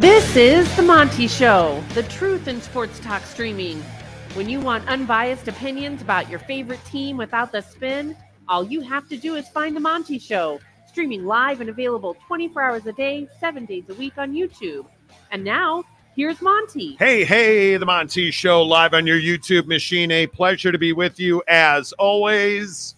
This is The Monty Show, the truth in sports talk streaming. When you want unbiased opinions about your favorite team without the spin, all you have to do is find The Monty Show, streaming live and available 24 hours a day, seven days a week on YouTube. And now, here's Monty. Hey, hey, The Monty Show live on your YouTube machine. A pleasure to be with you as always.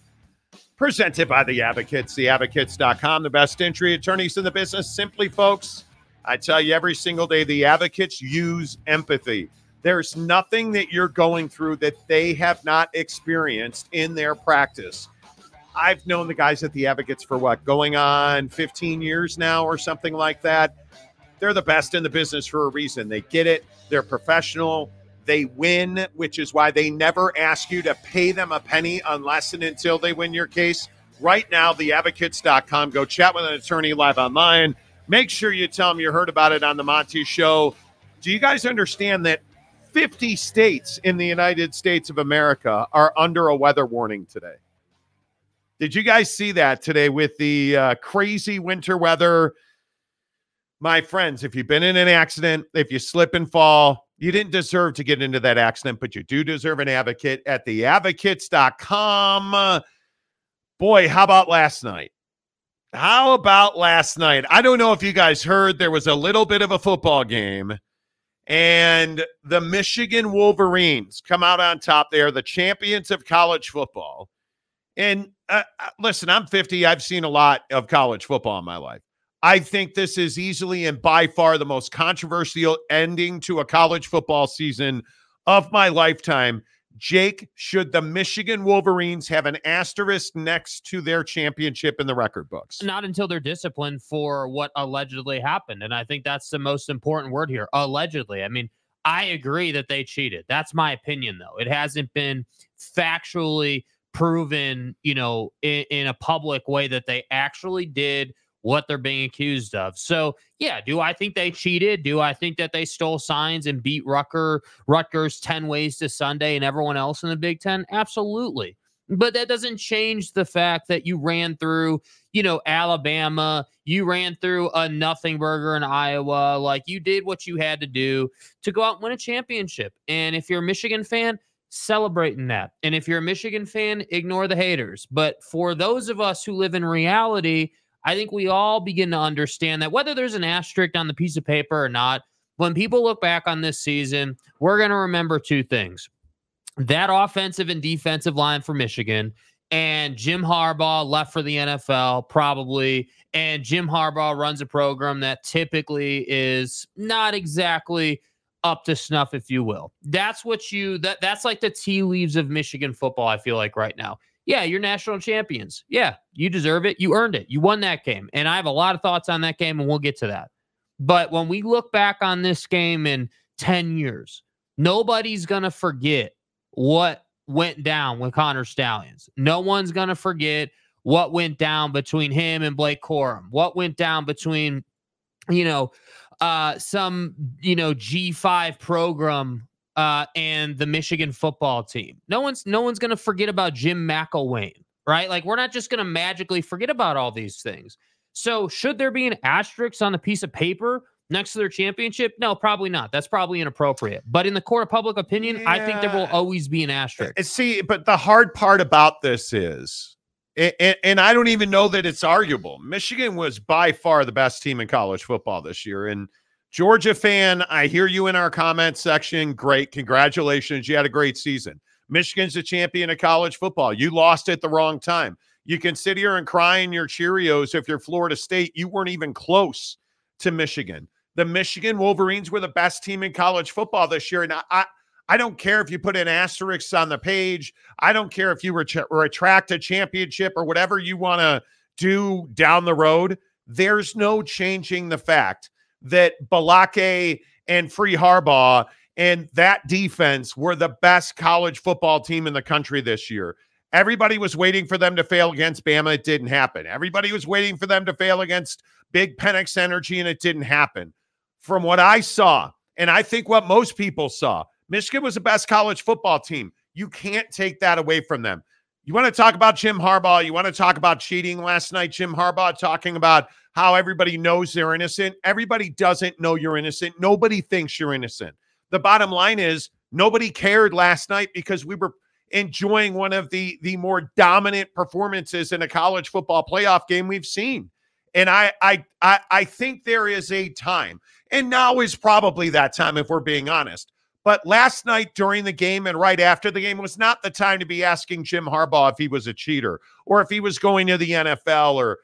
Presented by The Advocates, theadvocates.com, the best entry attorneys in the business. Simply, folks, I tell you every single day, the advocates use empathy. There's nothing that you're going through that they have not experienced in their practice. I've known the guys at the advocates for what, going on 15 years now or something like that. They're the best in the business for a reason. They get it, they're professional, they win, which is why they never ask you to pay them a penny unless and until they win your case. Right now, theadvocates.com. Go chat with an attorney live online Make sure you tell them you heard about it on the Monty Show. Do you guys understand that 50 states in the United States of America are under a weather warning today? Did you guys see that today with the uh, crazy winter weather? My friends, if you've been in an accident, if you slip and fall, you didn't deserve to get into that accident, but you do deserve an advocate at theadvocates.com. Boy, how about last night? How about last night? I don't know if you guys heard there was a little bit of a football game and the Michigan Wolverines come out on top. They are the champions of college football. And uh, uh listen, I'm 50. I've seen a lot of college football in my life. I think this is easily and by far the most controversial ending to a college football season of my lifetime. Jake, should the Michigan Wolverines have an asterisk next to their championship in the record books? Not until they're disciplined for what allegedly happened. And I think that's the most important word here allegedly. I mean, I agree that they cheated. That's my opinion, though. It hasn't been factually proven, you know, in, in a public way that they actually did what they're being accused of. So, yeah, do I think they cheated? Do I think that they stole signs and beat Rucker Rutgers 10 ways to Sunday and everyone else in the Big 10? Absolutely. But that doesn't change the fact that you ran through, you know, Alabama, you ran through a nothing burger in Iowa, like you did what you had to do to go out and win a championship. And if you're a Michigan fan, celebrating that. And if you're a Michigan fan, ignore the haters. But for those of us who live in reality, I think we all begin to understand that whether there's an asterisk on the piece of paper or not, when people look back on this season, we're going to remember two things that offensive and defensive line for Michigan, and Jim Harbaugh left for the NFL, probably. And Jim Harbaugh runs a program that typically is not exactly up to snuff, if you will. That's what you that that's like the tea leaves of Michigan football, I feel like right now yeah, you're national champions. Yeah, you deserve it. You earned it. You won that game. And I have a lot of thoughts on that game, and we'll get to that. But when we look back on this game in 10 years, nobody's going to forget what went down with Connor Stalions. No one's going to forget what went down between him and Blake Corum, what went down between, you know, uh, some, you know, G5 program uh, and the Michigan football team. No one's no one's gonna forget about Jim McElwain, right? Like we're not just gonna magically forget about all these things. So should there be an asterisk on the piece of paper next to their championship? No, probably not. That's probably inappropriate. But in the court of public opinion, yeah. I think there will always be an asterisk. See, but the hard part about this is and, and, I don't even know that it's arguable. Michigan was by far the best team in college football this year. And Georgia fan, I hear you in our comment section. Great. Congratulations. You had a great season. Michigan's a champion of college football. You lost at the wrong time. You can sit here and cry in your Cheerios if you're Florida State. You weren't even close to Michigan. The Michigan Wolverines were the best team in college football this year. And I, I, don't care if you put an asterisk on the page. I don't care if you ret- retract a championship or whatever you want to do down the road. There's no changing the fact that Balake and Free Harbaugh and that defense were the best college football team in the country this year. Everybody was waiting for them to fail against Bama. It didn't happen. Everybody was waiting for them to fail against Big Penix Energy, and it didn't happen. From what I saw, and I think what most people saw, Michigan was the best college football team. You can't take that away from them. You want to talk about Jim Harbaugh? You want to talk about cheating last night? Jim Harbaugh talking about how everybody knows they're innocent. Everybody doesn't know you're innocent. Nobody thinks you're innocent. The bottom line is nobody cared last night because we were enjoying one of the the more dominant performances in a college football playoff game we've seen. And I I I, I think there is a time, and now is probably that time if we're being honest. But last night during the game and right after the game was not the time to be asking Jim Harbaugh if he was a cheater or if he was going to the NFL or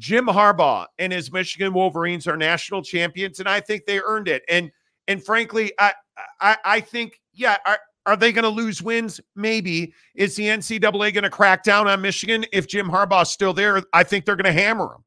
Jim Harbaugh and his Michigan Wolverines are national champions, and I think they earned it. And and frankly, I I, I think yeah, are, are they going to lose wins? Maybe. Is the NCAA going to crack down on Michigan if Jim Harbaugh's still there? I think they're going to hammer him,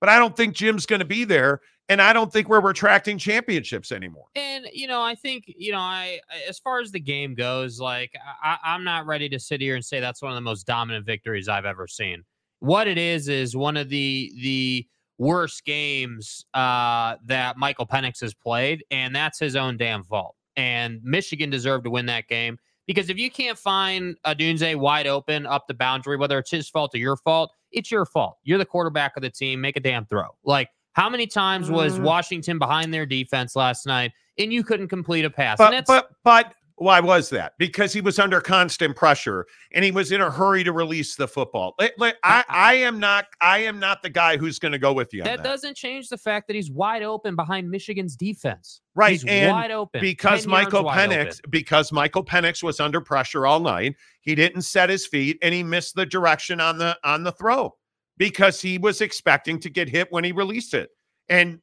but I don't think Jim's going to be there, and I don't think we're retracting championships anymore. And you know, I think you know, I as far as the game goes, like I, I'm not ready to sit here and say that's one of the most dominant victories I've ever seen what it is is one of the the worst games uh, that Michael Penix has played, and that's his own damn fault. And Michigan deserved to win that game because if you can't find Odunze wide open up the boundary, whether it's his fault or your fault, it's your fault. You're the quarterback of the team. Make a damn throw. Like how many times was mm. Washington behind their defense last night and you couldn't complete a pass? But but but why was that? Because he was under constant pressure and he was in a hurry to release the football. I, I am not I am not the guy who's going to go with you. That, that, doesn't change the fact that he's wide open behind Michigan's defense. Right, he's and wide open because Michael Penix because Michael Penix was under pressure all night. He didn't set his feet and he missed the direction on the on the throw because he was expecting to get hit when he released it. And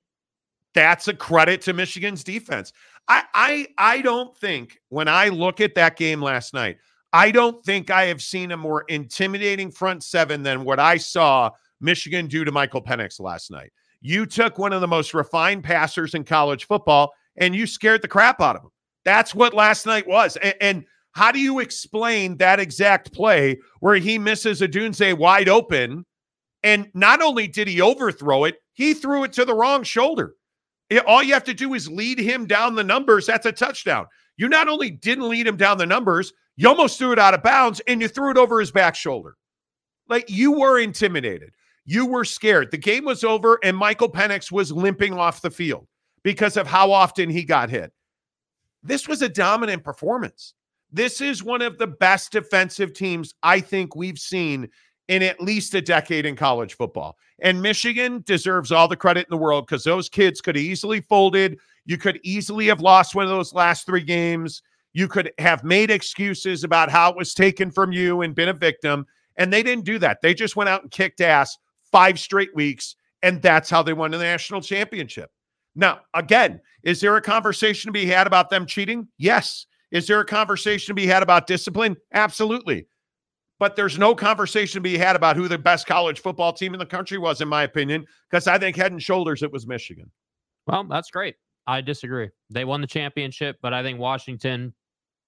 that's a credit to Michigan's defense. I, I I don't think when I look at that game last night, I don't think I have seen a more intimidating front seven than what I saw Michigan do to Michael Penix last night. You took one of the most refined passers in college football and you scared the crap out of him. That's what last night was. And, and how do you explain that exact play where he misses Odunze wide open? And not only did he overthrow it, he threw it to the wrong shoulder. All you have to do is lead him down the numbers. That's a touchdown. You not only didn't lead him down the numbers, you almost threw it out of bounds and you threw it over his back shoulder. Like you were intimidated. You were scared. The game was over and Michael Penix was limping off the field because of how often he got hit. This was a dominant performance. This is one of the best defensive teams I think we've seen in at least a decade in college football. And Michigan deserves all the credit in the world because those kids could have easily folded. You could easily have lost one of those last three games. You could have made excuses about how it was taken from you and been a victim. And they didn't do that. They just went out and kicked ass five straight weeks. And that's how they won the national championship. Now, again, is there a conversation to be had about them cheating? Yes. Is there a conversation to be had about discipline? Absolutely but there's no conversation to be had about who the best college football team in the country was, in my opinion, because I think head and shoulders it was Michigan. Well, that's great. I disagree. They won the championship, but I think Washington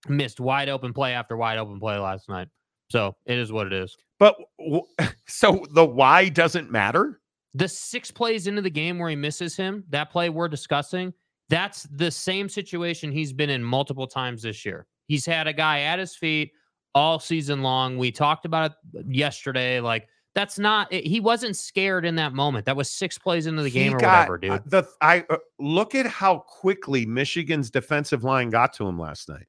missed wide open play after wide open play last night. So it is what it is. But so the why doesn't matter? The six plays into the game where he misses him, that play we're discussing, that's the same situation he's been in multiple times this year. He's had a guy at his feet all season long. We talked about it yesterday. Like that's not he wasn't scared in that moment. That was six plays into the game he or got, whatever, dude. The I uh, look at how quickly Michigan's defensive line got to him last night.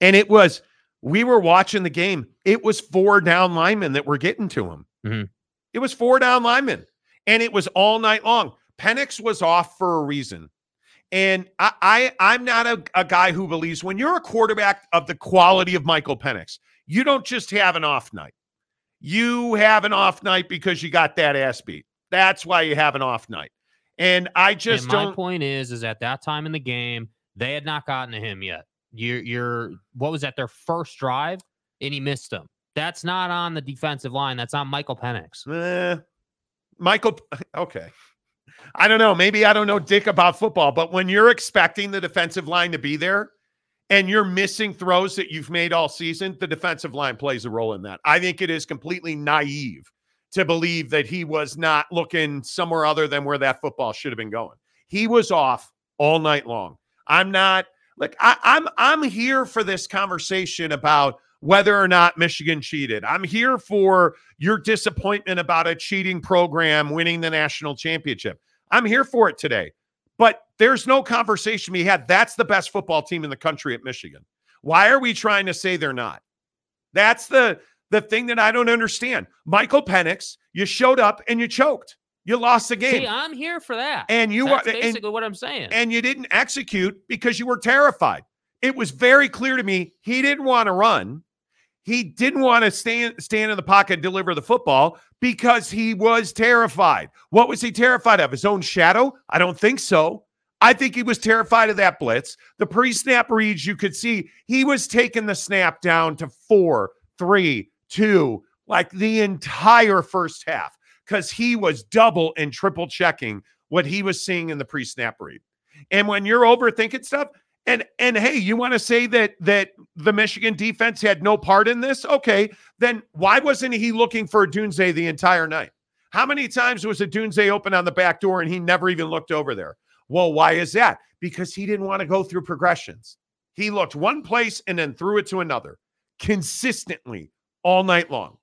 And it was we were watching the game. It was four down linemen that were getting to him. Mm-hmm. It was four down linemen. And it was all night long. Penix was off for a reason. And I, I am not a, a guy who believes when you're a quarterback of the quality of Michael Penix, you don't just have an off night. You have an off night because you got that ass beat. That's why you have an off night. And I just and my don't. point is, is at that time in the game, they had not gotten to him yet. You're, you're, what was that? Their first drive, and he missed them. That's not on the defensive line. That's on Michael Penix. Eh, Michael, okay. I don't know. Maybe I don't know dick about football, but when you're expecting the defensive line to be there and you're missing throws that you've made all season, the defensive line plays a role in that. I think it is completely naive to believe that he was not looking somewhere other than where that football should have been going. He was off all night long. I'm not like I, I'm I'm here for this conversation about whether or not Michigan cheated. I'm here for your disappointment about a cheating program winning the national championship. I'm here for it today. But there's no conversation we had. That's the best football team in the country at Michigan. Why are we trying to say they're not? That's the the thing that I don't understand. Michael Penix, you showed up and you choked. You lost the game. See, I'm here for that. And you That's are basically and, what I'm saying. and you didn't execute because you were terrified. It was very clear to me he didn't want to run. He didn't want to stand stand in the pocket and deliver the football because he was terrified. What was he terrified of? His own shadow? I don't think so. I think he was terrified of that blitz. The pre-snap reads you could see he was taking the snap down to four, three, two, like the entire first half because he was double and triple checking what he was seeing in the pre-snap read. And when you're overthinking stuff, and and hey, you want to say that that the Michigan defense had no part in this? Okay, then why wasn't he looking for Dunze the entire night? How many times was Odunze open on the back door and he never even looked over there? Well, why is that? Because he didn't want to go through progressions. He looked one place and then threw it to another consistently all night long.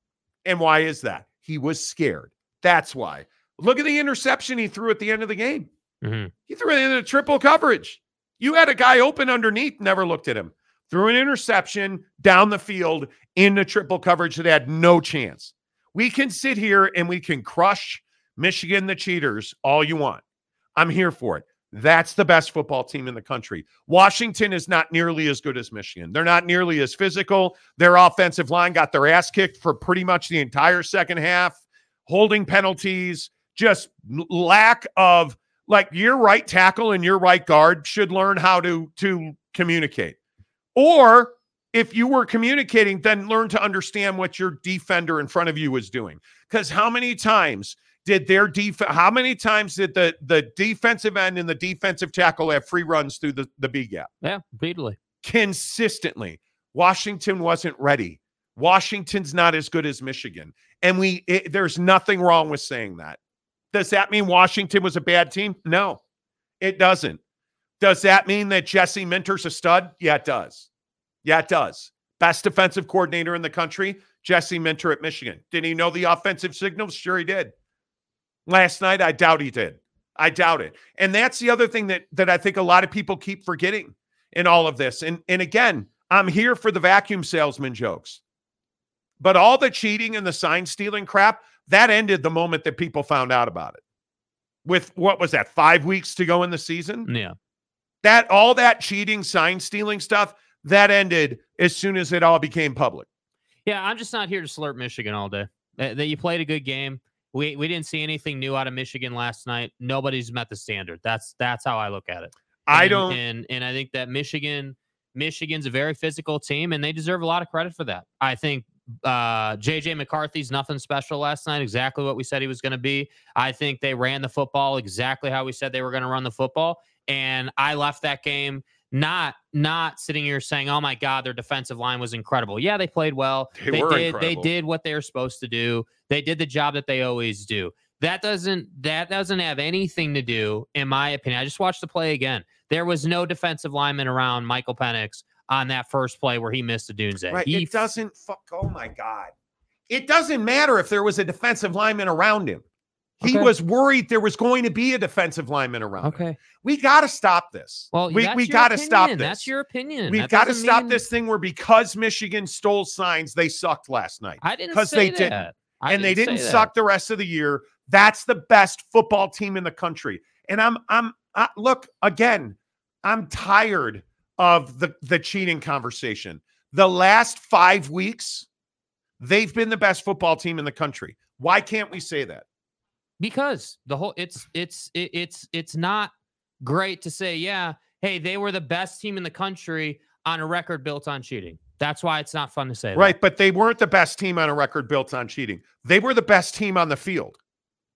And why is that? He was scared. That's why. Look at the interception he threw at the end of the game. Mhm. He threw it into a triple coverage. You had a guy open underneath, never looked at him. Threw an interception down the field in the triple coverage that had no chance. We can sit here and we can crush Michigan, the cheaters, all you want. I'm here for it. That's the best football team in the country. Washington is not nearly as good as Michigan. They're not nearly as physical. Their offensive line got their ass kicked for pretty much the entire second half, holding penalties, just lack of like your right tackle and your right guard should learn how to to communicate. Or if you were communicating, then learn to understand what your defender in front of you was doing. Because how many times did their defense? How many times did the the defensive end and the defensive tackle have free runs through the the B gap? Yeah, repeatedly. consistently. Washington wasn't ready. Washington's not as good as Michigan. And we it, there's nothing wrong with saying that. Does that mean Washington was a bad team? No. It doesn't. Does that mean that Jesse Minter's a stud? Yeah, it does. Yeah, it does. Best defensive coordinator in the country, Jesse Minter at Michigan. Did he know the offensive signals? Sure he did. Last night, I doubt he did. I doubt it. And that's the other thing that that I think a lot of people keep forgetting in all of this. And and again, I'm here for the vacuum salesman jokes. But all the cheating and the sign stealing crap, that ended the moment that people found out about it. With what was that, five weeks to go in the season? Yeah. That all that cheating, sign stealing stuff, that ended as soon as it all became public. Yeah, I'm just not here to slurp Michigan all day. That you played a good game. We we didn't see anything new out of Michigan last night. Nobody's met the standard. That's that's how I look at it. I don't and and I think that Michigan Michigan's a very physical team and they deserve a lot of credit for that. I think uh JJ McCarthy's nothing special last night, exactly what we said he was going to be. I think they ran the football exactly how we said they were going to run the football and I left that game not not sitting here saying, "Oh my god, their defensive line was incredible." Yeah, they played well. They were did incredible. they did what they were supposed to do. They did the job that they always do. That doesn't that doesn't have anything to do, in my opinion. I just watched the play again. There was no defensive lineman around Michael Penix on that first play where he missed Odunze. right. He It doesn't fuck. Oh my God. It doesn't matter if there was a defensive lineman around him. He Okay. was worried there was going to be a defensive lineman around. him. Okay. We got to stop this. Well, we, we got to stop this. That's your opinion. We've got to doesn't stop mean- this thing where because Michigan stole signs, they sucked last night. I didn't 'cause say they that. didn't. I and they didn't suck the rest of the year. That's the best football team in the country. And I'm I'm I, look again. I'm tired of the the cheating conversation. The last 5 weeks they've been the best football team in the country. Why can't we say that? because the whole it's it's it's it's not great to say yeah hey they were the best team in the country on a record built on cheating that's why it's not fun to say that. Right, but they weren't the best team on a record built on cheating. They were the best team on the field.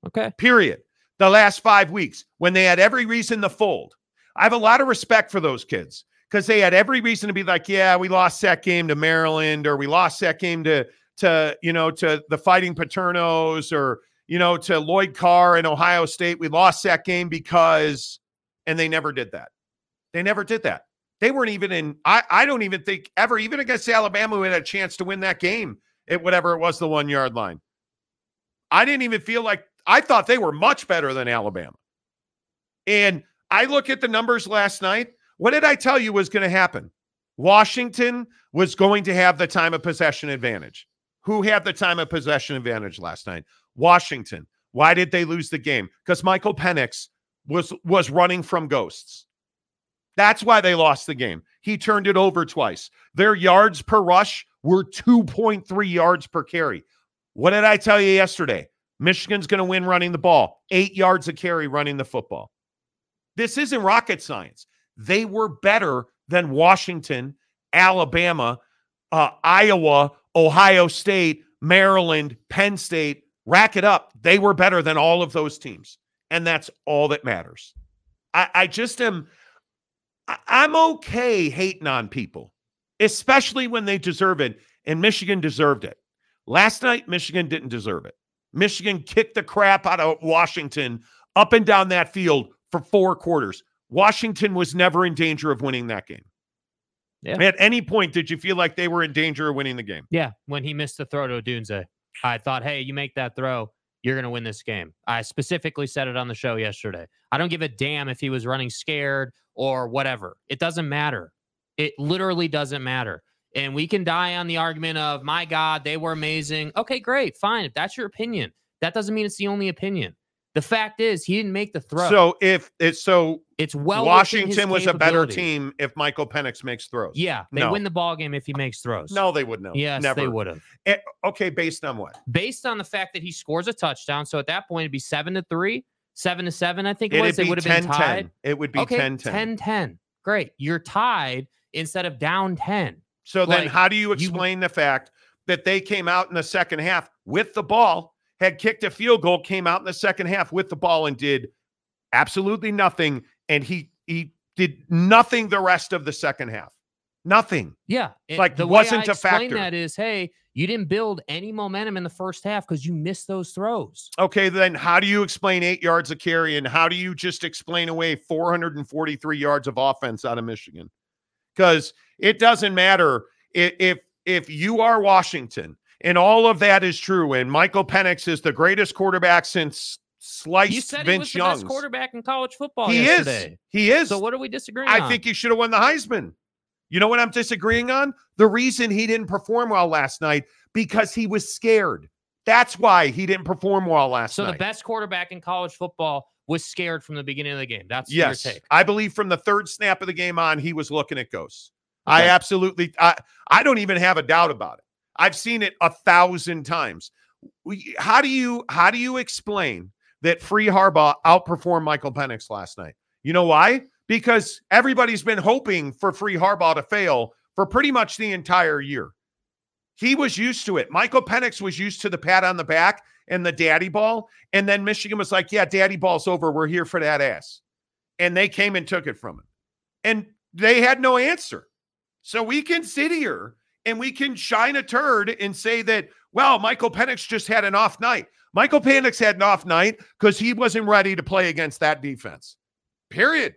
okay period. The last five weeks when they had every reason to fold. I have a lot of respect for those kids because they had every reason to be like, yeah, we lost that game to Maryland or we lost that game to, to, you know, to the fighting Paternos or, you know, to Lloyd Carr and Ohio State. We lost that game because, and they never did that. They never did that. They weren't even in. I, I don't even think ever, even against Alabama, we had a chance to win that game at whatever it was, the one yard line. I didn't even feel like I thought they were much better than Alabama. And I look at the numbers last night. What did I tell you was going to happen? Washington was going to have the time of possession advantage. Who had the time of possession advantage last night? Washington. Why did they lose the game? Because Michael Penix was was running from ghosts. That's why they lost the game. He turned it over twice. Their yards per rush were 2.3 yards per carry. What did I tell you yesterday? Michigan's going to win running the ball, eight yards a carry running the football. This isn't rocket science. They were better than Washington, Alabama, uh, Iowa, Ohio State, Maryland, Penn State. Rack it up. They were better than all of those teams. And that's all that matters. I, I just am, I, I'm okay hating on people, especially when they deserve it. And Michigan deserved it. Last night, Michigan didn't deserve it. Michigan kicked the crap out of Washington up and down that field for four quarters. Washington was never in danger of winning that game. Yeah. At any point, did you feel like they were in danger of winning the game? Yeah, when he missed the throw to Odunze, I thought, hey, you make that throw, you're going to win this game. I specifically said it on the show yesterday. I don't give a damn if he was running scared or whatever. It doesn't matter. It literally doesn't matter. And we can die on the argument of, my God, they were amazing. Okay, great, fine. If that's your opinion, that doesn't mean it's the only opinion. The fact is, he didn't make the throw. So if it's so, it's well. Washington was a better team if Michael Penix makes throws. Yeah, they No. win the ball game if he makes throws. No, they wouldn't have. yes, never. they would have. Eh, okay, based on what? Based on the fact that he scores a touchdown, so at that point it'd be seven to three, seven to seven. I think it was. Be would have been tied. 10. It would be okay, 10 10. 10 10. Great. You're tied instead of down 10. So then, how do you you- explain the fact that they came out in the second half with the ball, had kicked a field goal, came out in the second half with the ball and did absolutely nothing, and he he did nothing the rest of the second half, nothing. Yeah. it- Like, the wasn't way I a factor. that is, hey, you didn't build any momentum in the first half because you missed those throws. Okay, then how do you explain eight yards of carry, and how do you just explain away 443 yards of offense out of Michigan? Because it doesn't matter if if if you are Washington and all of that is true, and Michael Penix is the greatest quarterback since sliced You said Vince he was the Young's. best quarterback in college football He is. He is. So what are we disagreeing I on? think he should have won the Heisman. You know what I'm disagreeing on? The reason he didn't perform well last night because he was scared. That's why he didn't perform well last so night. So the best quarterback in college football was scared from the beginning of the game. That's Yes, your take. I believe from the third snap of the game on, he was looking at ghosts. I absolutely, I, I don't even have a doubt about it. I've seen it a thousand times. How do you, how do you explain that Free Harbaugh outperformed Michael Penix last night? You know why? Because everybody's been hoping for Free Harbaugh to fail for pretty much the entire year. He was used to it. Michael Penix was used to the pat on the back and the daddy ball. And then Michigan was like, yeah, daddy ball's over. We're here for that ass. And they came and took it from him. And they had no answer. So we can sit here and we can shine a turd and say that, well, Michael Penix just had an off night. Michael Penix had an off night because he wasn't ready to play against that defense. Period.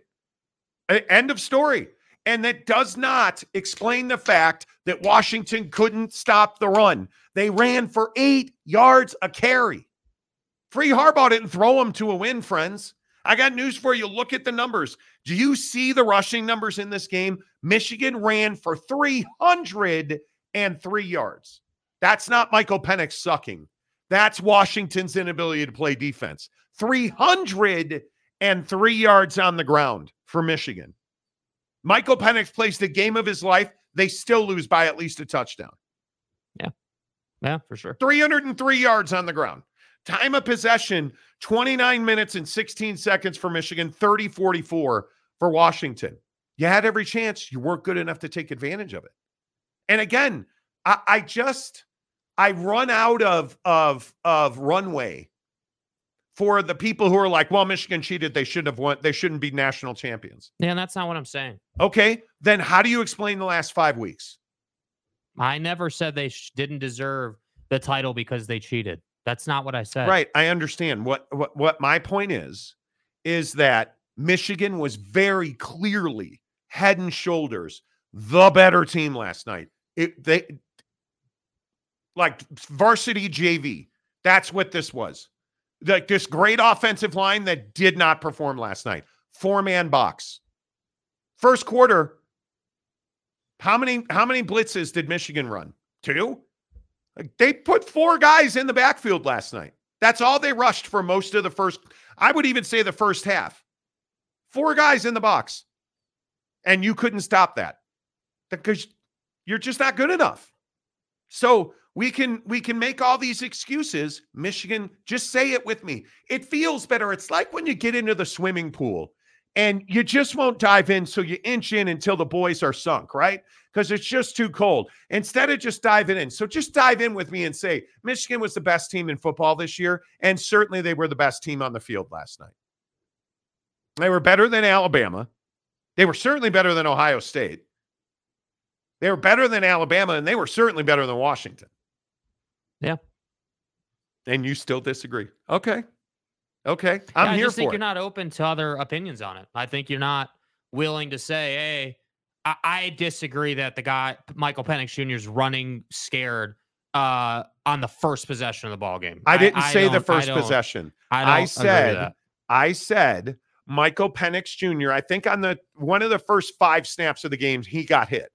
A- End of story. And that does not explain the fact that Washington couldn't stop the run. They ran for eight yards a carry. Free Harbaugh didn't throw them to a win, friends. I got news for you. Look at the numbers. Do you see the rushing numbers in this game? Michigan ran for 303 yards. That's not Michael Penix sucking. That's Washington's inability to play defense. 303 yards on the ground for Michigan. Michael Penix plays the game of his life. They still lose by at least a touchdown. Yeah, Yeah, for sure. 303 yards on the ground. Time of possession 29 minutes and 16 seconds for Michigan, 30 44 for Washington. You had every chance. You weren't good enough to take advantage of it. And again, I, I just I run out of of of runway for the people who are like, well, Michigan cheated. They shouldn't have won. They shouldn't be national champions. Yeah, that's not what I'm saying. Okay, then how do you explain the last five weeks? I never said they sh- didn't deserve the title because they cheated. That's not what I said. Right. I understand. What what what my point is is that Michigan was very clearly head and shoulders the better team last night. It they like varsity JV. That's what this was. Like this great offensive line that did not perform last night. Four man box. First quarter. How many how many blitzes did Michigan run? Two. Like they put four guys in the backfield last night. That's all they rushed for most of the first. I would even say the first half. Four guys in the box, and you couldn't stop that because you're just not good enough. So we can we can make all these excuses. Michigan, just say it with me. It feels better. It's like when you get into the swimming pool and you just won't dive in, so you inch in until the boys are sunk, right? Because it's just too cold. Instead of just diving in, so just dive in with me and say Michigan was the best team in football this year, and certainly they were the best team on the field last night. They were better than Alabama. They were certainly better than Ohio State. They were better than Alabama, and they were certainly better than Washington. Yeah. And you still disagree. Okay. Okay. I'm yeah, I here just think for you're not open to other opinions on it. I think you're not willing to say, hey, I, I disagree that the guy Michael Penix Jr. is running scared uh, on the first possession of the ball game. I didn't say the I first possession. I, I don't agree with said. I said Michael Penix Jr. I think on the one of the first five snaps of the games, he got hit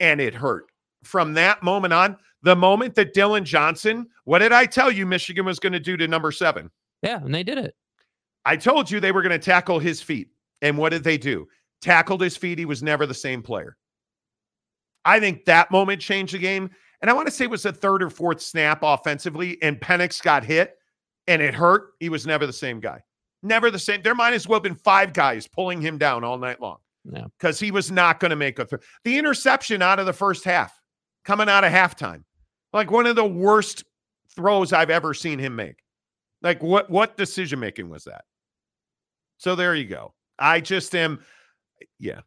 and it hurt. From that moment on, the moment that Dillon Johnson, what did I tell you Michigan was going to do to number seven? Yeah, and they did it. I told you they were going to tackle his feet. And what did they do? Tackled his feet. He was never the same player. I think that moment changed the game. And I want to say it was the third or fourth snap offensively, and Penix got hit and it hurt. He was never the same guy. Never the same. There might as well have been five guys pulling him down all night long Yeah. because he was not going to make a throw. The interception out of the first half, coming out of halftime, like one of the worst throws I've ever seen him make. Like what what decision making was that? So there you go. I just am, yeah.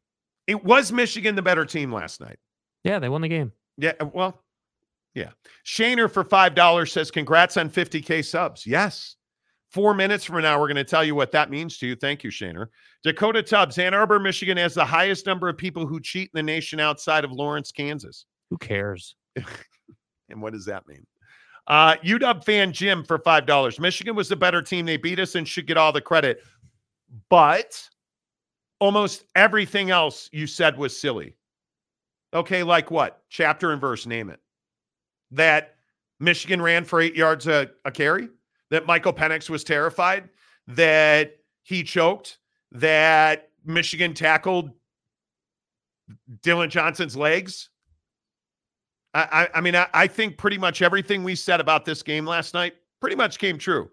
It was Michigan the better team last night. Yeah, they won the game. Yeah, uh, well, yeah. Shaner for five dollars says, "Congrats on 50k subs." Yes. Four minutes from now, we're going to tell you what that means to you. Thank you, Shaner. Dakota Tubbs, Ann Arbor, Michigan has the highest number of people who cheat in the nation outside of Lawrence, Kansas. Who cares? And what does that mean? Uh, UW fan Jim for five dollars. Michigan was the better team. They beat us and should get all the credit. But almost everything else you said was silly. Okay, like what? Chapter and verse, name it. That Michigan ran for eight yards a, a carry, that Michael Penix was terrified, that he choked, that Michigan tackled Dillon Johnson's legs. I, I, mean, I, I think pretty much everything we said about this game last night pretty much came true.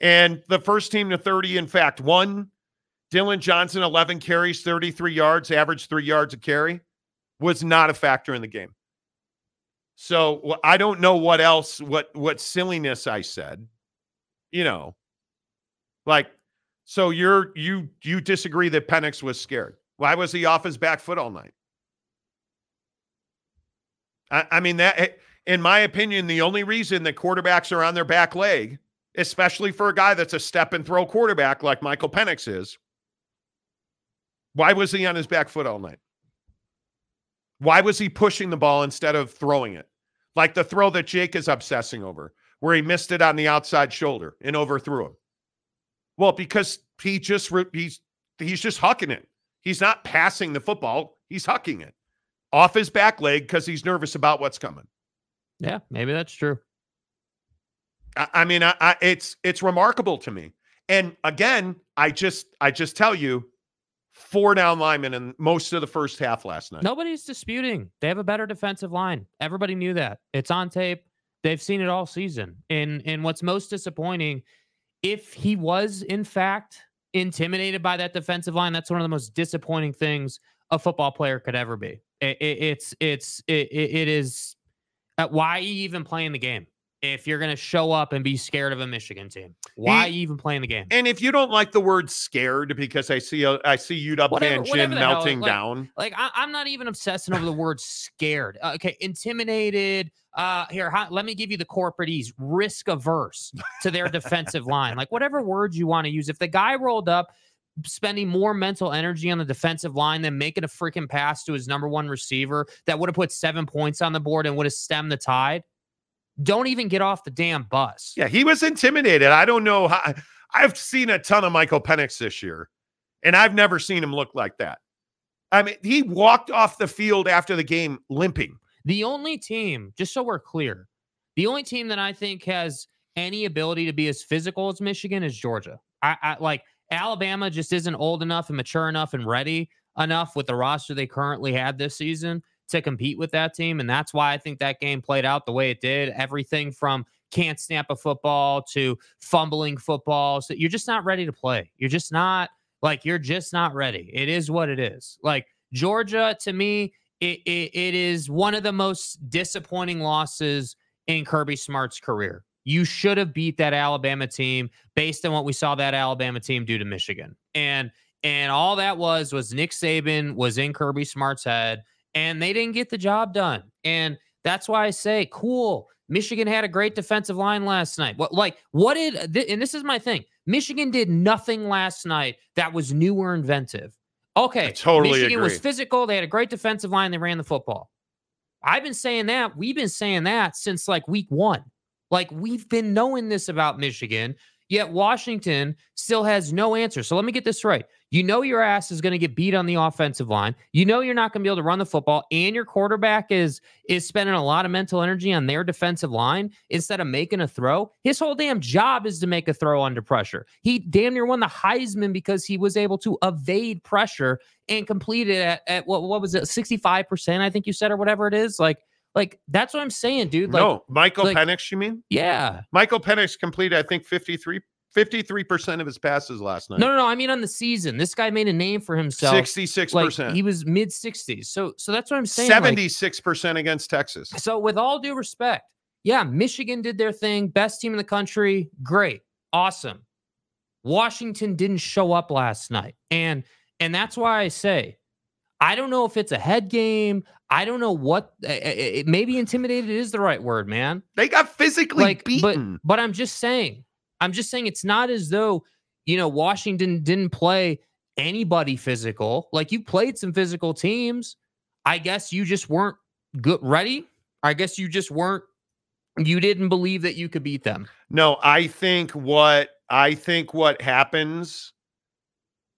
And the first team to 30, in fact, won. Dillon Johnson, 11 carries, 33 yards, average three yards a carry, was not a factor in the game. So I don't know what else, what what silliness I said. You know, like, so you're you you disagree that Penix was scared. Why was he off his back foot all night? I, I mean, that, eh, in my opinion, the only reason that quarterbacks are on their back leg, especially for a guy that's a step and throw quarterback like Michael Penix is, why was he on his back foot all night? Why was he pushing the ball instead of throwing it? Like the throw that Jake is obsessing over, where he missed it on the outside shoulder and overthrew him. Well, because he just he's he's just hucking it. He's not passing the football. He's hucking it off his back leg because he's nervous about what's coming. Yeah, maybe that's true. I, I mean, I, I, it's it's remarkable to me. And again, I just I just tell you, four down linemen in most of the first half last night. Nobody's disputing. They have a better defensive line. Everybody knew that. It's on tape. They've seen it all season. And and what's most disappointing, if he was in fact intimidated by that defensive line, that's one of the most disappointing things a football player could ever be. It, it, it's it's it, it is. Uh, why are you even playing the game if you're going to show up and be scared of a Michigan team? Why are you even playing the game? And if you don't like the word scared, because I see a, I see UW Whatever- whatever Jim melting like- down. Like I, I'm not even obsessing over the word scared. Uh, okay, intimidated. Uh, here, let me give you the corporate ease. Risk averse to their defensive line. Like whatever words you want to use. If the guy rolled up, spending more mental energy on the defensive line than making a freaking pass to his number one receiver that would have put seven points on the board and would have stemmed the tide. Don't even get off the damn bus. Yeah, he was intimidated. I don't know how. I've seen a ton of Michael Penix this year, and I've never seen him look like that. I mean, he walked off the field after the game limping. The only team, just so we're clear, the only team that I think has any ability to be as physical as Michigan is Georgia. I, I like Alabama just isn't old enough and mature enough and ready enough with the roster they currently had this season to compete with that team. And that's why I think that game played out the way it did. Everything from can't snap a football to fumbling football. So you're just not ready to play. You're just not like you're just not ready. It is what it is. Like Georgia, to me, it, it, it is one of the most disappointing losses in Kirby Smart's career. You should have beat that Alabama team based on what we saw that Alabama team do to Michigan. And and all that was was Nick Saban was in Kirby Smart's head and they didn't get the job done. And that's why I say, cool. Michigan had a great defensive line last night. What like what did and this is my thing. Michigan did nothing last night that was new or inventive. Okay, I totally Michigan agree. was physical. They had a great defensive line. They ran the football. I've been saying that. We've been saying that since like week one. Like we've been knowing this about Michigan. Yet Washington still has no answer. So let me get this right. You know your ass is going to get beat on the offensive line. You know you're not going to be able to run the football, and your quarterback is is spending a lot of mental energy on their defensive line instead of making a throw. His whole damn job is to make a throw under pressure. He damn near won the Heisman because he was able to evade pressure and complete it at, at what what was it, 65%, I think you said, or whatever it is. Like, like that's what I'm saying, dude. Like, no, Michael like- Penix, you mean? yeah. Michael Penix completed, I think, 53, 53% of his passes last night. No, no, no. I mean on the season. This guy made a name for himself. 66%. Like he was mid 60s. So so that's what I'm saying. 76% against Texas. so with all due respect, yeah, Michigan did their thing, best team in the country, great. Awesome. Washington didn't show up last night. And and that's why I say I don't know if it's a head game. I don't know what uh, uh, uh, maybe intimidated is the right word, man. They got physically like beaten. but but I'm just saying I'm just saying it's not as though you know Washington didn't play anybody physical like you played some physical teams I guess you just weren't good ready I guess you just weren't you didn't believe that you could beat them No, I think what I think what happens,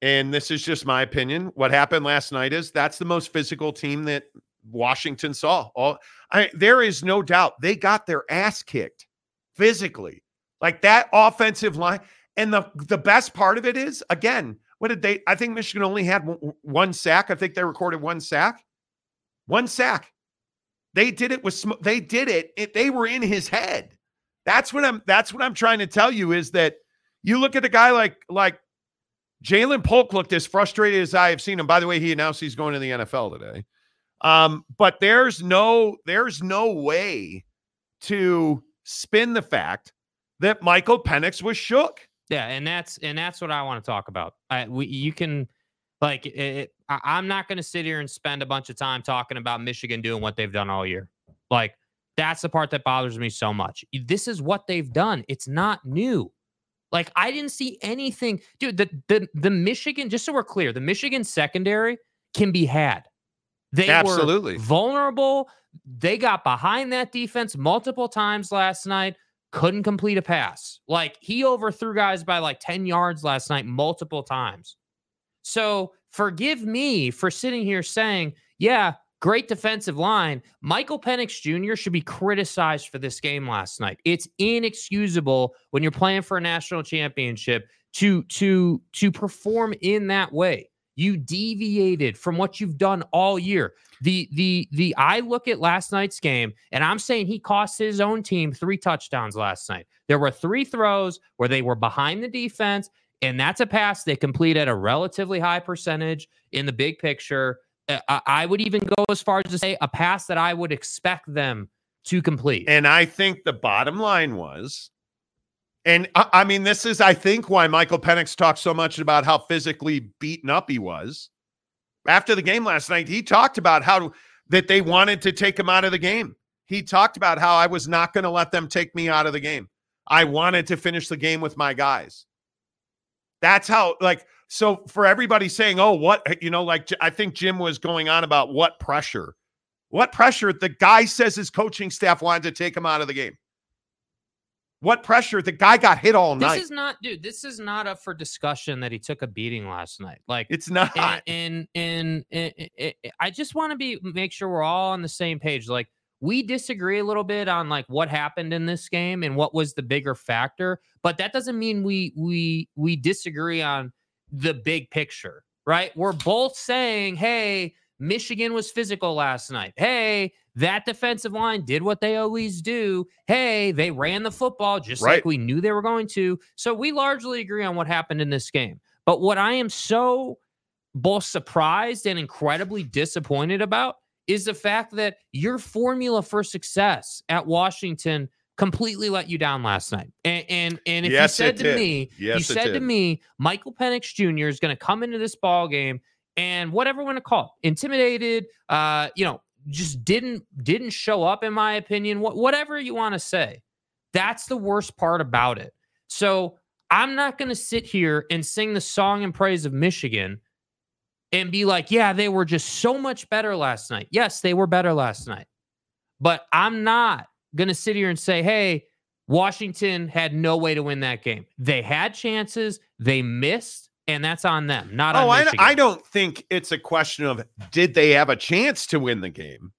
and this is just my opinion. What happened last night is that's the most physical team that Washington saw. All I there is no doubt they got their ass kicked physically. Like that offensive line. And the the best part of it is again, what did they? I think Michigan only had one sack. I think they recorded one sack. One sack. They did it with they did it, it. They were in his head. That's what I'm. That's what I'm trying to tell you is that you look at a guy like like Ja'Lynn Polk looked as frustrated as I have seen him. By the way, he announced he's going to the NFL today. Um, but there's no there's no way to spin the fact that Michael Penix was shook. yeah and that's and that's what I want to talk about I we you can like it, I, I'm not going to sit here and spend a bunch of time talking about Michigan doing what they've done all year like that's the part that bothers me so much this is what they've done it's not new Like I didn't see anything, dude. The the the Michigan, just so we're clear, the Michigan secondary can be had. They Absolutely. were vulnerable. They got behind that defense multiple times last night. Couldn't complete a pass. Like he overthrew guys by like 10 yards last night multiple times. So forgive me for sitting here saying, yeah, great defensive line. Michael Penix Jr. should be criticized for this game last night. It's inexcusable when you're playing for a national championship to to to perform in that way. You deviated from what you've done all year. The the the I look at last night's game and I'm saying he cost his own team three touchdowns last night. There were three throws where they were behind the defense and that's a pass they complete at a relatively high percentage in the big picture. Uh, I would even go as far as to say a pass that I would expect them to complete. And I think the bottom line was, and I, I mean, this is, I think, why Michael Penix talked so much about how physically beaten up he was. After the game last night, he talked about how that they wanted to take him out of the game. He talked about how I was not going to let them take me out of the game. I wanted to finish the game with my guys. That's how, like, So for everybody saying, "Oh, what you know," like I think Jim was going on about what pressure, what pressure. The guy says his coaching staff wanted to take him out of the game. What pressure? The guy got hit all night. This is not, dude. This is not up for discussion that he took a beating last night. Like it's not. And and, and, and I just want to be make sure we're all on the same page. Like we disagree a little bit on like what happened in this game and what was the bigger factor, but that doesn't mean we we we disagree on the big picture, right? We're both saying, "Hey, Michigan was physical last night. Hey, that defensive line did what they always do. Hey, they ran the football just Right. like we knew they were going to. So we largely agree on what happened in this game. But what I am so both surprised and incredibly disappointed about is the fact that your formula for success at Washington completely let you down last night. And and, and if Yes, you said to did. me, Yes, you said to me, Michael Penix Jr. is going to come into this ball game and whatever want to call it, intimidated, uh, you know, just didn't didn't show up in my opinion. What whatever you want to say, that's the worst part about it. So I'm not going to sit here and sing the song in praise of Michigan and be like, yeah, they were just so much better last night. Yes, they were better last night. But I'm not going to sit here and say, hey, Washington had no way to win that game. They had chances, they missed, and that's on them, not Oh, on I, I don't think it's a question of did they have a chance to win the game.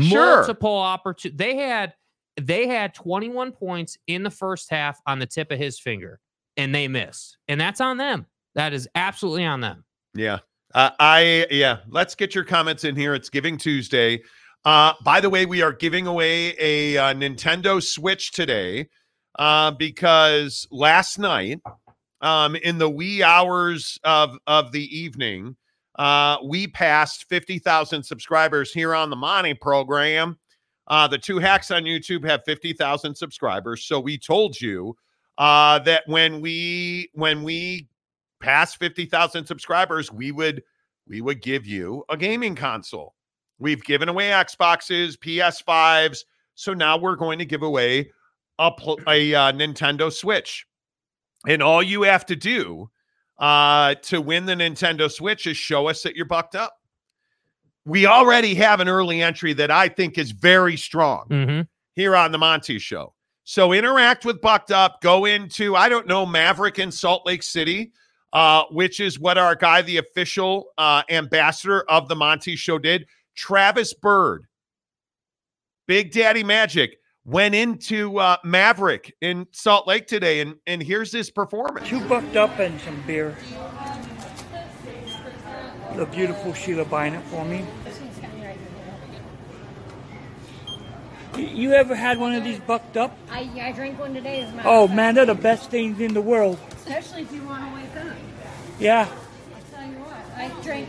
Sure. multiple opportunities. They had they had 21 points in the first half on the tip of his finger, and they missed, and that's on them. That is absolutely on them. Yeah. Uh, I yeah. Let's get your comments in here. It's Giving Tuesday. Uh, by the way, we are giving away a uh, Nintendo Switch today uh, because last night, um, in the wee hours of of the evening, uh, we passed fifty thousand subscribers here on the Monty program. Uh, the two hacks on YouTube have fifty thousand subscribers, so we told you uh, that when we when we past 50,000 subscribers, we would we would give you a gaming console. We've given away Xboxes, PS5s, so now we're going to give away a, a uh, Nintendo Switch. And all you have to do uh, to win the Nintendo Switch is show us that you're bucked up. We already have an early entry that I think is very strong Mm-hmm. here on the Monty Show. So interact with Bucked Up. Go into, I don't know, Maverick in Salt Lake City, uh, which is what our guy, the official uh, ambassador of the Monty Show, did. Travis Bird, Big Daddy Magic, went into uh, Maverick in Salt Lake today, and, and here's his performance. Two bucked up and some beer. The beautiful Sheila buying it for me. You- You ever had one of these bucked up? I, I drank one today as a Oh fact. man, they're the best things in the world. Especially if you want to wake up. Yeah. I tell you what, I drank.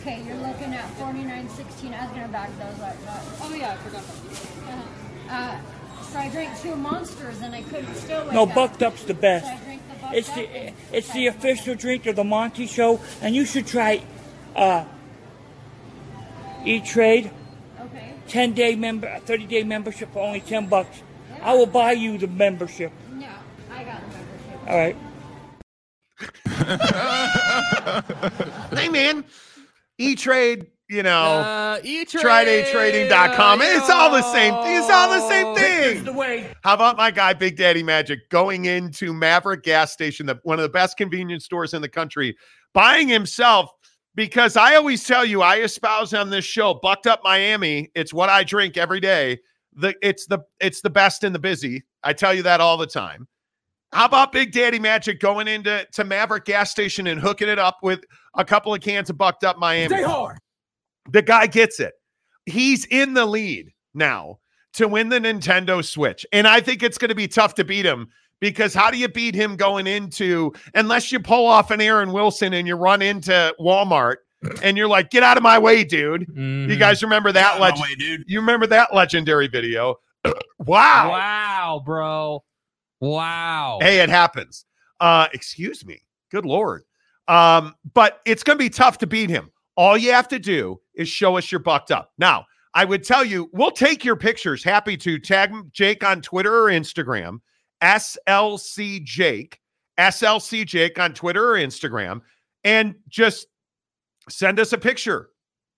Okay, you're looking at 49.16. I was gonna back those up. But, oh yeah, I forgot that. Uh, so I drank two monsters and I couldn't still wake No, up. bucked up's the So best. I drank the bucked It's the and- it's the official drink of the Monty Show, and you should try uh, E Trade. Okay. 10 day member, 30 day membership for only 10 bucks. I will buy you the membership. No, I got the membership. All right. Hey, man, E Trade, you know. Uh, TriDayTrading.com. It's all the same. It's all the same the thing. way. How about my guy, Big Daddy Magic, going into Maverick gas station, the, one of the best convenience stores in the country, buying himself because I always tell you, I espouse on this show, Bucked Up Miami. It's what I drink every day. The it's the it's the best in the busy. I tell you that all the time. How about Big Daddy Magic going into to Maverick gas station and hooking it up with a couple of cans of Bucked Up Miami? Stay hard. the guy gets it. He's in the lead now to win the Nintendo Switch. And I think it's going to be tough to beat him because how do you beat him going into, unless you pull off an Aaron Wilson and you run into Walmart and you're like, get out of my way, dude. You Mhm. guys remember that legend? dude. You remember that legendary video? wow. Wow, bro. Wow. Hey, it happens. Uh, excuse me. Good lord. Um, but it's going to be tough to beat him. All you have to do is show us you're bucked up. Now, I would tell you, we'll take your pictures. Happy to tag Jake on Twitter or Instagram, SLC Jake, SLC Jake on Twitter or Instagram and just send us a picture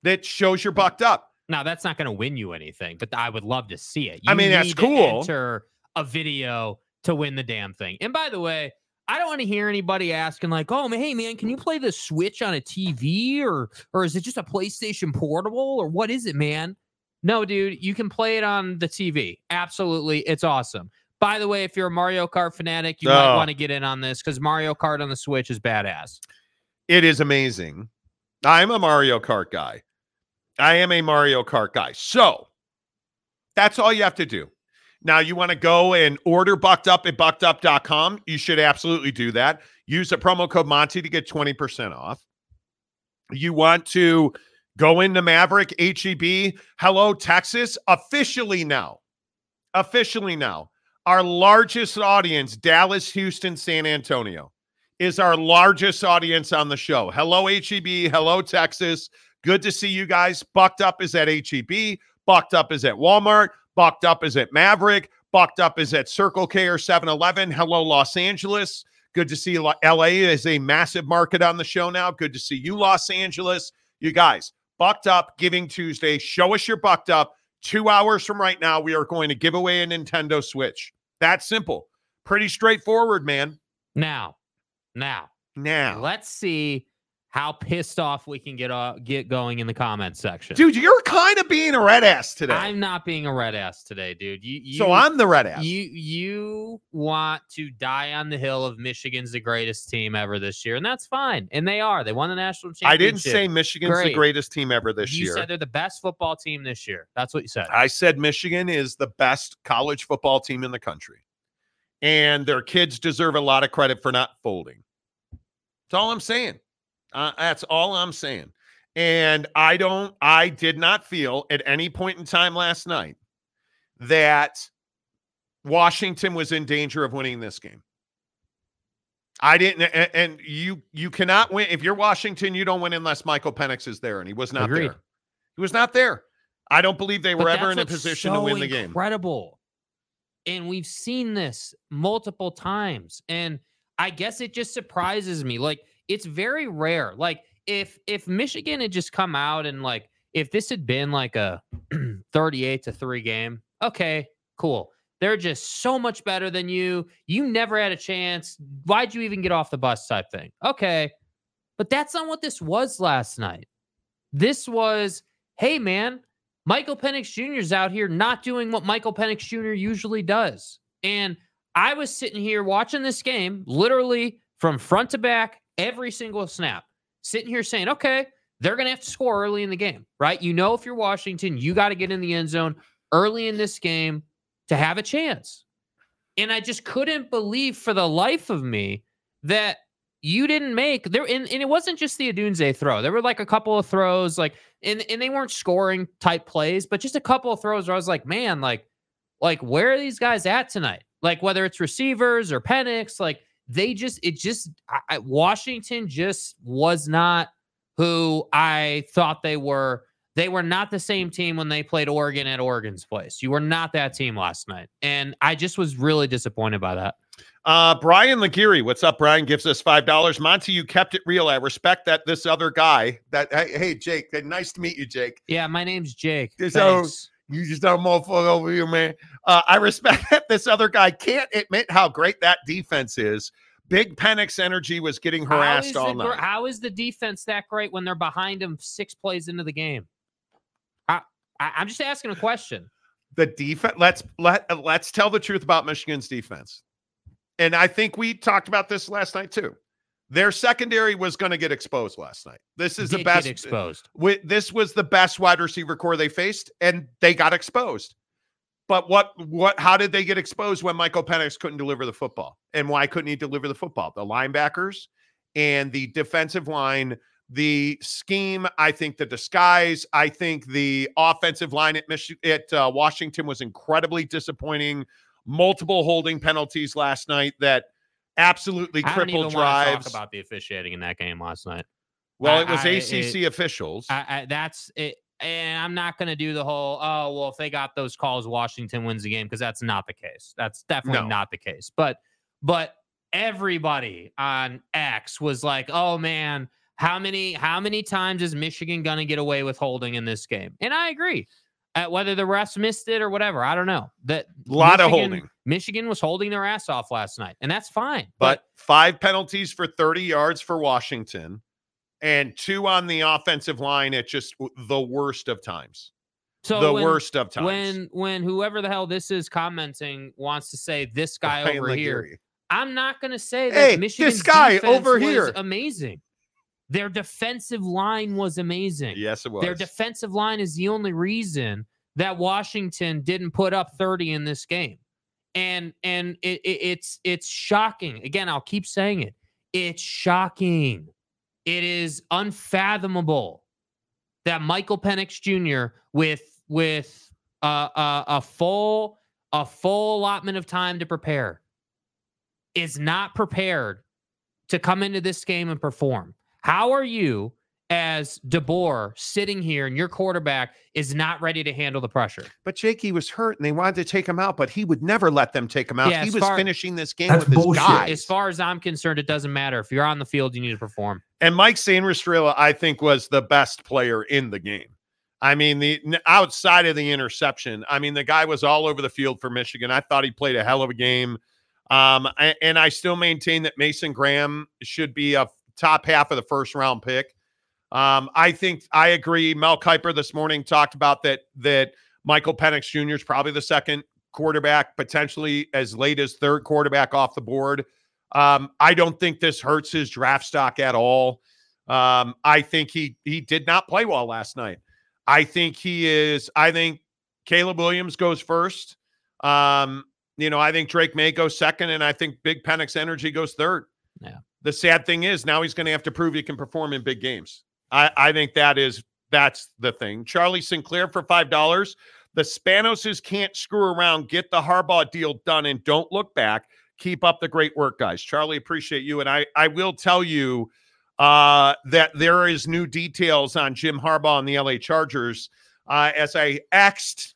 that shows you're bucked up. Now that's not going to win you anything, but I would love to see it. I mean, that's cool. enter a video to win the damn thing. And by the way, I don't want to hear anybody asking like, "Oh, man, hey man, can you play the Switch on a TV or or is it just a PlayStation Portable or what is it, man?" No, dude, you can play it on the TV. Absolutely, it's awesome. By the way, if you're a Mario Kart fanatic, you might Oh. want to get in on this because Mario Kart on the Switch is badass. It is amazing. I'm a Mario Kart guy. I am a Mario Kart guy. So that's all you have to do. Now, you want to go and order bucked up at buckedup.com. You should absolutely do that. Use the promo code Monty to get 20% off. You want to go into Maverick HEB. Hello, Texas. Officially now. Officially now. Our largest audience, Dallas, Houston, San Antonio is our largest audience on the show. Hello, HEB. Hello, Texas. Good to see you guys. Bucked Up is at HEB. Bucked Up is at Walmart. Bucked Up is at Maverick. Bucked Up is at Circle K or 7 Eleven. Hello, Los Angeles. Good to see LA is a massive market on the show now. Good to see you, Los Angeles. You guys, Bucked Up Giving Tuesday. Show us your Bucked Up. Two hours from right now, we are going to give away a Nintendo Switch. That's simple. Pretty straightforward, man. Now, now, Now. let's see how pissed off we can get uh, get going in the comments section. Dude, you're kind of being a red ass today. I'm not being a red ass today, dude. You, you so I'm the red ass. you you want to die on the hill of Michigan's the greatest team ever this year, and that's fine. And they are. They won the national championship. I didn't say Michigan's the greatest team ever this you year. You said they're the best football team this year. That's what you said. I said Michigan is the best college football team in the country. And their kids deserve a lot of credit for not folding. That's all I'm saying. Uh, that's all I'm saying. And I don't, I did not feel at any point in time last night that Washington was in danger of winning this game. I didn't, a- and you you cannot win if you're Washington. You don't win unless Michael Penix is there, and he was not Agreed. there. He was not there. I don't believe they But were ever in a position to win the game. Incredible. And we've seen this multiple times. And I guess it just surprises me. Like it's very rare. Like if if Michigan had just come out and like if this had been like a 38 to 3 game, okay, cool. They're just so much better than you. You never had a chance. Why'd you even get off the bus type thing? Okay. But that's not what this was last night. This was, hey man, Michael Penix Jr. is out here not doing what Michael Penix Jr. usually does. And I was sitting here watching this game, literally from front to back, every single snap, sitting here saying, okay, they're going to have to score early in the game, right? You know, if you're Washington, you got to get in the end zone early in this game to have a chance. And I just couldn't believe for the life of me that you didn't make there and, and it wasn't just the Odunze throw. There were like a couple of throws, like and, and they weren't scoring type plays, but just a couple of throws where I was like, man, like, like where are these guys at tonight? Like whether it's receivers or Penix, like they just it just I, Washington just was not who I thought they were. They were not the same team when they played Oregon at Oregon's place. You were not that team last night, and I just was really disappointed by that. Uh, Brian Laguerre, what's up? Brian gives us five dollars. Monty, you kept it real. I respect that. This other guy, that hey, hey Jake, nice to meet you, Jake. Yeah, my name's Jake. Thanks. You just don't motherfucker over here, man. Uh, I respect that this other guy can't admit how great that defense is. Big Penix energy was getting harassed all the night. How is the defense that great when they're behind them six plays into the game? I, I, I'm just asking a question. the defense let's let let's tell the truth about Michigan's defense. And I think we talked about this last night too. Their secondary was going to get exposed last night. This is the best exposed. this was the best wide receiver core they faced and they got exposed. But what what how did they get exposed when Michael Penix couldn't deliver the football? And why couldn't he deliver the football? The linebackers and the defensive line, the scheme, I think the disguise, I think the offensive line at Mich- at uh, Washington was incredibly disappointing. Multiple holding penalties last night that absolutely crippled even want to drives. talk about the officiating in that game last night. well, I- it was I- ACC it- officials. I, that's it. And I'm not going to do the whole, oh, well, if they got those calls, Washington wins the game because that's not the case. That's definitely No. not the case. But, but everybody on X was like, "Oh man, how many how many times is Michigan going to get away with holding in this game?" And I agree. Uh, whether the refs missed it or whatever, I don't know. That A lot of holding. Michigan was holding their ass off last night, and that's fine. but five penalties for 30 yards for Washington and two on the offensive line at just the worst of times. so the when- worst of times. When when whoever the hell this is commenting wants to say this guy Ryan over here, I'm not going to say that Hey, this Michigan's guy defense over was here. amazing. Their defensive line was amazing. Yes, it was. Their defensive line is the only reason that Washington didn't put up 30 in this game. And and it, it- it's it's shocking. Again, I'll keep saying it. It's shocking. It is unfathomable that Michael Penix Jr. with with uh, a, a full a full allotment of time to prepare is not prepared to come into this game and perform. How are you as DeBoer sitting here and your quarterback is not ready to handle the pressure? but Jakey was hurt and they wanted to take him out, but he would never let them take him out. Yeah, he was far- finishing this game That's with his bullshit. guys. As far as I'm concerned, it doesn't matter. If you're on the field, you need to perform. And Mike Sainristil, I think, was the best player in the game. I mean, the outside of the interception, I mean, the guy was all over the field for Michigan. I thought he played a hell of a game. Um, and I still maintain that Mason Graham should be a top half of the first round pick. Um, I think I agree. Mel Kiper this morning talked about that that Michael Penix Jr. is probably the second quarterback, potentially as late as third quarterback off the board. Um, I don't think this hurts his draft stock at all. Um, I think he he did not play well last night. I think he is. I think Caleb Williams goes first. Um, you know, I think Drake Maye goes second, and I think Big Penix Energy goes third. Yeah. The sad thing is now he's going to have to prove he can perform in big games. I I think that is that's the thing. Charlie Sinclair for five dollars. The Spanoses can't screw around. Get the Harbaugh deal done and don't look back. Keep up the great work, guys. Charlie, appreciate you. And I I will tell you uh, that there is new details on Jim Harbaugh and the LA Chargers. Uh, as I asked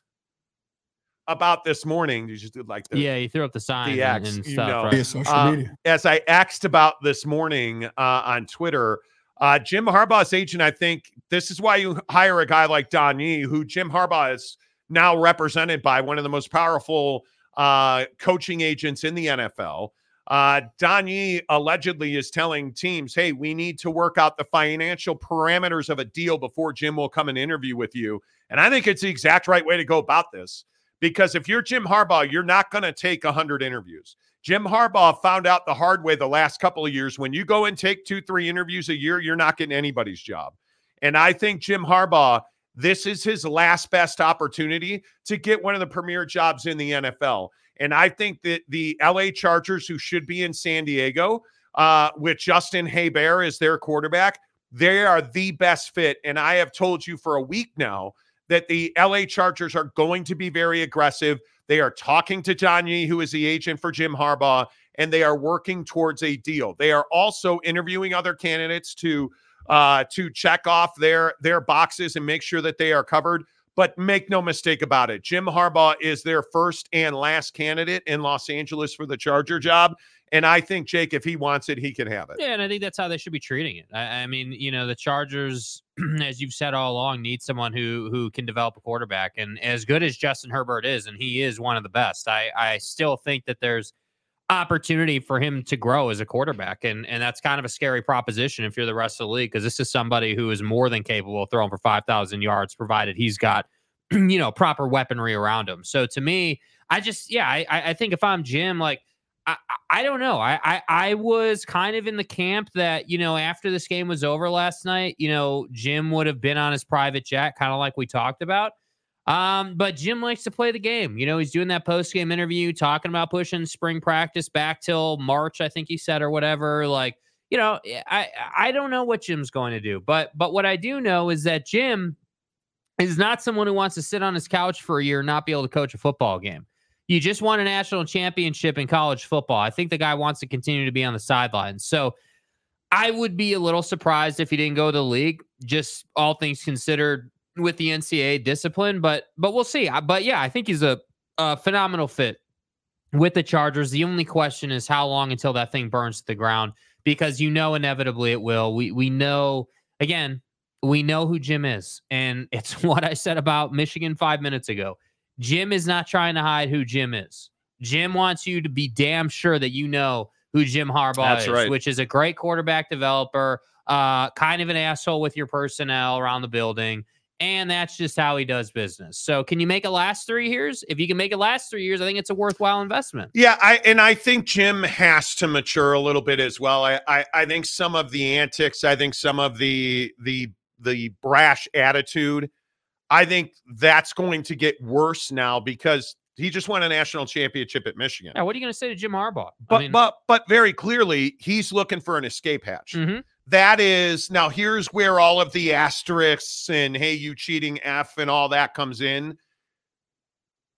about this morning, you just did like the, yeah, you threw up the sign the and, X, and you stuff. know. right? Via social Uh, media. as I asked about this morning uh, on Twitter, uh, Jim Harbaugh's agent, I think this is why you hire a guy like Don Yee, who Jim Harbaugh is now represented by one of the most powerful uh, coaching agents in the NFL. Uh, Don Yee allegedly is telling teams, hey, we need to work out the financial parameters of a deal before Jim will come and interview with you. And I think it's the exact right way to go about this. Because if you're Jim Harbaugh, you're not going to take 100 interviews. Jim Harbaugh found out the hard way the last couple of years. When you go and take two, three interviews a year, you're not getting anybody's job. And I think Jim Harbaugh, this is his last best opportunity to get one of the premier jobs in the NFL. And I think that the LA Chargers, who should be in San Diego, uh, with Justin Herbert as their quarterback, they are the best fit. And I have told you for a week now that the LA Chargers are going to be very aggressive. They are talking to Don Yee, who is the agent for Jim Harbaugh, and they are working towards a deal. They are also interviewing other candidates to uh, to check off their their boxes and make sure that they are covered. But make no mistake about it, Jim Harbaugh is their first and last candidate in Los Angeles for the Charger job. And I think Jake, if he wants it, he can have it. Yeah, and I think that's how they should be treating it. I, I mean, you know, the Chargers, as you've said all along, need someone who who can develop a quarterback. And as good as Justin Herbert is, and he is one of the best, I I still think that there's opportunity for him to grow as a quarterback. And and that's kind of a scary proposition if you're the rest of the league, because this is somebody who is more than capable of throwing for five thousand yards, provided he's got you know proper weaponry around him. So to me, I just yeah, I I think if I'm Jim, like I, I- I don't know. I, I I was kind of in the camp that you know after this game was over last night, you know Jim would have been on his private jet, kind of like we talked about. Um, but Jim likes to play the game. You know, he's doing that post game interview, talking about pushing spring practice back till March, I think he said, or whatever. Like, you know, I I don't know what Jim's going to do, but but what I do know is that Jim is not someone who wants to sit on his couch for a year and not be able to coach a football game. You just won a national championship in college football. I think the guy wants to continue to be on the sidelines. So I would be a little surprised if he didn't go to the league, just all things considered with the NCAA discipline. But but we'll see. But yeah, I think he's a, a phenomenal fit with the Chargers. The only question is how long until that thing burns to the ground because you know inevitably it will. We we know again, we know who Jim is. And it's what I said about Michigan 5 minutes ago. Jim is not trying to hide who Jim is. Jim wants you to be damn sure that you know who Jim Harbaugh That's is, right. which is a great quarterback developer, uh, kind of an asshole with your personnel around the building. And that's just how he does business. So, can you make it last three years? If you can make it last three years, I think it's a worthwhile investment. Yeah, I and I think Jim has to mature a little bit as well. I, I I think some of the antics, I think some of the the the brash attitude, I think that's going to get worse now because he just won a national championship at Michigan. Yeah, what are you going to say to Jim Harbaugh? But I mean, but but very clearly he's looking for an escape hatch. mhm. That is now here's where all of the asterisks and hey you cheating F and all that comes in.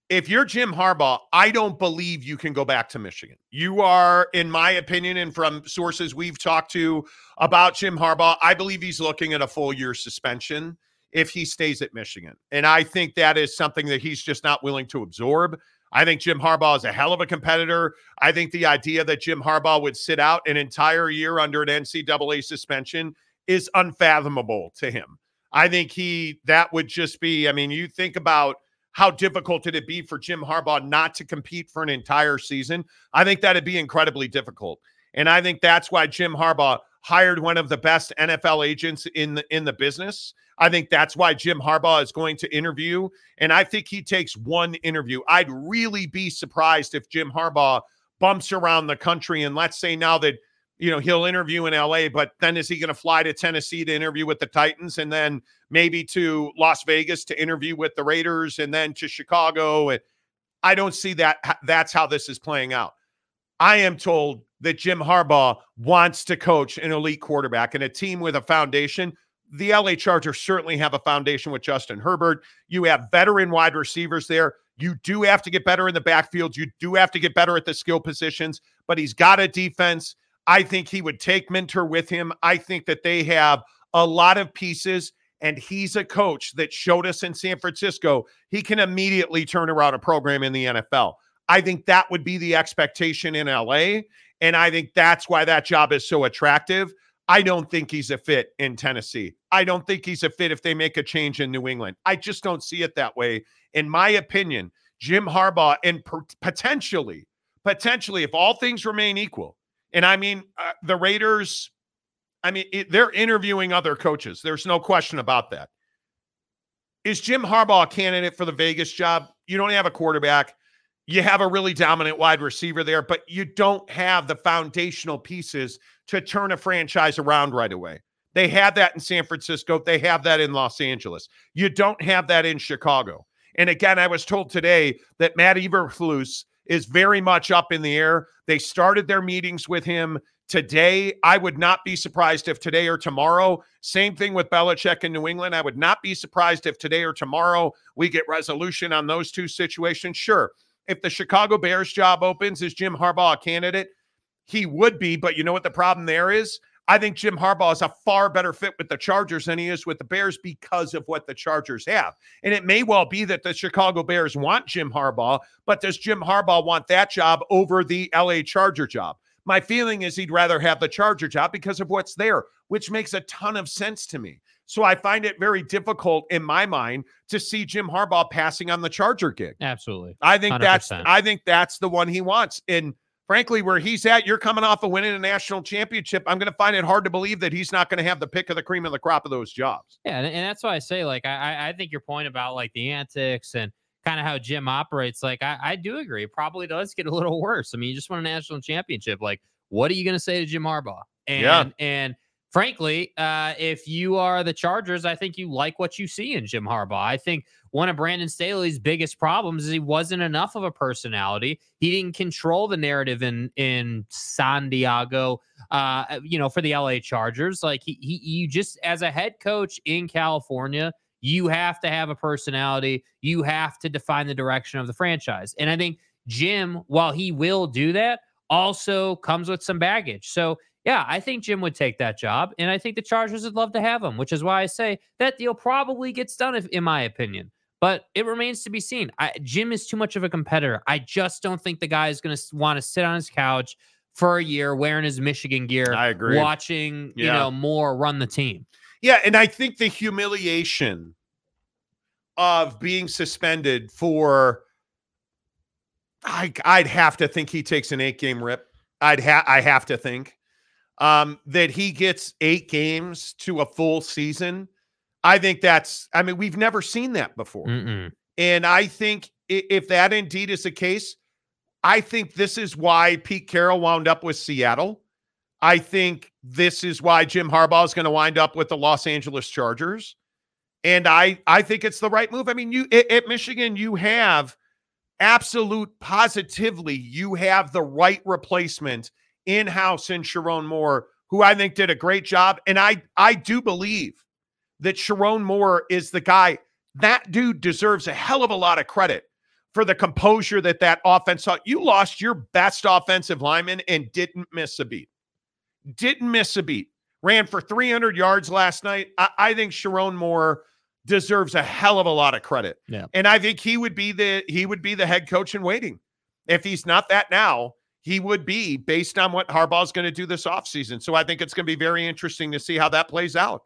If you're Jim Harbaugh, I don't believe you can go back to Michigan. You are, in my opinion, and from sources we've talked to about Jim Harbaugh, I believe he's looking at a full year suspension if he stays at Michigan. And I think that is something that he's just not willing to absorb. I think Jim Harbaugh is a hell of a competitor. I think the idea that Jim Harbaugh would sit out an entire year under an NCAA suspension is unfathomable to him. I think he, that would just be, I mean, you think about how difficult it'd be for Jim Harbaugh not to compete for an entire season. I think that'd be incredibly difficult. And I think that's why Jim Harbaugh hired one of the best NFL agents in the in the business. I think that's why Jim Harbaugh is going to interview. And I think he takes one interview. I'd really be surprised if Jim Harbaugh bumps around the country. And let's say now that, you know, he'll interview in LA, but then is he going to fly to Tennessee to interview with the Titans and then maybe to Las Vegas to interview with the Raiders and then to Chicago? And I don't see that. That's how this is playing out. I am told that Jim Harbaugh wants to coach an elite quarterback and a team with a foundation the LA Chargers certainly have a foundation with Justin Herbert. You have veteran wide receivers there. You do have to get better in the backfield. You do have to get better at the skill positions, but he's got a defense. I think he would take Minter with him. I think that they have a lot of pieces, and he's a coach that showed us in San Francisco he can immediately turn around a program in the NFL. I think that would be the expectation in LA. And I think that's why that job is so attractive. I don't think he's a fit in Tennessee. I don't think he's a fit if they make a change in New England. I just don't see it that way. In my opinion, Jim Harbaugh and potentially, potentially, if all things remain equal, and I mean, uh, the Raiders, I mean, it, they're interviewing other coaches. There's no question about that. Is Jim Harbaugh a candidate for the Vegas job? You don't have a quarterback. You have a really dominant wide receiver there, but you don't have the foundational pieces to turn a franchise around right away. They had that in San Francisco. They have that in Los Angeles. You don't have that in Chicago. And again, I was told today that Matt Eberflus is very much up in the air. They started their meetings with him today. I would not be surprised if today or tomorrow, same thing with Belichick in New England. I would not be surprised if today or tomorrow we get resolution on those two situations. Sure, if the Chicago Bears job opens, is Jim Harbaugh a candidate? He would be, but you know what the problem there is? I think Jim Harbaugh is a far better fit with the Chargers than he is with the Bears because of what the Chargers have. And it may well be that the Chicago Bears want Jim Harbaugh, but does Jim Harbaugh want that job over the LA Charger job? My feeling is he'd rather have the Charger job because of what's there, which makes a ton of sense to me. So I find it very difficult in my mind to see Jim Harbaugh passing on the Charger gig. Absolutely. I think that's 100%. I think that's the one he wants. And frankly, where he's at, you're coming off of winning a national championship. I'm going to find it hard to believe that he's not going to have the pick of the cream of the crop of those jobs. Yeah, and, and that's why I say, like, I I- I think your point about like the antics and kind of how Jim operates, like, I, I do agree. It probably does get a little worse. I mean, you just won a national championship. Like, what are you going to say to Jim Harbaugh? And Yeah. and frankly, uh, if you are the Chargers, I think you like what you see in Jim Harbaugh. I think one of Brandon Staley's biggest problems is he wasn't enough of a personality. He didn't control the narrative in in San Diego, uh, you know, for the LA Chargers. Like he, he, you just as a head coach in California, you have to have a personality. You have to define the direction of the franchise. And I think Jim, while he will do that, also comes with some baggage. So yeah, I think Jim would take that job, and I think the Chargers would love to have him, which is why I say that deal probably gets done, if, in my opinion. But it remains to be seen. I, Jim is too much of a competitor. I just don't think the guy is going to want to sit on his couch for a year wearing his Michigan gear, I agree. watching you know more run the team. Yeah, and I think the humiliation of being suspended for I I'd have to think he takes an 8-game rip. I'd ha- I have to think um that he gets 8 games to a full season. I think that's I mean we've never seen that before. Mm-mm. And I think if that indeed is the case, I think this is why Pete Carroll wound up with Seattle. I think this is why Jim Harbaugh is going to wind up with the Los Angeles Chargers. And I I think it's the right move. I mean, you at Michigan, you have absolute positively, you have the right replacement in-house in Sherrone Moore, who I think did a great job. And I I do believe that Sherrone Moore is the guy. That dude deserves a hell of a lot of credit for the composure that that offense saw. You lost your best offensive lineman and didn't miss a beat. Didn't miss a beat. Ran for 300 yards last night. I, I think Sherrone Moore deserves a hell of a lot of credit. Yeah. And I think he would be the he would be the head coach in waiting. If he's not that now, he would be based on what Harbaugh's going to do this offseason. So I think it's going to be very interesting to see how that plays out.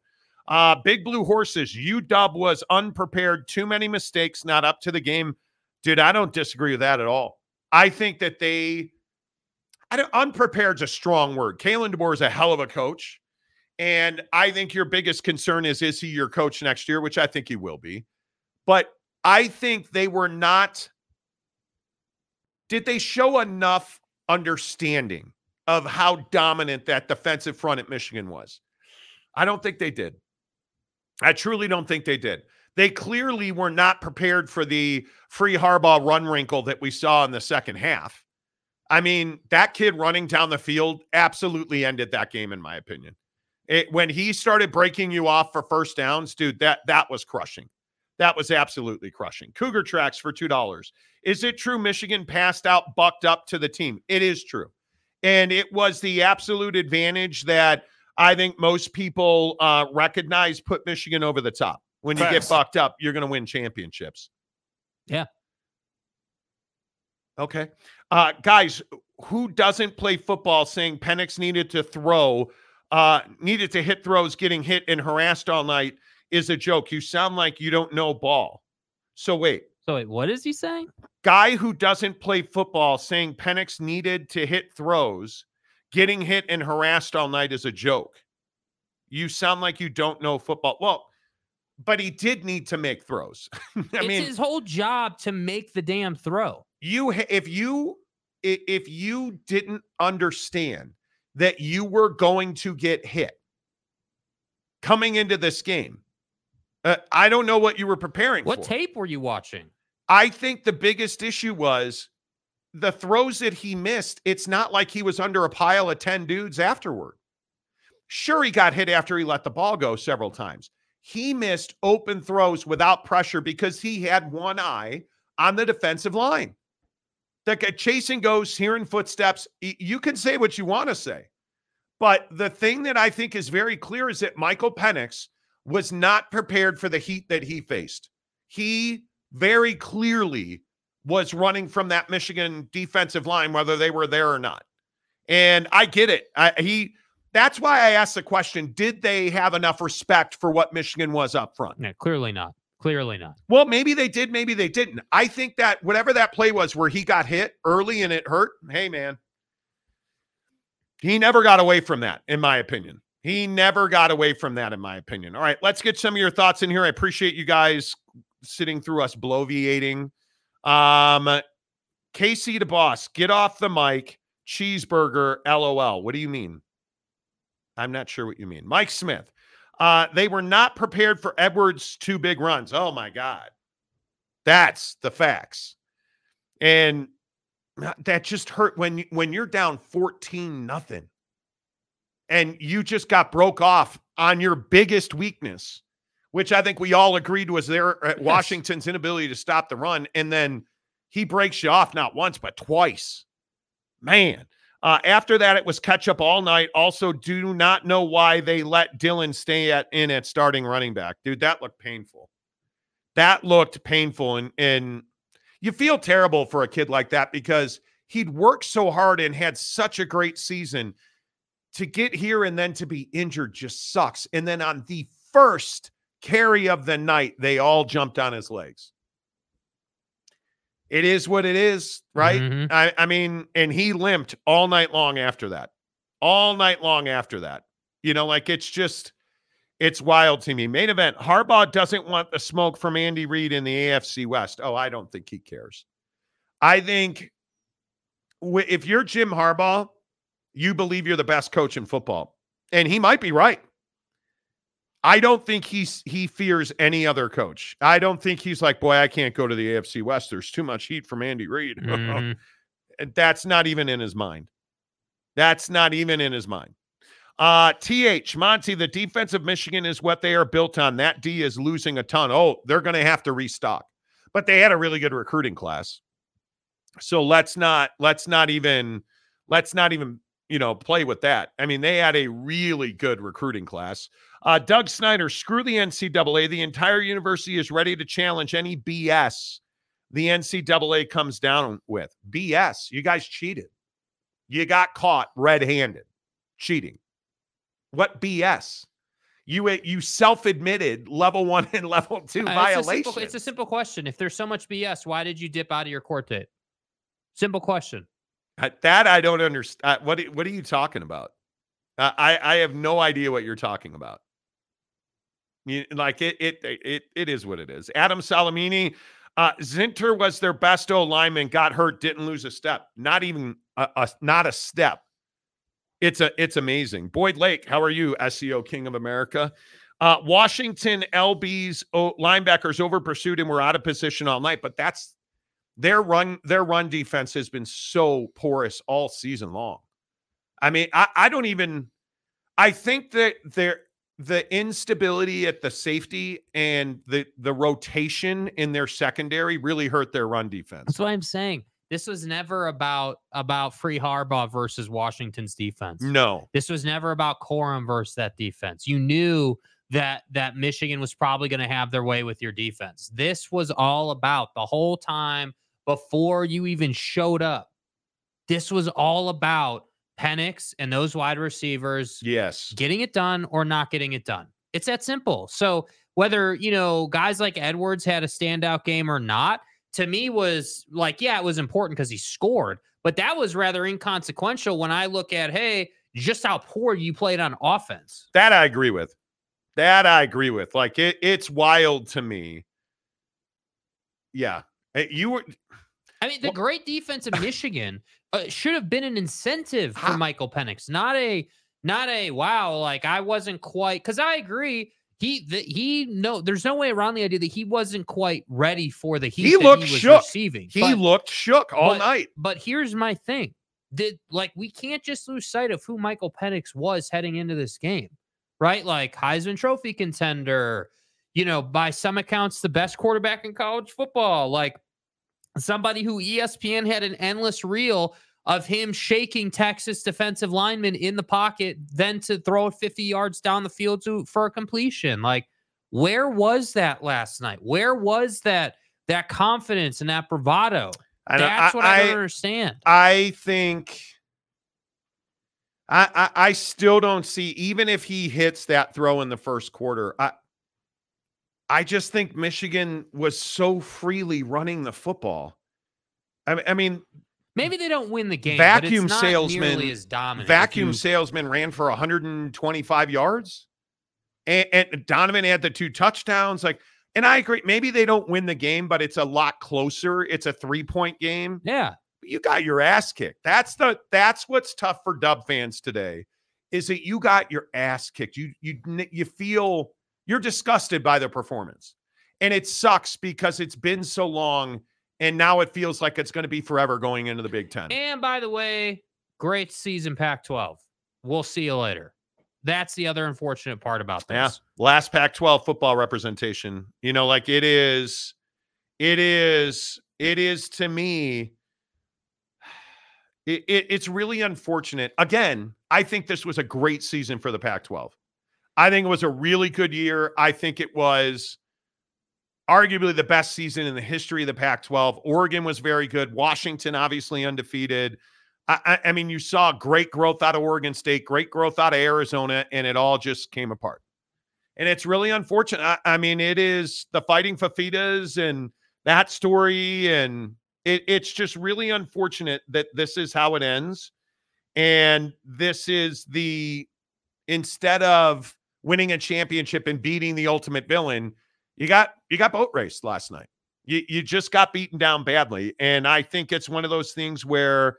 Uh, Big Blue Horses, UW was unprepared, too many mistakes, not up to the game. Dude, I don't disagree with that at all. I think that they, I don't, unprepared's a strong word. Kalen DeBoer is a hell of a coach. And I think your biggest concern is, is he your coach next year, which I think he will be. But I think they were not, did they show enough understanding of how dominant that defensive front at Michigan was? I don't think they did. I truly don't think they did. They clearly were not prepared for the free Harbaugh run wrinkle that we saw in the second half. I mean, that kid running down the field absolutely ended that game, in my opinion. It, when he started breaking you off for first downs, dude, that that was crushing. That was absolutely crushing. Cougar tracks for two dollars. Is it true Michigan passed out, bucked up to the team? It is true, and it was the absolute advantage that I think most people uh, recognize put Michigan over the top. When you get bucked up, you're going to win championships. Yeah. Okay. Uh, guys, who doesn't play football saying Penix needed to throw, uh, needed to hit throws, getting hit and harassed all night is a joke. You sound like you don't know ball. So wait, So wait, what is he saying? guy who doesn't play football saying Penix needed to hit throws, getting hit and harassed all night is a joke. You sound like you don't know football. Well, but he did need to make throws. I it's mean, his whole job to make the damn throw. you if you if you didn't understand that you were going to get hit coming into this game, uh, I don't know what you were preparing for. What for. tape were you watching? I think the biggest issue was the throws that he missed. It's not like he was under a pile of 10 dudes afterward. Sure, he got hit after he let the ball go several times. He missed open throws without pressure because he had one eye on the defensive line. Guy chasing goes, hearing footsteps. You can say what you want to say. But the thing that I think is very clear is that Michael Penix was not prepared for the heat that he faced. He very clearly was running from that Michigan defensive line, whether they were there or not. And I get it. I, he that's why I asked the question: Did they have enough respect for what Michigan was up front? Yeah, clearly not. Clearly not. Well, maybe they did, maybe they didn't. I think that whatever that play was where he got hit early and it hurt, hey man. He never got away from that, in my opinion. He never got away from that, in my opinion. All right, let's get some of your thoughts in here. I appreciate you guys sitting through us bloviating. Um, KC the boss, get off the mic. Cheeseburger, LOL. What do you mean? I'm not sure what you mean. Mike Smith. Uh, they were not prepared for Edwards' two big runs. Oh my God. That's the facts. And that just hurt when when you're down 14 nothing and you just got broke off on your biggest weakness, which I think we all agreed was there at Yes. Washington's inability to stop the run. And then he breaks you off not once, but twice. Man. Uh, after that, it was catch up all night. Also, do not know why they let Dillon stay at in at starting running back. Dude, that looked painful. That looked painful. And, and you feel terrible for a kid like that because he'd worked so hard and had such a great season. To get here and then to be injured just sucks. And then on the first carry of the night, they all jumped on his legs. It is what it is, right? Mhm. I, I mean, and he limped all night long after that. All night long after that. You know, like it's just, it's wild to me. Main event Harbaugh doesn't want the smoke from Andy Reid in the AFC West. Oh, I don't think he cares. I think if you're Jim Harbaugh, you believe you're the best coach in football. And he might be right. I don't think he's he fears any other coach. I don't think he's like, boy, I can't go to the AFC West. There's too much heat from Andy Reid. Mhm. And That's not even in his mind. That's not even in his mind. Uh, TH, Monty, the defense of Michigan is what they are built on. That D is losing a ton. Oh, they're going to have to restock. But they had a really good recruiting class. So let's not let's not even let's not even, you know, play with that. I mean, they had a really good recruiting class. Uh, Doug Snyder, screw the NCAA. The entire university is ready to challenge any BS the NCAA comes down with. BS. You guys cheated. You got caught red handed cheating. What BS? You you self admitted level one and level two Uh, It's a, violations. simple, it's a simple question. If there's so much BS, why did you dip out of your court date? Simple question. Uh, That I don't understand. What are- what are you talking about? Uh, I I have no idea what you're talking about. You, like it it it it is what it is. Adam Salamini, uh, Zinter was their best O lineman. Got hurt, didn't lose a step. Not even a, a not a step. It's a it's amazing. Boyd Lake, how are you, SEO King of America? Uh, Washington LB's linebackers over pursued and were out of position all night, but that's their run their run defense has been so porous all season long. I mean, I, I don't even I think that there the instability at the safety and the the rotation in their secondary really hurt their run defense. That's what I'm saying. This was never about about free Harbaugh versus Washington's defense. No. This was never about Corum versus that defense. You knew that that Michigan was probably going to have their way with your defense. This was all about the whole time before you even showed up. This was all about Penix and those wide receivers Yes. getting it done or not getting it done. It's that simple. So whether, you know, guys like Edwards had a standout game or not, to me was like, yeah, it was important because he scored, but that was rather inconsequential when I look at, hey, just how poor you played on offense. That I agree with. That I agree with. Like it it's wild to me. Yeah. You were I mean, the Well- great defense of Michigan uh, should have been an incentive for Michael Penix, not a not a wow. Like I wasn't quite because I agree. He the, he no, there's no way around the idea that he wasn't quite ready for the heat He looked he was shook. receiving. he But- looked shook all but- night. But here's my thing. Did like we can't just lose sight of who Michael Penix was heading into this game, right? Like Heisman Trophy contender, you know, by some accounts, the best quarterback in college football. Like somebody who ESPN had an endless reel of him shaking Texas defensive linemen in the pocket, then to throw it 50 yards down the field to for a completion. Like, where was that last night? Where was that that confidence and that bravado? I, That's what I, don't understand. I think I, I I still don't see even if he hits that throw in the first quarter. I I just think Michigan was so freely running the football. I, mean- I mean, Maybe they don't win the game. Vacuum but it's not salesman- as dominant. vacuum you- salesman ran for 125 yards, and, and Donovan had the two touchdowns. Like, and I agree. Maybe they don't win the game, but it's a lot closer. It's a three point game. yeah, you got your ass kicked. That's the that's what's tough for Dub fans today, is that you got your ass kicked. You you you feel you're disgusted by the performance, and it sucks because it's been so long, and now it feels like it's going to be forever going into the Big Ten. And by the way, great season Pac-12. We'll see you later. That's the other unfortunate part about this. Yeah, last Pac-12 football representation. You know, like it is, it is, it is to me. It, it, it's really unfortunate. Again, I think this was a great season for the Pac 12. I think it was a really good year. I think it was arguably the best season in the history of the Pac 12. Oregon was very good. Washington, obviously undefeated. I, I, I, mean, you saw great growth out of Oregon State, great growth out of Arizona, and it all just came apart. And it's really unfortunate. I, I mean, it is the fighting Fifitas and that story. And it, it's just really unfortunate that this is how it ends. And this is the, instead of winning a championship and beating the ultimate villain, you got you got boat raced last night. You you just got beaten down badly, and I think it's one of those things where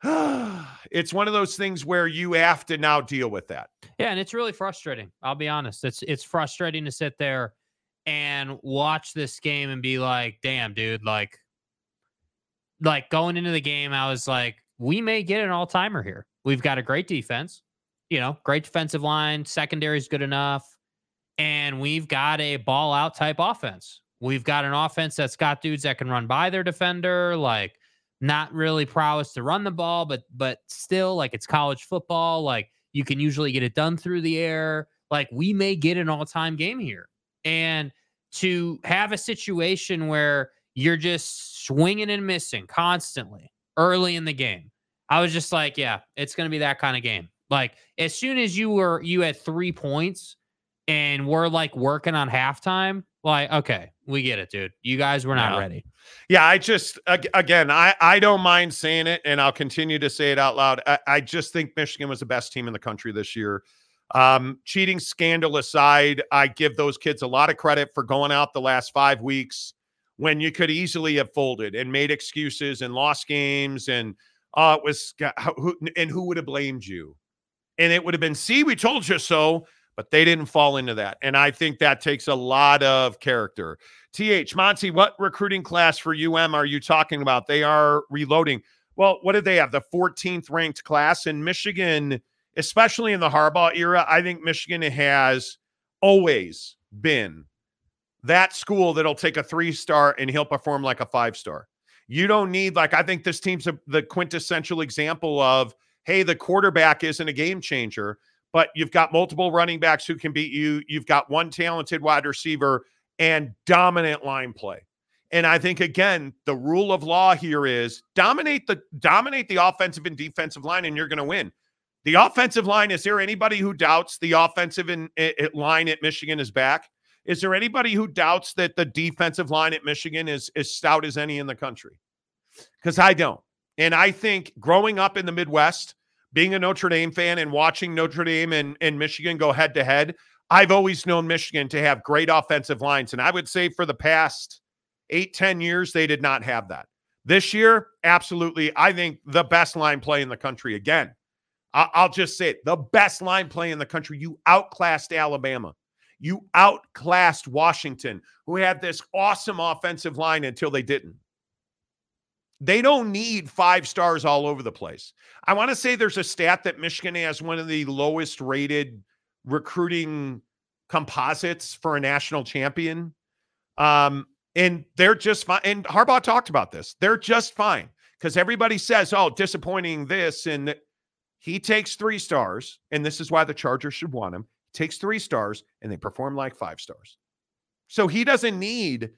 it's one of those things where you have to now deal with that. Yeah, and it's really frustrating. I'll be honest. It's it's frustrating to sit there and watch this game and be like, "Damn, dude!" Like, like going into the game, I was like, "We may get an all timer here. We've got a great defense, you know, great defensive line. Secondary is good enough and we've got a ball out type offense. We've got an offense that's got dudes that can run by their defender, like not really prowess to run the ball, but but still like it's college football. Like you can usually get it done through the air. Like we may get an all-time game here. And to have a situation where you're just swinging and missing constantly early in the game. I was just like, yeah, it's going to be that kind of game. Like as soon as you were you had 3 points and we're like working on halftime, like, okay, we get it, dude. You guys were not yeah. ready. Yeah, I just again, I I don't mind saying it, and I'll continue to say it out loud. I, I just think Michigan was the best team in the country this year. Um, cheating scandal aside, I give those kids a lot of credit for going out the last five weeks when you could easily have folded and made excuses and lost games and uh it was and who would have blamed you and it would have been see we told you so but they didn't fall into that. And I think that takes a lot of character. TH, Monty, what recruiting class for UM are you talking about? They are reloading. Well, what did they have? The 14th ranked class in Michigan, especially in the Harbaugh era. I think Michigan has always been that school that'll take a three star and he'll perform like a five star. You don't need, like, I think this team's a, the quintessential example of, hey, the quarterback isn't a game changer but you've got multiple running backs who can beat you. You've got one talented wide receiver and dominant line play. And I think again, the rule of law here is dominate the dominate the offensive and defensive line, and you're going to win. The offensive line. Is there anybody who doubts the offensive in, in, eh, eh, line at Michigan is back? Is there anybody who doubts that the defensive line at Michigan is as stout as any in the country? Because I don't. And I think growing up in the Midwest, being a Notre Dame fan and watching Notre Dame and, and Michigan go head to head, I've always known Michigan to have great offensive lines. And I would say for the past eight, ten years, they did not have that. This year, absolutely, I think the best line play in the country again. I'll just say it the best line play in the country. You outclassed Alabama. You outclassed Washington, who had this awesome offensive line until they didn't. They don't need five stars all over the place. I want to say there's a stat that Michigan has one of the lowest rated recruiting composites for a national champion. Um, and they're just fine. And Harbaugh talked about this. They're just fine because everybody says, oh, disappointing this. And he takes three stars. And this is why the Chargers should want him. Takes three stars and they perform like five stars. So he doesn't need,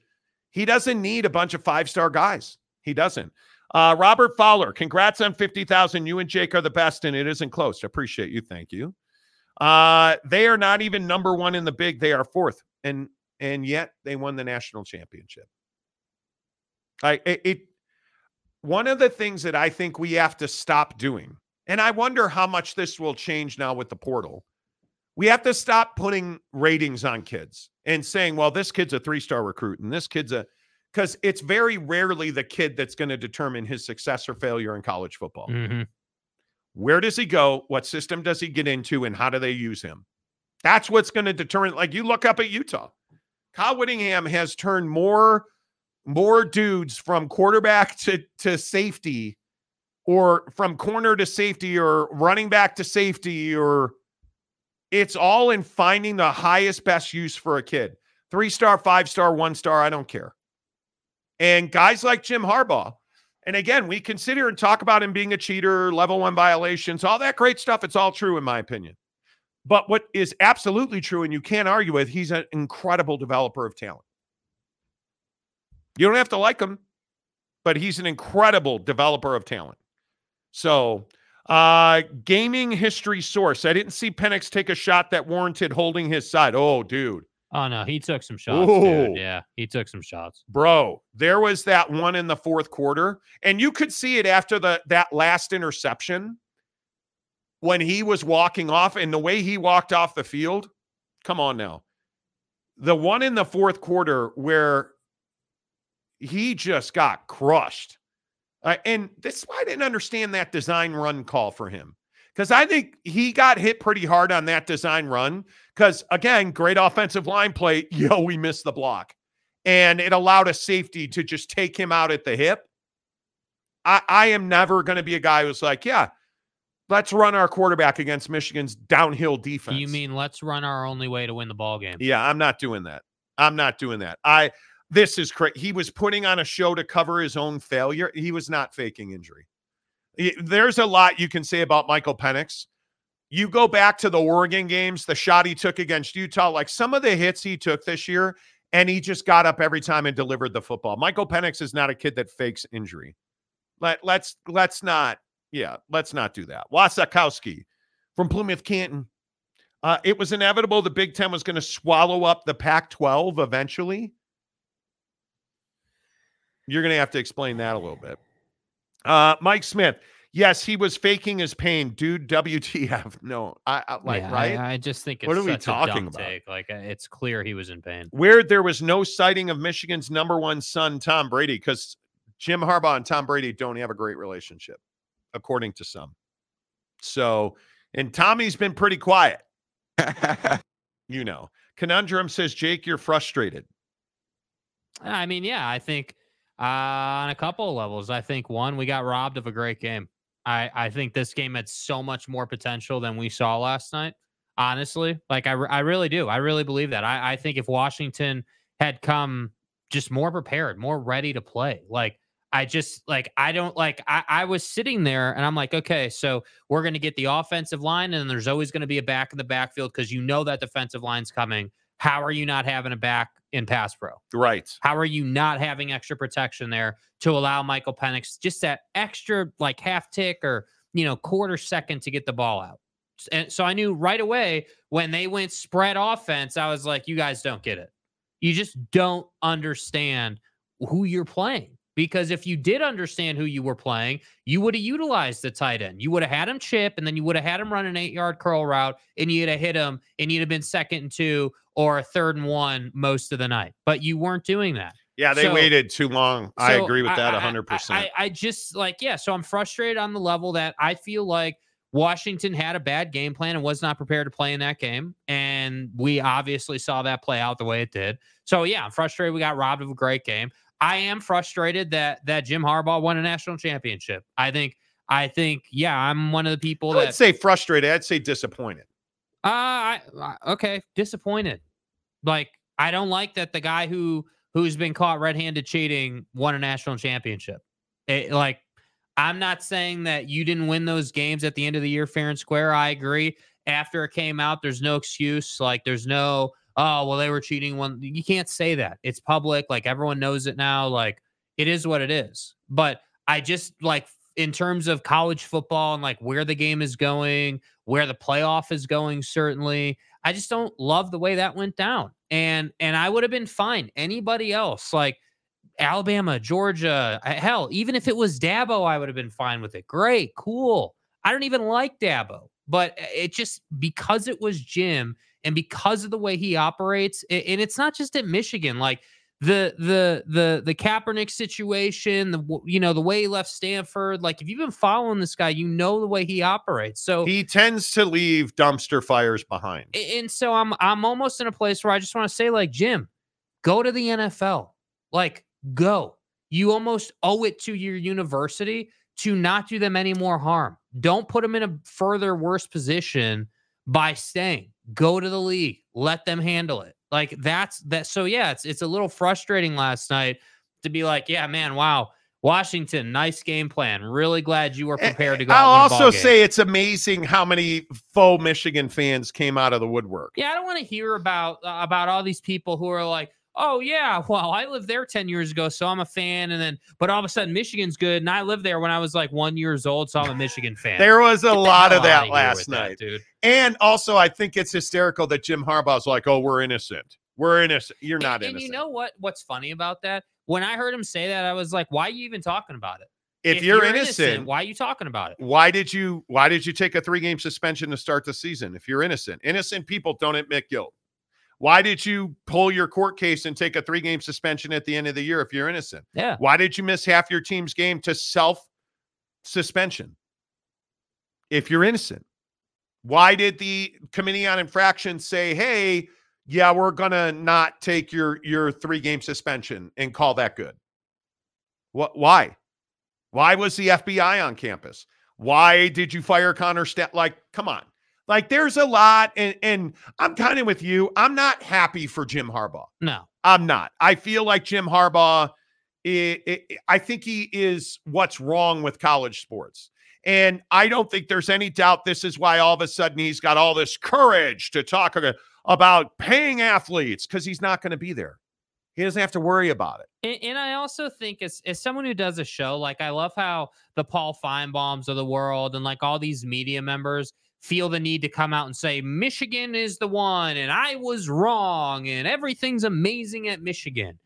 he doesn't need a bunch of five star guys. He doesn't. Uh, Robert Fowler, congrats on 50,000. You and Jake are the best, and it isn't close. Appreciate you. Thank you. Uh, they are not even number one in the big. They are fourth, and and yet they won the national championship. I it, it one of the things that I think we have to stop doing, and I wonder how much this will change now with the portal. We have to stop putting ratings on kids and saying, well, this kid's a three star recruit and this kid's a because it's very rarely the kid that's going to determine his success or failure in college football. Mm-hmm. Where does he go? What system does he get into? And how do they use him? That's what's going to determine. Like you look up at Utah, Kyle Whittingham has turned more more dudes from quarterback to to safety, or from corner to safety, or running back to safety, or it's all in finding the highest best use for a kid. Three star, five star, one star. I don't care. And guys like Jim Harbaugh, and again, we consider and talk about him being a cheater, level one violations, all that great stuff. It's all true, in my opinion. But what is absolutely true, and you can't argue with, he's an incredible developer of talent. You don't have to like him, but he's an incredible developer of talent. So, uh, gaming history source. I didn't see Penix take a shot that warranted holding his side. Oh, dude. Oh no, he took some shots. Dude. Yeah, he took some shots. Bro, there was that one in the fourth quarter, and you could see it after the that last interception when he was walking off and the way he walked off the field. Come on now. The one in the fourth quarter where he just got crushed. Uh, and this is why I didn't understand that design run call for him. Because I think he got hit pretty hard on that design run. Because again, great offensive line play. Yo, we missed the block. And it allowed a safety to just take him out at the hip. I, I am never going to be a guy who's like, yeah, let's run our quarterback against Michigan's downhill defense. You mean let's run our only way to win the ball game? Yeah, I'm not doing that. I'm not doing that. I this is crazy. He was putting on a show to cover his own failure. He was not faking injury. He- There's a lot you can say about Michael Penix. You go back to the Oregon games, the shot he took against Utah, like some of the hits he took this year, and he just got up every time and delivered the football. Michael Penix is not a kid that fakes injury. Let let's let's not, yeah, let's not do that. Wasakowski from Plymouth Canton. Uh, it was inevitable the Big Ten was going to swallow up the Pac 12 eventually. You're going to have to explain that a little bit. Uh, Mike Smith. Yes, he was faking his pain, dude. WTF? No, I, I like Yeah, right. I, I just think it's What are we such a talking about? take. Like uh, it's clear he was in pain. Where there was no sighting of Michigan's number one son, Tom Brady, because Jim Harbaugh and Tom Brady don't have a great relationship, according to some. So, and Tommy's been pretty quiet. you know, Conundrum says, Jake, you're frustrated. I mean, yeah, I think uh, on a couple of levels. I think one, we got robbed of a great game. I I think this game had so much more potential than we saw last night. Honestly, like I, I really do. I really believe that. I, I think if Washington had come just more prepared, more ready to play, like I just like I don't like I, I was sitting there and I'm like, okay, so we're gonna get the offensive line, and there's always gonna be a back in the backfield because you know that defensive line's coming. How are you not having a back in pass pro? Right. How are you not having extra protection there to allow Michael Penix just that extra like half tick or you know quarter second to get the ball out? And so I knew right away when they went spread offense, I was like, you guys don't get it. You just don't understand who you're playing. Because if you did understand who you were playing, you would have utilized the tight end. You would have had him chip, and then you would have had him run an eight yard curl route, and you'd have hit him, and you'd have been second and two or a third and one most of the night. But you weren't doing that. Yeah, they So- waited too long. I agree with that I- I- 100%. I, I just like, yeah. So I'm frustrated on the level that I feel like Washington had a bad game plan and was not prepared to play in that game. And we obviously saw that play out the way it did. So yeah, I'm frustrated we got robbed of a great game. I am frustrated that that Jim Harbaugh won a national championship. I think I think, yeah, I'm one of the people I would that say frustrated. I'd say disappointed. uh, I, I- okay, disappointed. Like I don't like that the guy who who's been caught red-handed cheating won a national championship. It- like I'm not saying that you didn't win those games at the end of the year fair and square. I agree. After it came out, there's no excuse. Like there's no oh well they were cheating one. You can't say that. It's public. Like everyone knows it now. Like it is what it is. But I just like in terms of college football and like where the game is going, where the playoff is going, certainly. I just don't love the way that went down. And and I would have been fine. Anybody else, like Alabama, Georgia, uh, hell, even if it was Dabo, I would have been fine with it. Great, cool. I don't even like Dabo, but uh, it just because it was Jim and because of the way he operates, and it's not just at Michigan, like the the the the Kaepernick situation, the you know the way he left Stanford. Like if you've been following this guy, you know the way he operates. So He tends to leave dumpster fires behind. and so I'm I'm almost in a place where I just want to say like Jim, go to the NFL. Like go. You almost owe it to your university to not do them any more harm. Don't put them in a further worse position by staying. Go to the league. Let them handle it. Like that's that so yeah, it's it's a little frustrating last night to be like, yeah, man, wow. Washington, nice game plan. Really glad you were Eh, prepared to go. I'll out and win a also say it's amazing how many faux Michigan fans came out of the woodwork. Yeah, I don't want to hear about uh, about all these people who are like, "Oh yeah, well, I lived there 10 years ago, so I'm a fan." And then but all of a sudden Michigan's good, and I lived there when I was like 1 years old, so I'm a Michigan fan. There was a Get lot of that last with that, night. dude. And also, I think it's hysterical that Jim Harbaugh's like, "Oh, we're innocent. We're innocent. You're not and, and innocent." you know what what's funny about that? When I heard him say that, I was like, "Why are you even talking about it? if, you're, innocent, why are you talking about it?" why did you why did you take a three game suspension to start the season? If you're innocent, innocent people don't admit guilt. Why did you pull your court case and take a three game suspension at the end of the year if you're innocent? Yeah. Why did you miss half your team's game to self suspension? If you're innocent, why did the committee on infractions say, "Hey, yeah, we're gonna not take your your three game suspension and call that good"? What? Why? Why was the FBI on campus? Why did you fire Connor Stat? Like, come on. Like, there's a lot, and and I'm kind of with you. I'm not happy for Jim Harbaugh. No. I'm not. I feel like Jim Harbaugh. i- i- I think he is what's wrong with college sports. And I don't think there's any doubt this is why all of a sudden he's got all this courage to talk about paying athletes because he's not going to be there. He doesn't have to worry about it. And, and I also think as as someone who does a show, like I love how the Paul Finebaums of the world and like all these media members feel the need to come out and say Michigan is the one and I was wrong and everything's amazing at Michigan.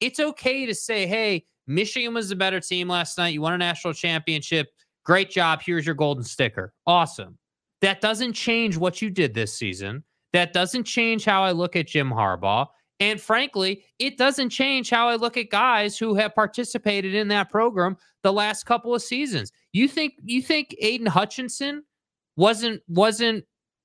It's okay to say, hey, Michigan was the better team last night. You won a national championship. Great job. Here's your golden sticker. Awesome. That doesn't change what you did this season. That doesn't change how I look at Jim Harbaugh. And frankly, it doesn't change how I look at guys who have participated in that program the last couple of seasons. You think you think Aidan Hutchinson wasn't wasn't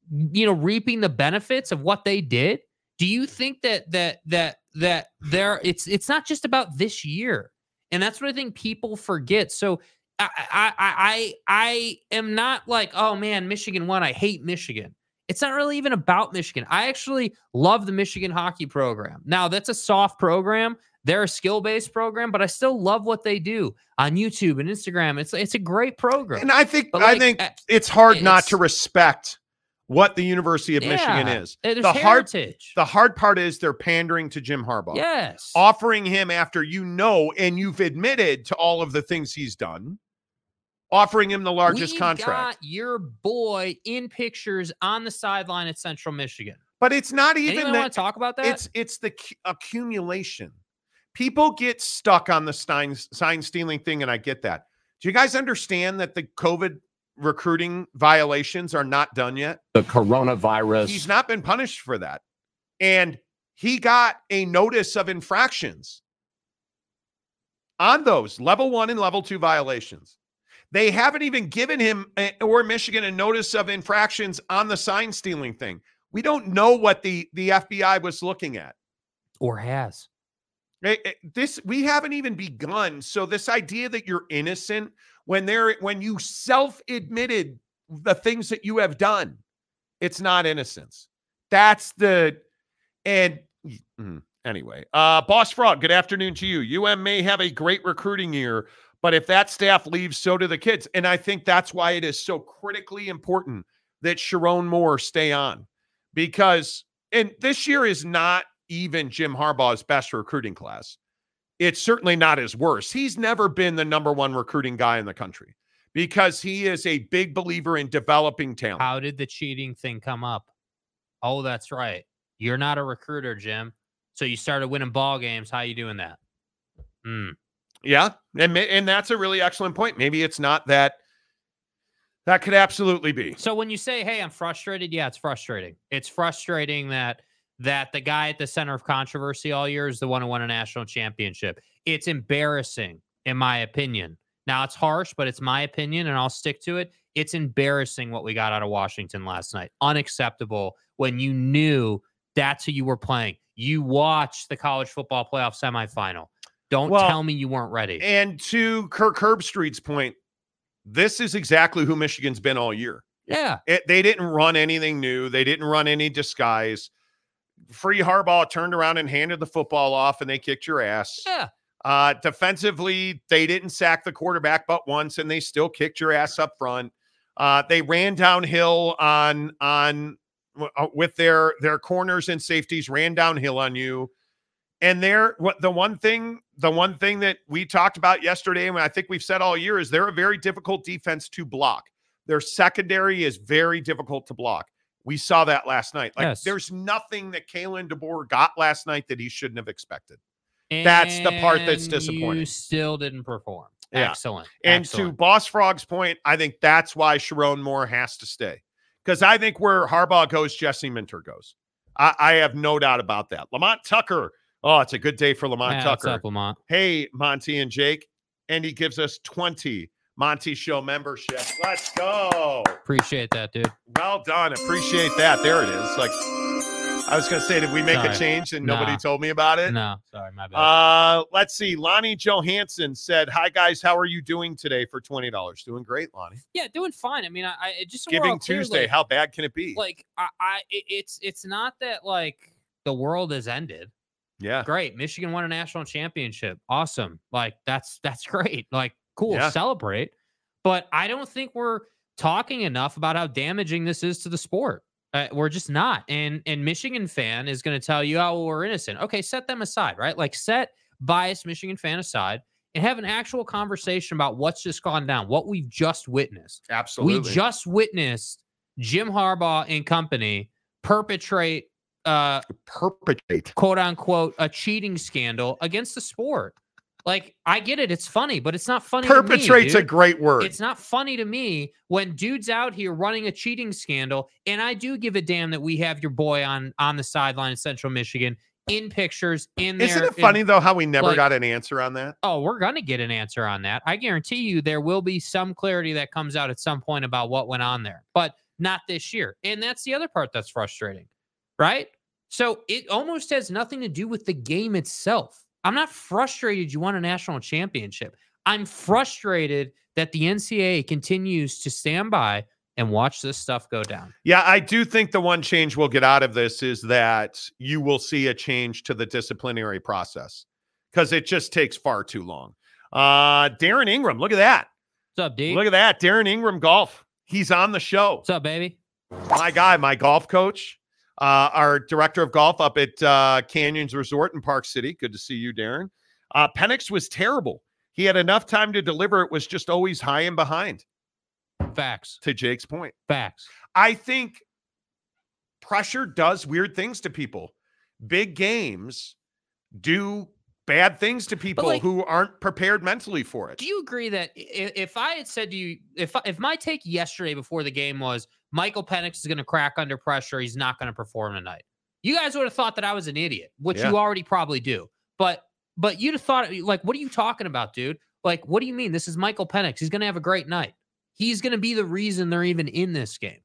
you know reaping the benefits of what they did? Do you think that that that that there it's it's not just about this year. And that's what I think people forget. So I I I I, am not like, oh man, Michigan won. I hate Michigan. It's not really even about Michigan. I actually love the Michigan hockey program. Now, that's a soft program. They're a skill-based program, but I still love what they do on YouTube and Instagram. It's it's a great program. And I think But, I think uh, it's hard not to respect what the University of Michigan is. The hard heritage. the hard part is they're pandering to Jim Harbaugh. yes. offering him after you know and you've admitted to all of the things he's done, offering him the largest We've contract. got your boy in pictures on the sideline at Central Michigan. but it's not even Anyone that want to talk about that? it's it's the cu- accumulation. People get stuck on the sign sign stealing thing, and I get that. Do you guys understand that the COVID recruiting violations are not done yet? the coronavirus. He's not been punished for that. And he got a notice of infractions on those level one and level two violations. They haven't even given him eh, or Michigan a notice of infractions on the sign stealing thing. We don't know what the, the FBI was looking at. or has. Eh, eh, This we haven't even begun. So this idea that you're innocent when they're when you self-admitted the things that you have done, it's not innocence. That's the and mm, anyway. Uh Boss Frog, good afternoon to you. UM may have a great recruiting year, but if that staff leaves, so do the kids. And I think that's why it is so critically important that Sherrone Moore stay on. Because and this year is not even Jim Harbaugh's best recruiting class. It's certainly not his worst. He's never been the number one recruiting guy in the country because he is a big believer in developing talent. How did the cheating thing come up? Oh, that's right. You're not a recruiter, Jim. So you started winning ball games. How are you doing that? Hmm. Yeah, and and that's a really excellent point. Maybe it's not that. That could absolutely be. So when you say, "Hey, I'm frustrated," yeah, it's frustrating. It's frustrating that that the guy at the center of controversy all year is the one who won a national championship. It's embarrassing, in my opinion. Now it's harsh, but it's my opinion, and I'll stick to it. It's embarrassing what we got out of Washington last night. Unacceptable when you knew that's who you were playing. You watched the college football playoff semifinal. Don't Well, tell me you weren't ready. And to Kirk Herbstreit's point, this is exactly who Michigan's been all year. yeah. It, they didn't run anything new. They didn't run any disguise. Free Harbaugh turned around and handed the football off, and they kicked your ass. Yeah. Uh, defensively, they didn't sack the quarterback but once, and they still kicked your ass up front. Uh, they ran downhill on on uh, with their their corners and safeties, ran downhill on you. And they're what the one thing, the one thing that we talked about yesterday, and I think we've said all year, is they're a very difficult defense to block. Their secondary is very difficult to block. We saw that last night. Like Yes. there's nothing that Kalen DeBoer got last night that he shouldn't have expected. That's the part that's disappointing. You still didn't perform. Yeah. Excellent. And to Boss Frog's point, I think that's why Sherrone Moore has to stay. Because I think where Harbaugh goes, Jesse Minter goes. I, I have no doubt about that. Lamont Tucker. Oh, it's a good day for Lamont Yeah, Tucker. up, Lamont? Hey, Monty and Jake. And he gives us 20 Monty Show membership. Let's go. Appreciate that, dude. Well done. Appreciate that. There it is. Like I was gonna say, did we make Sorry. a change and nobody told me about it? No, sorry, my bad. Uh, let's see. Lonnie Johansson said, "Hi guys, how are you doing today for twenty dollars? Doing great, Lonnie. yeah, doing fine. I mean, I, I just so Giving clear, Tuesday. like- how bad can it be? like I, I it's it's not that like the world has ended. yeah, Great, Michigan won a national championship. Awesome. Like that's that's great. Like cool, Yeah. celebrate. But I don't think we're talking enough about how damaging this is to the sport. Uh, we're just not. And and Michigan fan is going to tell you, oh, well, we're innocent. Okay, set them aside, right? Like set biased Michigan fan aside and have an actual conversation about what's just gone down, what we've just witnessed. absolutely. We just witnessed Jim Harbaugh and company perpetrate uh perpetrate. quote unquote a cheating scandal against the sport. Like I get it, it's funny, but it's not funny. to me, Perpetrate's a great word. It's not funny to me when dudes out here running a cheating scandal, and I do give a damn that we have your boy on on the sideline in Central Michigan in pictures in there. Isn't it in- funny though how we never like- got an answer on that? Oh, we're gonna get an answer on that. I guarantee you there will be some clarity that comes out at some point about what went on there, but not this year. And that's the other part that's frustrating, right? So it almost has nothing to do with the game itself. I'm not frustrated you won a national championship. I'm frustrated that the NCAA continues to stand by and watch this stuff go down. Yeah, I do think the one change we'll get out of this is that you will see a change to the disciplinary process because it just takes far too long. Uh Darren Ingram, look at that. What's up, D? Look at that. Darren Ingram golf. He's on the show. What's up, baby? my guy, my golf coach, uh, our director of golf up at uh, Canyons Resort in Park City. Good to see you, Darren. Uh, Penix was terrible. He had enough time to deliver. It was just always high and behind, Facts. to Jake's point. Facts. I think pressure does weird things to people. Big games do bad things to people like- who aren't prepared mentally for it. Do you agree that if I had said to you, if if my take yesterday before the game was Michael Penix is going to crack under pressure, he's not going to perform tonight, you guys would have thought that I was an idiot, which Yeah. you already probably do. But but you'd have thought like, what are you talking about, dude? Like, what do you mean? This is Michael Penix. He's going to have a great night. He's going to be the reason they're even in this game.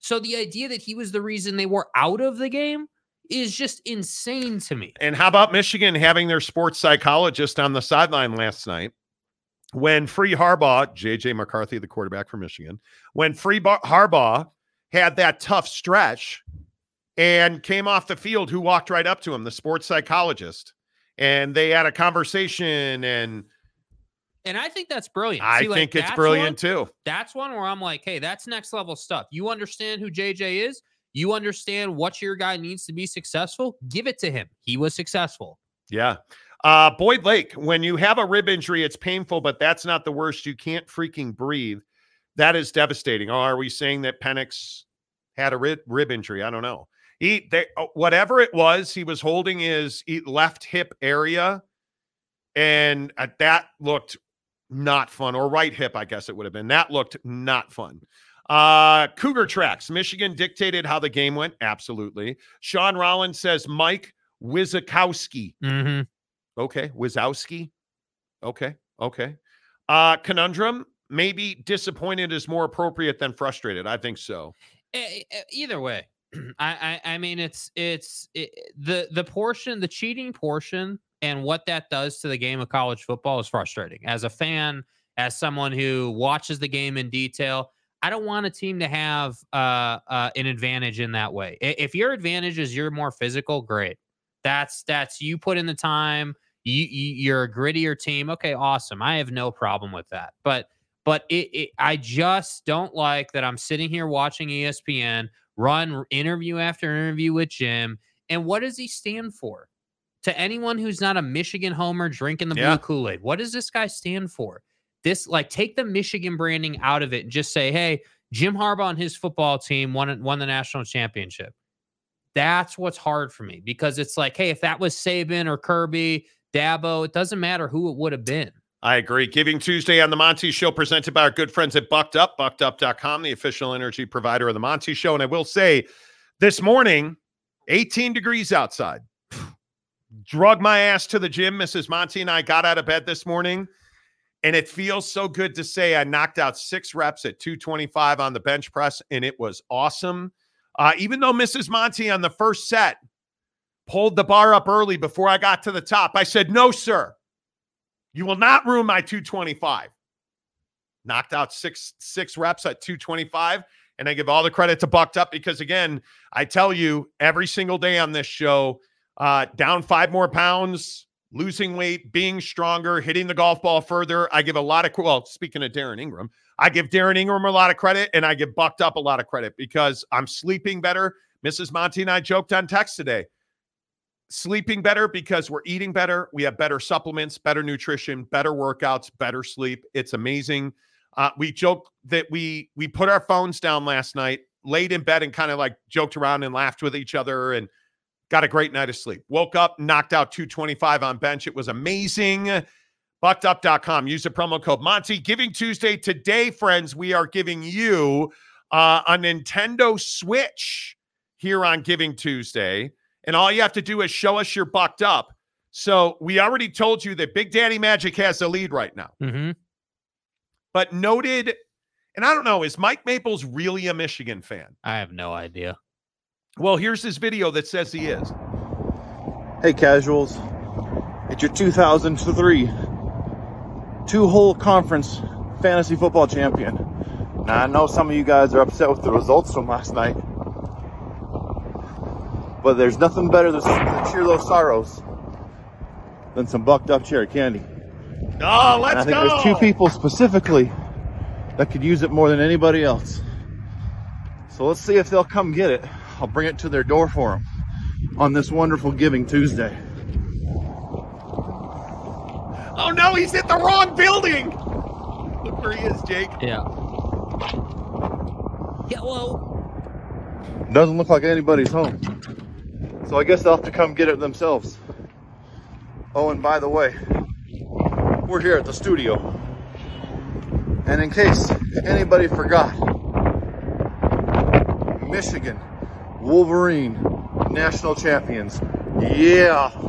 So the idea that he was the reason they were out of the game is just insane to me. And how about Michigan having their sports psychologist on the sideline last night? When Free Harbaugh, JJ McCarthy, the quarterback for Michigan, when Free Bar- Harbaugh had that tough stretch and came off the field, who walked right up to him? The sports psychologist. And they had a conversation, and And I think that's brilliant. I See, like, think it's brilliant one- too. that's one where I'm like, hey, that's next level stuff. You understand who JJ is. You understand what your guy needs to be successful. Give it to him. He was successful. Yeah. Uh, Boyd Lake, when you have a rib injury, it's painful, but that's not the worst. You can't freaking breathe. That is devastating. Oh, are we saying that Penix had a rib, rib injury? I don't know. He, they, uh, whatever it was, he was holding his left hip area, and uh, that looked not fun. Or right hip, I guess it would have been. That looked not fun. Uh, Cougar tracks. Michigan dictated how the game went. Absolutely. Sean Rollins says Mike Wizakowski. Mm-hmm. Okay. Wizowski. Okay. Okay. Uh conundrum. Maybe disappointed is more appropriate than frustrated. I think so. Either way, I, I I mean it's it's it, the the portion the cheating portion and what that does to the game of college football is frustrating. As a fan, as someone who watches the game in detail, I don't want a team to have uh, uh, an advantage in that way. If your advantage is you're more physical, great. That's that's you put in the time, You, you you're a grittier team. Okay, awesome. I have no problem with that. But but it, it I just don't like that I'm sitting here watching ESPN run interview after interview with Jim. And what does he stand for? To anyone who's not a Michigan homer drinking the Yeah. blue Kool-Aid, what does this guy stand for? This like take the Michigan branding out of it and just say, hey, Jim Harbaugh and his football team won won the national championship. That's what's hard for me because it's like, hey, if that was Saban or Kirby, Dabo, it doesn't matter who it would have been. I agree. Giving Tuesday on the Monty Show, presented by our good friends at Bucked Up, buckedup.com, the official energy provider of the Monty Show. And I will say, this morning, 18 degrees outside. Drug my ass to the gym. Mrs. Monty and I got out of bed this morning, and it feels so good to say I knocked out six reps at 225 on the bench press, and it was awesome. Uh, even though Mrs. Monty on the first set pulled the bar up early before I got to the top, I said, No, sir. You will not ruin my 225. Knocked out six six reps at 225. And I give all the credit to Bucked Up because again, I tell you every single day on this show, uh, down five more pounds, losing weight, being stronger, hitting the golf ball further. I give a lot of well, speaking of Darren Ingram, I give Darren Ingram a lot of credit and I give Bucked Up a lot of credit because I'm sleeping better. Mrs. Monty and I joked on text today sleeping better because we're eating better. We have better supplements, better nutrition, better workouts, better sleep. It's amazing. Uh, we joke that we we put our phones down last night, laid in bed, and kind of like joked around and laughed with each other, and got a great night of sleep. Woke up, knocked out 225 on bench. It was amazing. Buckedup.com. Use the promo code Monty. Giving Tuesday today, friends. We are giving you uh, a Nintendo Switch here on Giving Tuesday. And all you have to do is show us you're bucked up. So we already told you that Big Daddy Magic has the lead right now. Mm-hmm. But noted, and I don't know, is Mike Maples really a Michigan fan? I have no idea. Well, here's his video that says he is. Hey, casuals. It's your 2003 two hole conference fantasy football champion. Now, I know some of you guys are upset with the results from last night, but there's nothing better to, to cheer those sorrows than some bucked up cherry candy. Oh, And I let's think go. there's two people specifically that could use it more than anybody else. So let's see if they'll come get it. I'll bring it to their door for them on this wonderful Giving Tuesday. Oh no, he's hit the wrong building. Look where he is, Jake. Yeah. Yeah, well, Doesn't look like anybody's home. So I guess they'll have to come get it themselves. Oh, and by the way, we're here at the studio. And in case anybody forgot, Michigan Wolverine national champions. Yeah.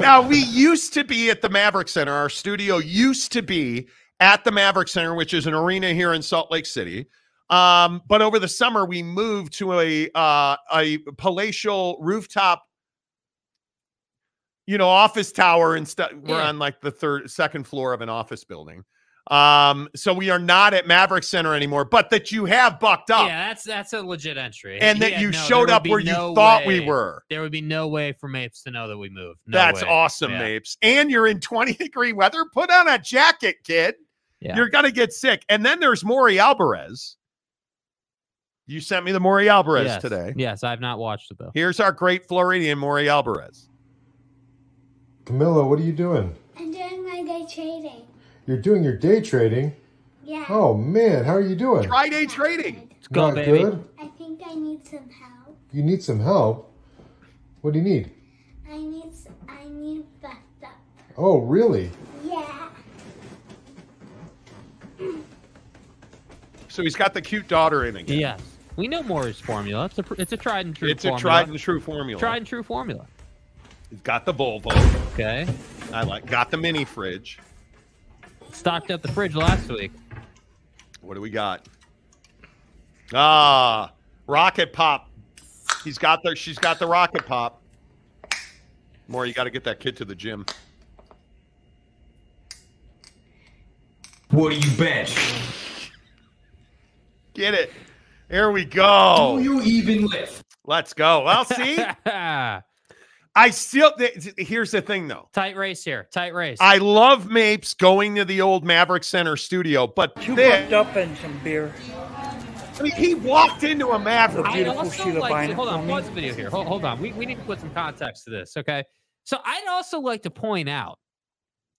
now we used to be at the Maverick Center. Our studio used to be at the Maverick Center, which is an arena here in Salt Lake City. Um, but over the summer, we moved to a uh, a palatial rooftop, you know, office tower and stuff. We're Yeah. on like the third, second floor of an office building. Um, so we are not at Maverick Center anymore, but that you have bucked up yeah, that's that's a legit entry. and that Yeah, you no, showed up where no you thought we were. There would be no way for Mapes to know that we moved. No That's way. awesome, Yeah. Mapes. And you're in 20 degree weather. Put on a jacket, kid. Yeah. You're gonna get sick. And then there's Maury Alvarez. You sent me the Maury Alvarez yes. today. Yes, I've not watched it though. Here's our great Floridian Maury Alvarez. Camilla, what are you doing? I'm doing my day trading. You're doing your day trading. Yeah. Oh man, how are you doing? Try day trading. Let's go, Not baby. good. I think I need some help. You need some help. What do you need? I need s- I need buffed up. Oh, really? Yeah. So he's got the cute daughter in again. Yes, we know Moore's formula. It's a it's a tried and true. It's a formula. tried and true formula. tried and true formula. He's got the Volvo. Okay, I like got the mini fridge. stocked up the fridge last week. What do we got? Ah, rocket pop. He's got the she's got the rocket pop. More, you got to get that kid to the gym. What do you bet? Get it. There we go. Do you even lift? Let's go. Well, see, I still. th- Here's the thing, though. Tight race here. Tight race. I love Mapes going to the old Maverick Center studio, but Two this, bucked up and some beer. I mean, he walked into a Maverick. I'd beautiful also Sheila like to, hold on, me. pause the video here. Hold, hold on. We, we need to put some context to this, okay? So I'd also like to point out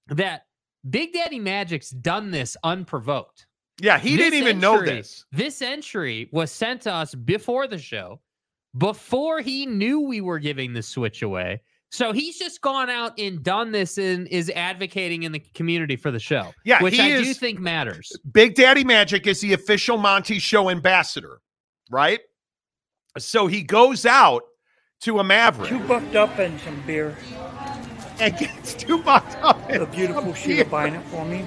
that Big Daddy Magic's done this unprovoked. Yeah, he This didn't even know this. This entry was sent to us before the show, before he knew we were giving the switch away. So he's just gone out and done this and is advocating in the community for the show. Yeah, which he I do is- think matters. Big Daddy Magic is the official Monty Show ambassador, right? So he goes out to a Maverick Two bucked up and some beer. and gets two bucks up The and beautiful some Sheila beer Bynum for me.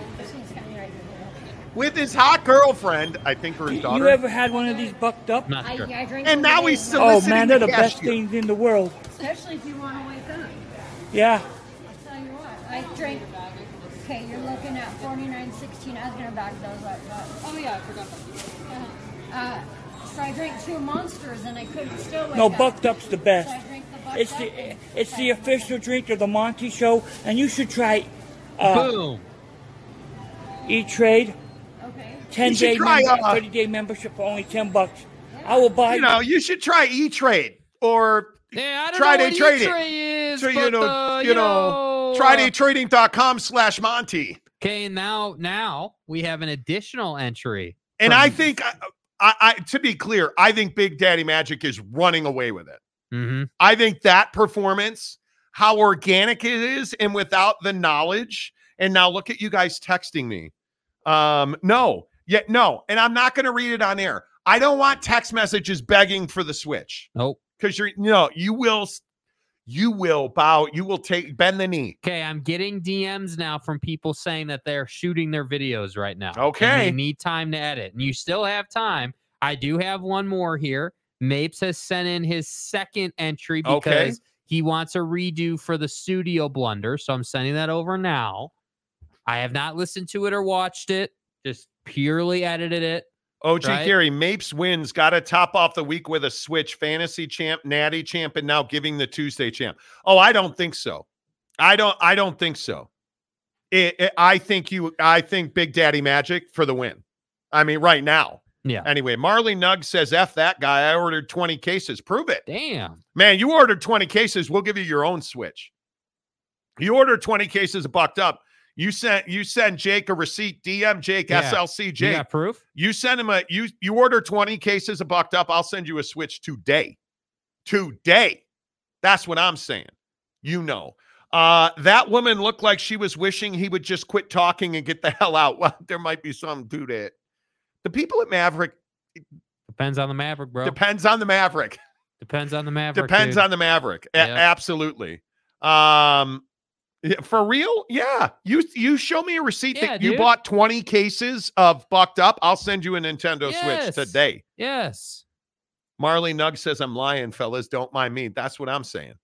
With his hot girlfriend, I think, or his You ever had one of these bucked up? Not sure. I drink and now every he's day, Oh man, they're the best here. things in the world. especially if you want to wake up. Yeah. I'll tell you what, I drink. Okay, you're looking at 49.16. I was gonna back those up, but oh yeah, I forgot that. Uh, so I drank two monsters and I couldn't still wake No, up. bucked up's the So best. I drank the It's up the and- it's the official drink of the Monty Show, and you should try uh, Boom. E Trade. Okay. Ten You should day, try, member, uh, thirty day membership for only ten bucks. I will buy. You know, you should try E Trade or Yeah, I don't Try know to what trade it. E-Tray is, so you but, know, uh, you know, uh, tridaytrading.com slash Monty. Okay, now now we have an additional entry. And from- I think, I, I, I, to be clear, I think Big Daddy Magic is running away with it. Mhm. I think that performance, how organic it is, and without the knowledge. And now look at you guys texting me. Um, no, yet no, and I'm not going to read it on air. I don't want text messages begging for the switch Nope. because you're no, you will, you will bow, you will take bend the knee. Okay, I'm getting DMs now from people saying that they're shooting their videos right now. Okay. need time to edit, and you still have time. I do have one more here. Mapes has sent in his second entry because Okay. he wants a redo for the studio blunder. So I'm sending that over now. I have not listened to it or watched it, just purely edited it. OG Right. Gary Mapes wins. Got to top off the week with a switch. Fantasy champ, Natty champ, and now giving the Tuesday champ. Oh, I don't think so. I don't. I don't think so. It, it- I think you. I think Big Daddy Magic for the win. I mean, right now. Yeah. Anyway, Marley Nug says, "F that guy." I ordered twenty cases. Prove it, Damn. man. You ordered twenty cases. We'll give you your own switch. You ordered twenty cases bucked up. You sent you send Jake a receipt. DM Jake Yeah. SLC You Jake. got proof? You send him a you you order 20 cases of bucked up. I'll send you a switch today. Today. That's what I'm saying. You know. Uh that woman looked like she was wishing he would just quit talking and get the hell out. Well, there might be something to that. The people at Maverick Depends on the Maverick, bro. depends on the Maverick. Depends on the Maverick. Depends dude. on the Maverick. A- Yep. absolutely. Um yeah, for real? Yeah. You you show me a receipt Yeah, that you dude. bought 20 cases of fucked up. I'll send you a Nintendo Yes. Switch today. Yes. Marley Nug says I'm lying, fellas. Don't mind me. That's what I'm saying.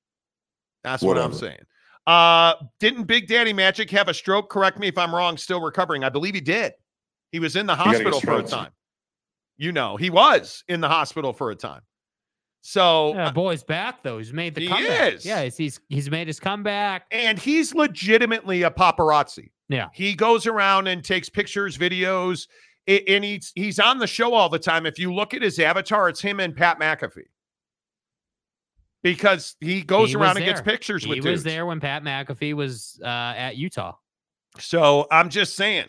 That's what I'm saying. Uh, didn't Big Daddy Magic have a stroke? Correct me if I'm wrong. Still recovering. I believe he did. He was in the hospital for a time. You know, he was in the hospital for a time. So, Yeah, uh, boy's back though. He's made the He comeback. is. Yeah, he's, he's he's made his comeback. and he's legitimately a paparazzi. Yeah. He goes around and takes pictures, videos, and he's he's on the show all the time. If you look at his avatar, it's him and Pat McAfee. Because he goes He around and gets pictures He with He was dudes. there when Pat McAfee was uh, at Utah. So I'm just saying,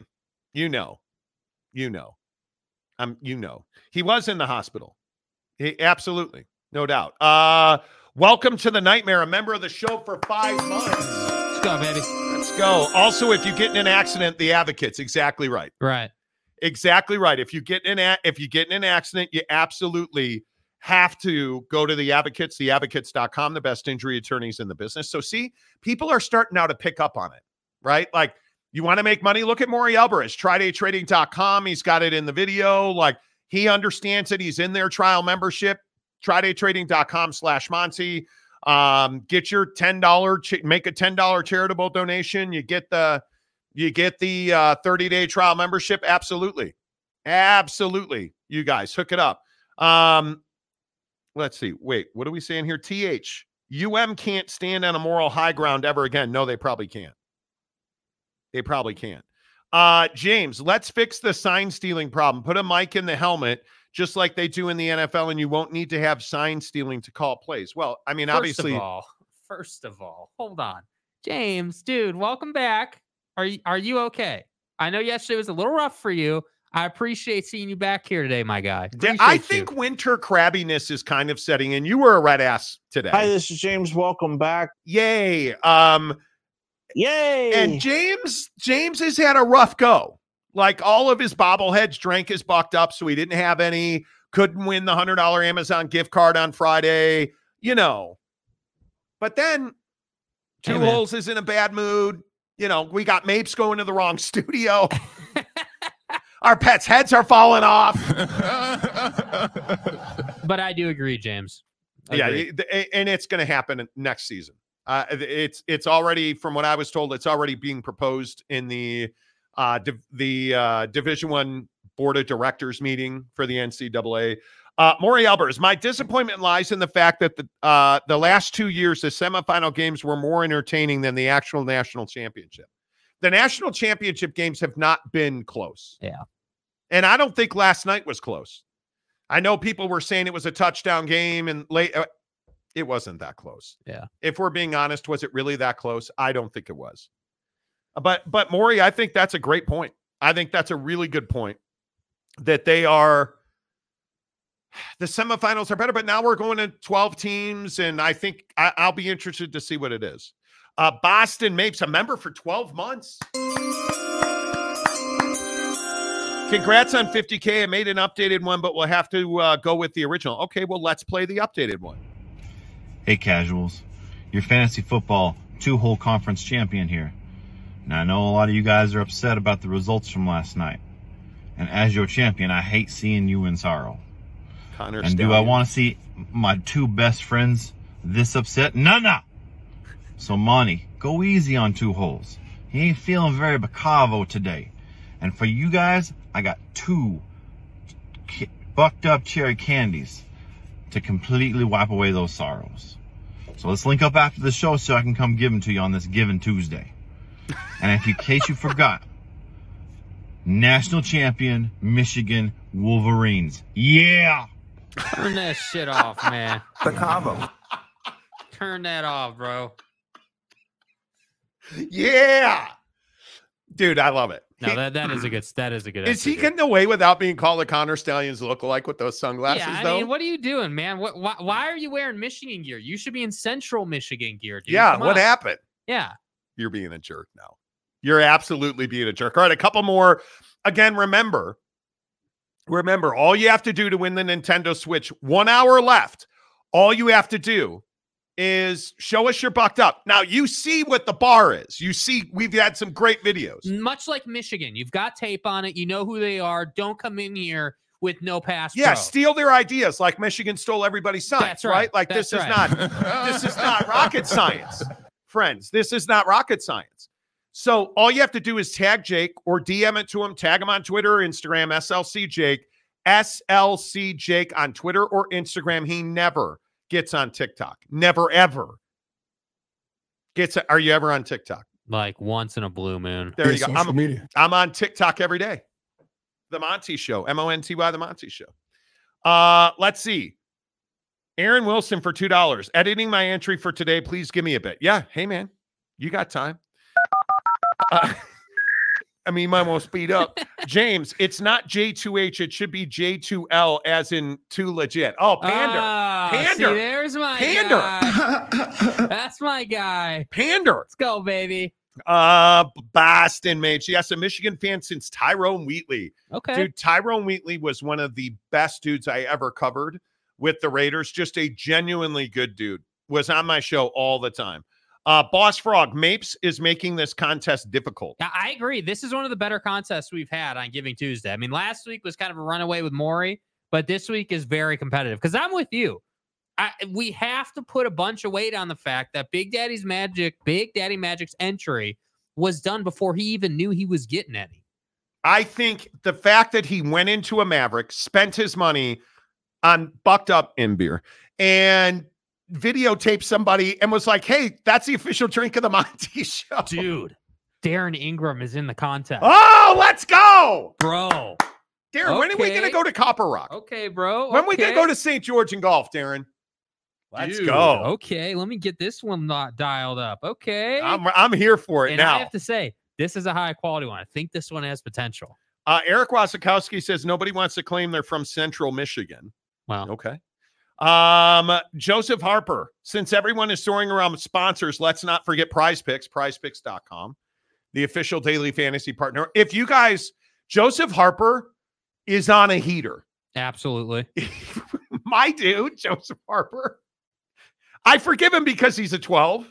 you know, you know, I'm you know, he was in the hospital. He, absolutely, no doubt. Uh, welcome to the nightmare. A member of the show for five months. Let's go, baby. Let's go. Also, if you get in an accident, the advocates exactly right. Right. Exactly right. If you get in a, if you get in an accident, you absolutely have to go to the advocates, theadvocates.com, the best injury attorneys in the business. So see, people are starting now to pick up on it, right? Like you want to make money, look at Maury Alvarez, tridaytrading.com. He's got it in the video. Like he understands it. He's in their trial membership, tridaytrading.com slash Monty. Um, get your $10, ch- make a $10 charitable donation. You get the, you get the uh, 30 day trial membership. Absolutely. Absolutely. You guys hook it up. Um, let's see. Wait, what are we saying here? TH. UM can't stand on a moral high ground ever again. No, they probably can't. They probably can't. Uh, James, let's fix the sign stealing problem. Put a mic in the helmet, just like they do in the NFL, and you won't need to have sign stealing to call plays. Well, I mean, First obviously, of all, first of all, hold on, James, dude, welcome back. Are you are you okay? I know yesterday was a little rough for you. I appreciate seeing you back here today, my guy. Yeah, I Appreciate you. think winter crabbiness is kind of setting in. You were a red ass today. Hi, this is James. Welcome back. Yay. Um, Yay! and James, James has had a rough go. Like all of his bobbleheads drank his bucked up, so he didn't have any. Couldn't win the hundred dollar Amazon gift card on Friday. You know, but then Two man. Holes is in a bad mood. You know, we got Mapes going to the wrong studio. Our pets' heads are falling off. but I do agree, James. Yeah, Agree. y- th- a- and it's going to happen next season. Uh, it's it's already, from what I was told, it's already being proposed in the uh, div- the uh, Division One Board of Directors meeting for the NCAA. Uh, Maury Albers, my disappointment lies in the fact that the uh, the last two years, the semifinal games were more entertaining than the actual national championship. The national championship games have not been close. Yeah. and I don't think last night was close. I know people were saying it was a touchdown game and late. uh, It wasn't that close. Yeah. If we're being honest, was it really that close? I don't think it was. But but Maury, I think that's a great point. I think that's a really good point that they are the semifinals are better, but now we're going to 12 teams, and I think I, I'll be interested to see what it is. Uh, Boston Mapes, a member for 12 months. Congrats on 50K. I made an updated one, but we'll have to uh, go with the original. Okay, well, let's play the updated one. Hey, casuals. Your fantasy football two hole conference champion here. Now, I know a lot of you guys are upset about the results from last night. And as your champion, I hate seeing you in sorrow. Connor And do I want to see my two best friends this upset? No, no. So, Monty, go easy on two holes. He ain't feeling very bacavo today. And for you guys, I got two bucked up cherry candies to completely wipe away those sorrows. So let's link up after the show so I can come give them to you on this Given Tuesday. And if in case you forgot, national champion Michigan Wolverines. Yeah. Turn that shit off, man. The combo. Turn that off, bro. Yeah. Dude, I love it. No, He- that, that is a good that is a good. is he getting away without being called a Connor Stalions lookalike with those sunglasses, Yeah, I though? mean, what are you doing, man? What? Why, why are you wearing Michigan gear? You should be in Central Michigan gear, dude. yeah, Come what on. happened? Yeah, You're being a jerk now. You're absolutely being a jerk. All right, a couple more. Again, remember, remember, all you have to do to win the Nintendo Switch, one hour left. All you have to do is show us you're bucked up. Now you see what the bar is. You see, we've had some great videos. much like Michigan, you've got tape on it. You know who they are. Don't come in here with no pass. Yeah, pro. steal their ideas like Michigan stole everybody's science, That's right. right. Like That's this is not this is not rocket science. Friends, this is not rocket science. So all you have to do is tag Jake or DM it to him, tag him on Twitter or Instagram, SLC Jake, SLC Jake on Twitter or Instagram. He never gets on TikTok. Never ever gets are you ever on TikTok? like once in a blue moon. There you go. social I'm, media. I'm on TikTok every day. The Monty Show, M O N T Y, The Monty Show. Uh, let's see. Aaron Wilson for two dollars. Editing my entry for today. Please give me a bit. Yeah. Hey man, you got time. Uh, I mean, want to speed up. James, it's not J2H. It should be J2L, as in too legit. Oh, pander, see, Pander. there's my Pander. guy. That's my guy. pander. Let's go, baby. Uh, Boston, mate. Yes, a Michigan fan since Tyrone Wheatley. Okay. Dude, Tyrone Wheatley was one of the best dudes I ever covered with the Raiders. Just a genuinely good dude. Was on my show all the time. Uh, Boss Frog, Mapes is making this contest difficult. I agree. This is one of the better contests we've had on Giving Tuesday. I mean, last week was kind of a runaway with Maury, but this week is very competitive because I'm with you. I, we have to put a bunch of weight on the fact that Big Daddy's Magic, Big Daddy Magic's entry was done before he even knew he was getting any. I think the fact that he went into a Maverick, spent his money on bucked up in beer, and videotaped somebody and was like, "Hey, that's the official drink of the Monty show." Dude, Darren Ingram is in the contest. Oh, let's go. Bro. Darren, when are we going to go to Copper Rock? Okay, bro. When are we going to go to St. George and golf, Darren? Let's Dude, go. Okay, let me get this one not dialed up. Okay. I'm I'm here for it and now. I have to say, this is a high quality one. I think this one has potential. Uh, Eric Wasikowski says nobody wants to claim they're from Central Michigan. Wow. Okay. Um, Joseph Harper, since everyone is soaring around with sponsors, let's not forget Prize Picks, prizepicks.com, the official daily fantasy partner. If you guys, Joseph Harper is on a heater. Absolutely. My dude, Joseph Harper. I forgive him because he's a 12.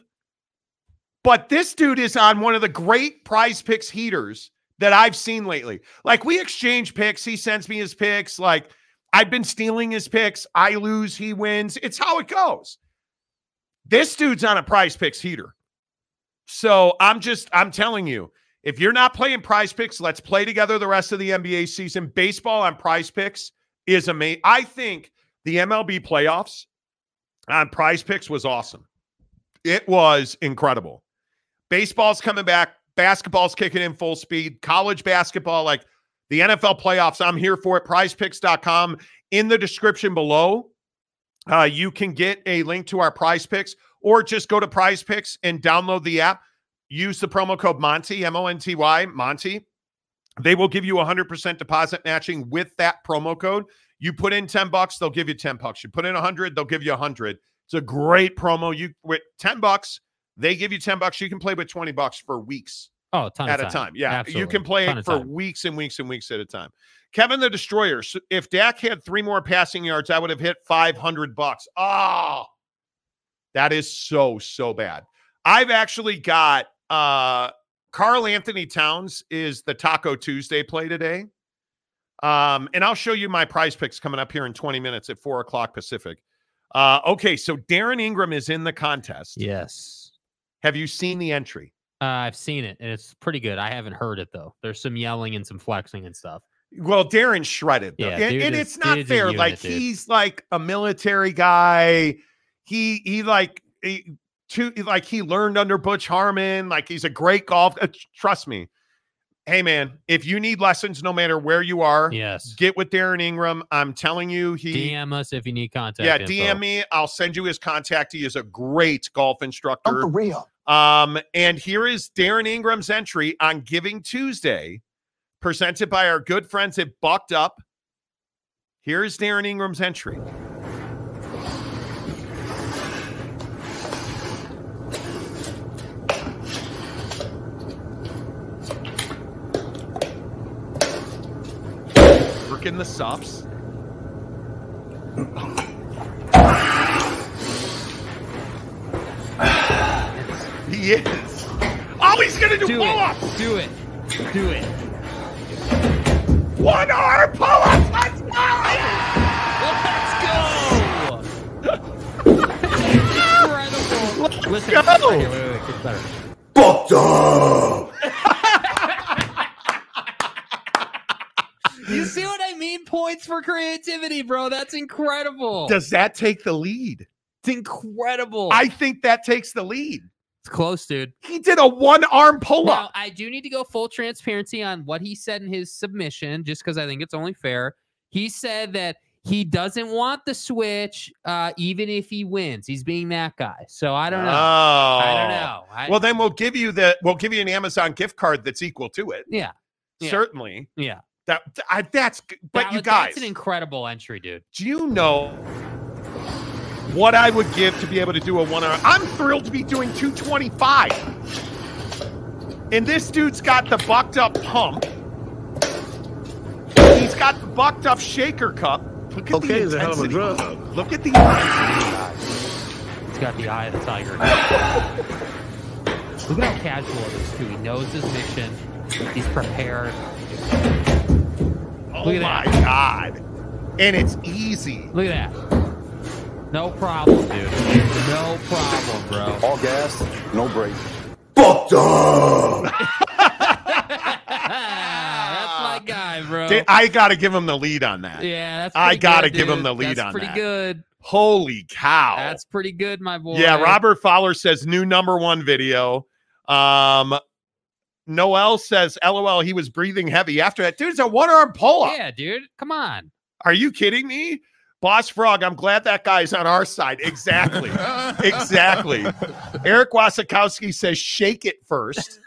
But this dude is on one of the great prize picks heaters that I've seen lately. Like we exchange picks, he sends me his picks. Like I've been stealing his picks. I lose, he wins. It's how it goes. This dude's on a prize picks heater. So I'm just, I'm telling you, if you're not playing prize picks, let's play together the rest of the NBA season. Baseball on prize picks is amazing. I think the MLB playoffs on prize picks was awesome. It was incredible. Baseball's coming back, basketball's kicking in full speed, college basketball, like the NFL playoffs. I'm here for it. Prizepicks.com. In the description below, uh, you can get a link to our prize picks or just go to prize picks and download the app. Use the promo code Monty, M O N T Y, Monty. They will give you 100% deposit matching with that promo code. You put in 10 bucks, they'll give you 10 bucks. You put in 100, they'll give you 100. It's a great promo. You with 10 bucks, they give you 10 bucks. You can play with 20 bucks for weeks Oh, a ton at of a time. Yeah, you can play it for time. weeks and weeks and weeks at a time. Kevin the Destroyer. so If Dak had three more passing yards, I would have hit 500 bucks. Oh, that is so so bad. I've actually got uh Karl-Anthony Towns is the Taco Tuesday play today. Um, and I'll show you my prize picks coming up here in 20 minutes at four o'clock Pacific. Uh, okay, so Darren Ingram is in the contest. Yes. Have you seen the entry? Uh, I've seen it and it's pretty good. I haven't heard it though. There's some yelling and some flexing and stuff. Well, Darren shredded, though. Yeah, and, and is- it's not fair. unit, like dude. he's like a military guy. He he like he, to like he learned under Butch Harmon. Like he's a great golf. uh, trust me. Hey man, if you need lessons, no matter where you are, Yes. get with Darren Ingram. I'm telling you, he DM us if you need contact. yeah, info. DM me. I'll send you his contact. He is a great golf instructor. real. Um, and here is Darren Ingram's entry on Giving Tuesday, presented by our good friends at Bucked Up. Here's Darren Ingram's entry. Working the subs. He is. Oh, he's gonna do, Do pull-ups. it. Do it. Do it. One arm pull-ups. Let's go. Let's go. Listen. go. Wait, wait, wait, wait, gets better. Fucked up. You see what I mean? Points for creativity, bro. That's incredible. Does that take the lead? it's incredible. I think that takes the lead. Close, dude. He did a one-arm pull-up. I do need to go full transparency on what he said in his submission, just because I think it's only fair. He said that he doesn't want the switch, uh, even if he wins. He's being that guy. So I don't know. Oh. I don't know. I, Well, then we'll give you the we'll give you an Amazon gift card that's equal to it. yeah, Yeah. Certainly. yeah. That I, that's but That you guys, that's an incredible entry, dude. do you know what I would give to be able to do a one hour? I'm thrilled to be doing 225. And this dude's got the bucked up pump. He's got the bucked up shaker cup. Look at Okay, the it's a hell of a intensity. drug. Look at the intensity. He's got the eye of the tiger. Look at how casual it is, too. He knows his mission. He's prepared. Oh at my that. god. And it's easy. Look at that. No problem, dude. No problem, bro. All gas, no brakes. Fucked up. that's my guy, bro. I got to give him the lead on that. yeah, that's I gotta good, give him the lead That's on pretty that. Pretty good. Holy cow. That's pretty good, my boy. Yeah, Robert Fowler says new number one video. Um, Noel says, LOL, he was breathing heavy after that. Dude, it's a one arm pull up. Yeah, dude. Come on. Are you kidding me? Boss Frog, I'm glad that guy's on our side. Exactly. exactly. Eric Wasikowski says, shake it first.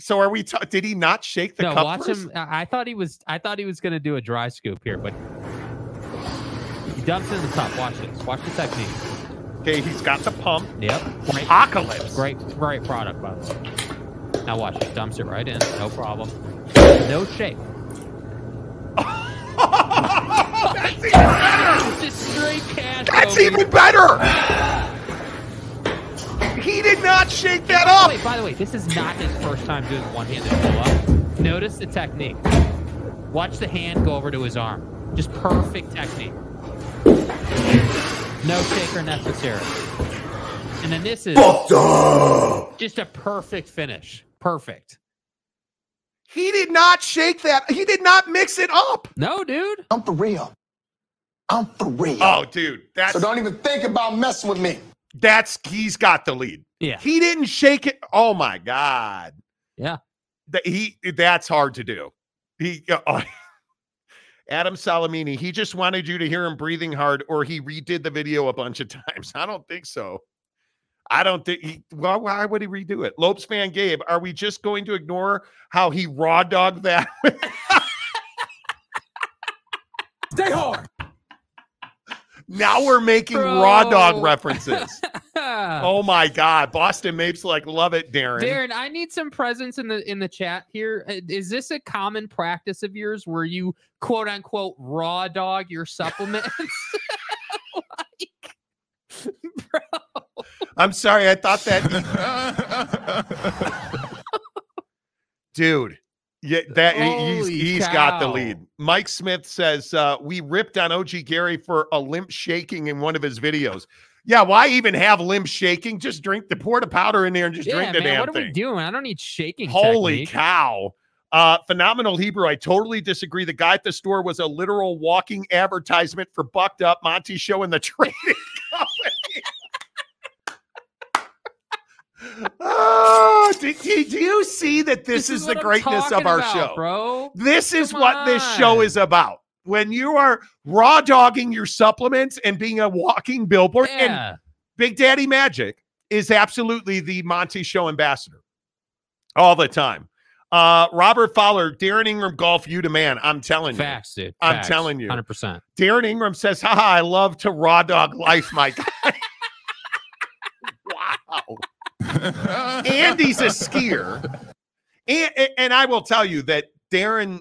So are we? ta- did he not shake the no, cup watch first? him. I I thought he was. I thought he was going to do a dry scoop here, but he dumps in the top. Watch this. Watch the technique. Okay, he's got the pump. Yep. Great, Apocalypse. great, great product, by the way. Now watch. He dumps it right in. No problem. No shake. That's even better. Just straight cash. That's over. even better. He did not shake that By up. the way, by the way, this is not his first time doing one-handed pull-up. Notice the technique. Watch the hand go over to his arm. Just perfect technique. No shaker necessary. And then this is just a perfect finish. Perfect. He did not shake that. He did not mix it up. No, dude. I'm for real. I'm for real. Oh, dude, that's So don't even think about messing with me. that's he's got the lead. Yeah. He didn't shake it. Oh my god. Yeah. That he that's hard to do. He uh, Adam Salamini, he just wanted you to hear him breathing hard, or he redid the video a bunch of times. I don't think so. I don't think he well, why would he redo it? Lopes fan Gabe, are we just going to ignore how he raw dogged that? Stay hard. Now we're making raw dog references. oh my god. Boston Mapes like love it, Darren. Darren, I need some presence in the in the chat here. Uh, this a common practice of yours where you quote unquote raw dog your supplements? like, bro. I'm sorry, I thought that dude. Yeah, that he's Holy he's got the lead. Mike Smith says uh, we ripped on OG Gary for a limp shaking in one of his videos. Yeah, why even have limp shaking? Just drink the pour the powder in there and just Yeah, drink the man, damn what are we doing? I don't need shaking. Holy technique. cow. Uh, phenomenal Hebrew. I totally disagree. The guy at the store was a literal walking advertisement for Bucked Up, Monty Show, and the trading company. Oh, do, do- do you see that this, is, the greatness of our about, show? bro. This is Come what this show is about. When you are raw dogging your supplements and being a walking billboard, and Big Daddy Magic is absolutely the Monty Show ambassador all the time. Uh, Robert Fowler, Darren Ingram, golf you to man. I'm telling you. Facts, dude. I'm Facts. telling you. 100%. Darren Ingram says, haha, I love to raw dog life, my guy. wow. Andy's a skier. And, and I will tell you that Darren,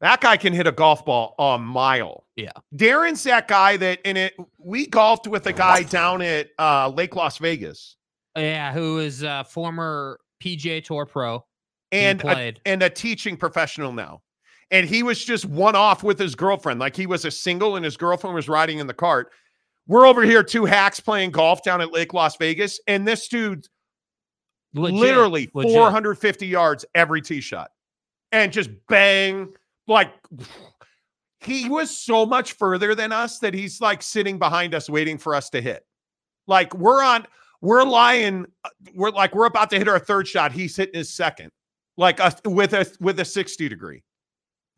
that guy can hit a golf ball a mile. Yeah. Darren's that guy that in it. We golfed with a guy down at uh, Lake Las Vegas, Yeah, who is a former PGA Tour pro. And a, played. and a teaching professional now. And he was just one off with his girlfriend, like he was a single, and his girlfriend was riding in the cart. We're over here, two hacks playing golf down at Lake Las Vegas, and this dude Legit, literally legit. 450 yards every tee shot, and just bang, like he was so much further than us that he's like sitting behind us waiting for us to hit. Like we're on, we're lying, uh, we're like we're about to hit our third shot. He's hitting his second, like a, with a with a 60 degree.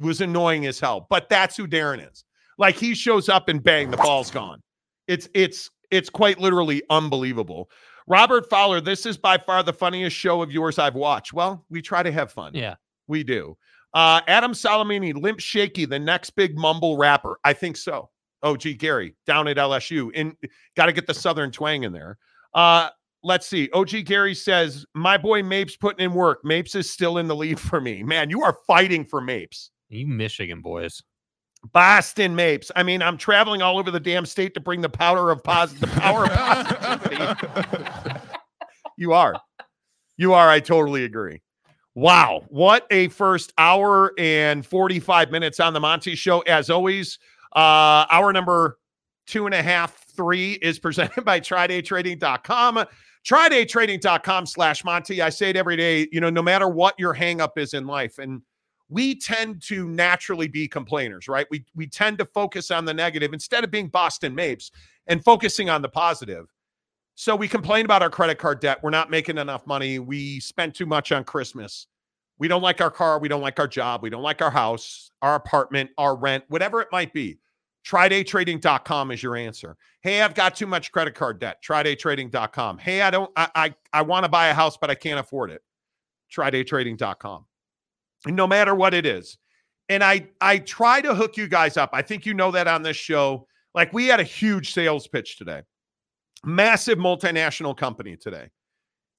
It was annoying as hell, but that's who Darren is. Like he shows up and bang, the ball's gone. It's it's it's quite literally unbelievable. Robert Fowler, this is by far the funniest show of yours I've watched. Well, we try to have fun. Yeah. We do. Uh, Adam Salamini, Limp Shaky, the next big mumble rapper. I think so. Oh, gee, Gary, down at LSU. And got to get the Southern twang in there. Uh, let's see. OG Gary says, My boy Mapes putting in work. Mapes is still in the lead for me. Man, you are fighting for Mapes. You Michigan boys. Boston Mapes. I mean, I'm traveling all over the damn state to bring the powder of pos- the power of positivity. you are. You are. I totally agree. Wow. What a first hour and 45 minutes on the Monty Show. As always, uh, hour number two and a half, three is presented by TryDayTrading.com. TryDayTrading.com slash Monty. I say it every day, you know, no matter what your hang up is in life. And we tend to naturally be complainers, right? We we tend to focus on the negative instead of being Boston Mapes and focusing on the positive. So we complain about our credit card debt. We're not making enough money. We spent too much on Christmas. We don't like our car. We don't like our job. We don't like our house, our apartment, our rent, whatever it might be. TryDayTrading.com is your answer. Hey, I've got too much credit card debt. TryDayTrading.com. Hey, I don't, I, I, I want to buy a house, but I can't afford it. TryDayTrading.com. No matter what it is. And I, I try to hook you guys up. I think you know that on this show. Like we had a huge sales pitch today, massive multinational company today.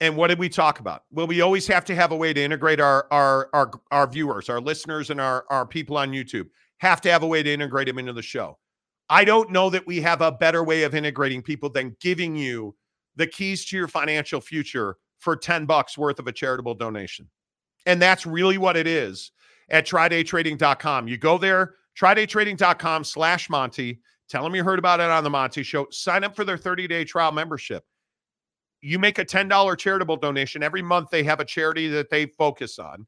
And what did we talk about? Well, we always have to have a way to integrate our our our, our viewers, our listeners, and our, our people on YouTube. Have to have a way to integrate them into the show. I don't know that we have a better way of integrating people than giving you the keys to your financial future for 10 bucks worth of a charitable donation. And that's really what it is at trydaytrading.com. You go there, trydaytrading.com slash Monty. Tell them you heard about it on the Monty Show. Sign up for their 30 day trial membership. You make a $10 charitable donation. Every month, they have a charity that they focus on,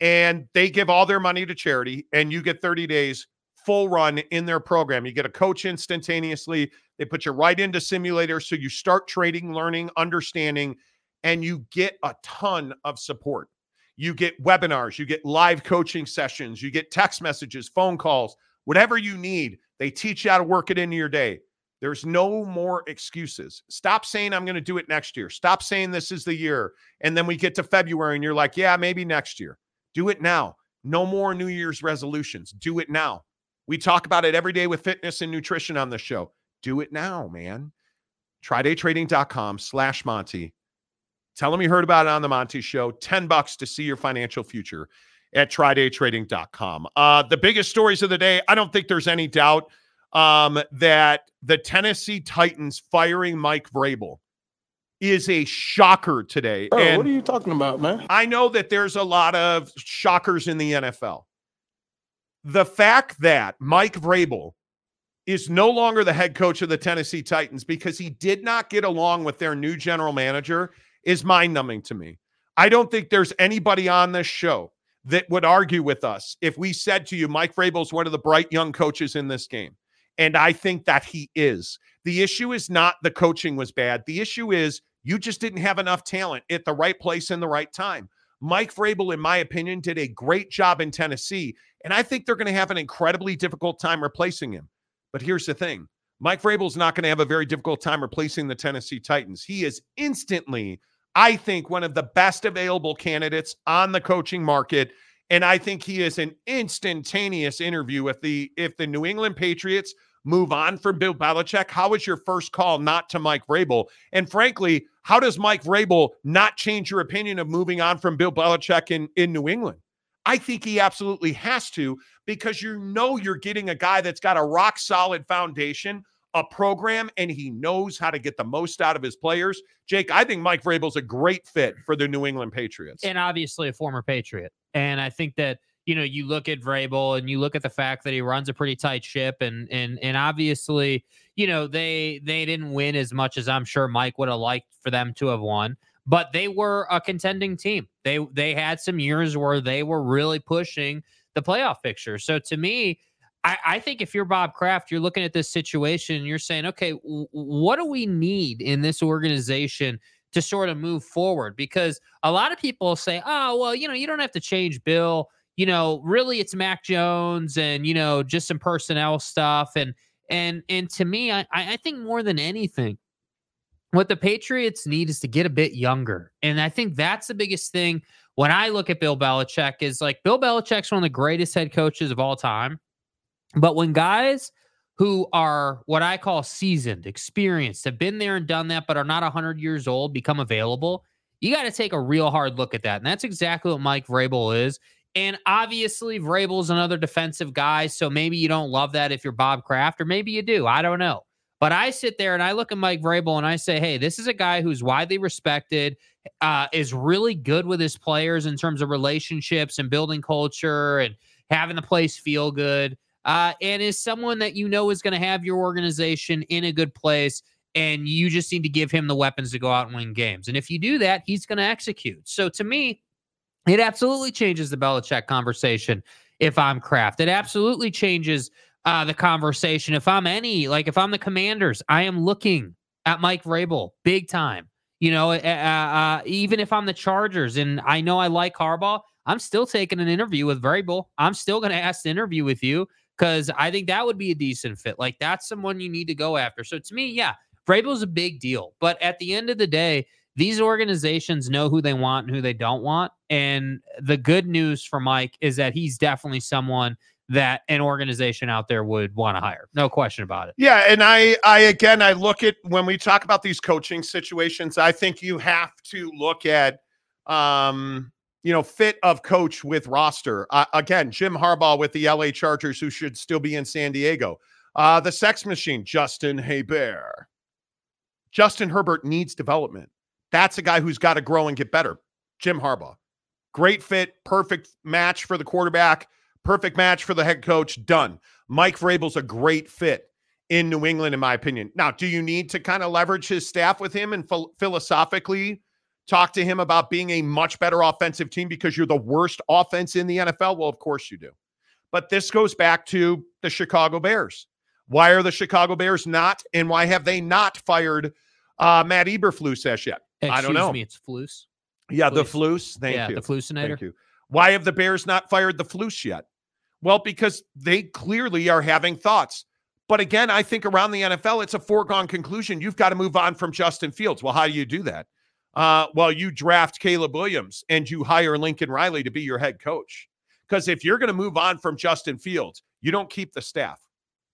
and they give all their money to charity, and you get 30 days full run in their program. You get a coach instantaneously. They put you right into simulators. So you start trading, learning, understanding, and you get a ton of support. You get webinars, you get live coaching sessions, you get text messages, phone calls, whatever you need. They teach you how to work it into your day. There's no more excuses. Stop saying, I'm going to do it next year. Stop saying this is the year. And then we get to February and you're like, yeah, maybe next year. Do it now. No more New Year's resolutions. Do it now. We talk about it every day with fitness and nutrition on the show. Do it now, man. TryDayTrading.com slash Monty. Tell them you heard about it on the Monty Show. 10 bucks to see your financial future at TryDayTrading.com. Uh, the biggest stories of the day, I don't think there's any doubt um, that the Tennessee Titans firing Mike Vrabel is a shocker today. Bro, and what are you talking about, man? I know that there's a lot of shockers in the NFL. The fact that Mike Vrabel is no longer the head coach of the Tennessee Titans because he did not get along with their new general manager is mind numbing to me. I don't think there's anybody on this show that would argue with us if we said to you, Mike Vrabel is one of the bright young coaches in this game. And I think that he is. The issue is not the coaching was bad. The issue is you just didn't have enough talent at the right place in the right time. Mike Vrabel, in my opinion, did a great job in Tennessee. And I think they're going to have an incredibly difficult time replacing him. But here's the thing Mike Vrabel's not going to have a very difficult time replacing the Tennessee Titans. He is instantly, I think, one of the best available candidates on the coaching market. And I think he is an instantaneous interview. If the if the New England Patriots move on from Bill Belichick, how is your first call not to Mike Vrabel? And frankly, how does Mike Vrabel not change your opinion of moving on from Bill Belichick in, in New England? I think he absolutely has to because you know you're getting a guy that's got a rock solid foundation, a program, and he knows how to get the most out of his players. Jake, I think Mike Vrabel's a great fit for the New England Patriots. And obviously a former Patriot. And I think that you know, you look at Vrabel and you look at the fact that he runs a pretty tight ship, and and and obviously, you know, they they didn't win as much as I'm sure Mike would have liked for them to have won, but they were a contending team. They they had some years where they were really pushing the playoff picture. So to me, I, I think if you're Bob Kraft, you're looking at this situation and you're saying, okay, w- what do we need in this organization? To sort of move forward, because a lot of people say, "Oh, well, you know, you don't have to change Bill you know, really it's Mac Jones and, you know, just some personnel stuff. And, and, and to me, I, I think more than anything, what the Patriots need is to get a bit younger. And I think that's the biggest thing when I look at Bill Belichick is like Bill Belichick's one of the greatest head coaches of all time. But when guys who are what I call seasoned, experienced, have been there and done that, but are not 100 years old, become available, you got to take a real hard look at that. And that's exactly what Mike Vrabel is. And obviously, Vrabel's another defensive guy. So maybe you don't love that if you're Bob Kraft, or maybe you do. I don't know. But I sit there and I look at Mike Vrabel and I say, hey, this is a guy who's widely respected, uh, is really good with his players in terms of relationships and building culture and having the place feel good, uh, and is someone that you know is going to have your organization in a good place. And you just need to give him the weapons to go out and win games. And if you do that, he's going to execute. So to me, It absolutely changes the Belichick conversation if I'm Kraft. It absolutely changes uh, the conversation if I'm any, like if I'm the commanders, I am looking at Mike Vrabel big time. You know, uh, uh, even if I'm the Chargers and I know I like Harbaugh, I'm still taking an interview with Vrabel. I'm still going to ask the interview with you because I think that would be a decent fit. Like that's someone you need to go after. So to me, yeah, Vrabel's a big deal. But at the end of the day, these organizations know who they want and who they don't want. And the good news for Mike is that he's definitely someone that an organization out there would want to hire. No question about it. Yeah, and I I again I look at when we talk about these coaching situations, I think you have to look at um you know fit of coach with roster. Uh, again, Jim Harbaugh with the LA Chargers who should still be in San Diego. Uh the sex machine, Justin Herbert. Justin Herbert needs development. That's a guy who's got to grow and get better. Jim Harbaugh. Great fit, perfect match for the quarterback Perfect match for the head coach. Done. Mike Vrabel's a great fit in New England, in my opinion. Now, do you need to kind of leverage his staff with him and ph- philosophically talk to him about being a much better offensive team because you're the worst offense in the NFL? Well, of course you do. But this goes back to the Chicago Bears. Why are the Chicago Bears not, and why have they not fired uh, Matt Eberflus as yet? Excuse I don't know. me, it's Flus. Yeah, the Flus. Flus. Thank yeah, you. the Flusinator. Thank you. Why have the Bears not fired the Flus yet? Well, because they clearly are having thoughts. But again, I think around the NFL, it's a foregone conclusion. You've got to move on from Justin Fields. Well, how do you do that? Uh, well, you draft Caleb Williams and you hire Lincoln Riley to be your head coach. Because if you're going to move on from Justin Fields, you don't keep the staff.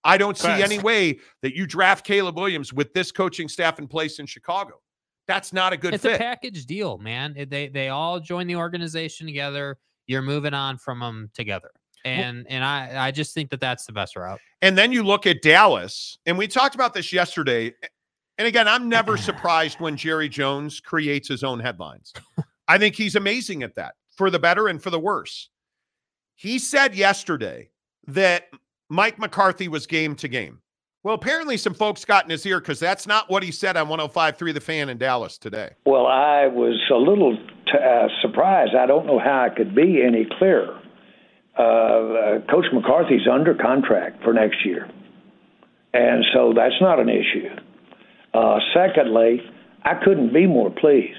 I don't see any way that you draft Caleb Williams with this coaching staff in place in Chicago. That's not a good it's fit. a package deal, man. They they all join the organization together. You're moving on from them together, and and I I just think that that's the best route. And then you look at Dallas, and we talked about this yesterday. And again, I'm never surprised when Jerry Jones creates his own headlines. I think he's amazing at that for the better and for the worse. He said yesterday that Mike McCarthy was game to game. Well, apparently some folks got in his ear because that's not what he said on 105.3 The Fan in Dallas today. Well, I was a little t- uh, surprised. I don't know how I could be any clearer. Uh, uh, Coach McCarthy's under contract for next year, and so that's not an issue. Uh, secondly, I couldn't be more pleased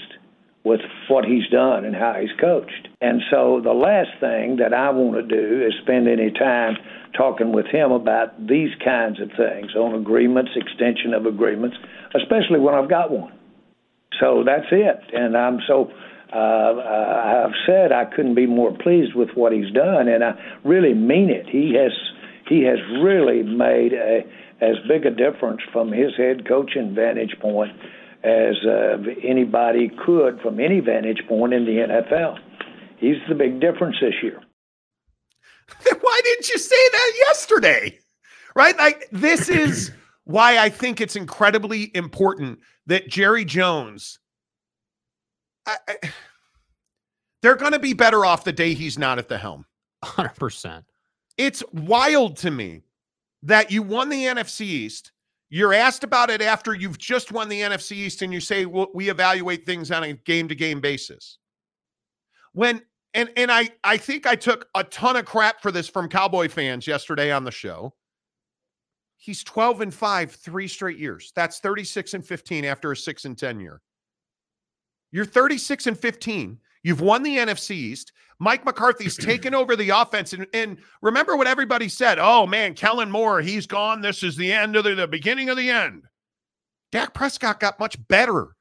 with what he's done and how he's coached. And so the last thing that I want to do is spend any time talking with him about these kinds of things on agreements, extension of agreements, especially when I've got one. So that's it. And I'm so uh, I've said I couldn't be more pleased with what he's done, and I really mean it. He has he has really made a, as big a difference from his head coaching vantage point as uh, anybody could from any vantage point in the NFL. He's the big difference this year. Why didn't you say that yesterday? Right? Like, this is why I think it's incredibly important that Jerry Jones, I, I, they're going to be better off the day he's not at the helm. 100%. It's wild to me that you won the NFC East. You're asked about it after you've just won the NFC East, and you say, well, we evaluate things on a game to game basis. When and and I I think I took a ton of crap for this from Cowboy fans yesterday on the show. He's 12 and 5 3 straight years. That's 36 and 15 after a 6 and 10 year. You're 36 and 15. You've won the NFC East. Mike McCarthy's taken over the offense. And, and remember what everybody said. Oh, man, Kellen Moore, he's gone. This is the end of the, the beginning of the end. Dak Prescott got much better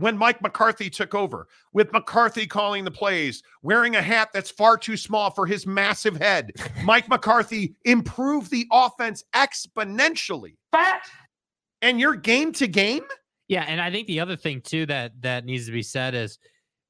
when Mike McCarthy took over, with McCarthy calling the plays, wearing a hat that's far too small for his massive head. Mike McCarthy improved the offense exponentially. Fat. And you're game to game? Yeah, and I think the other thing too that that needs to be said is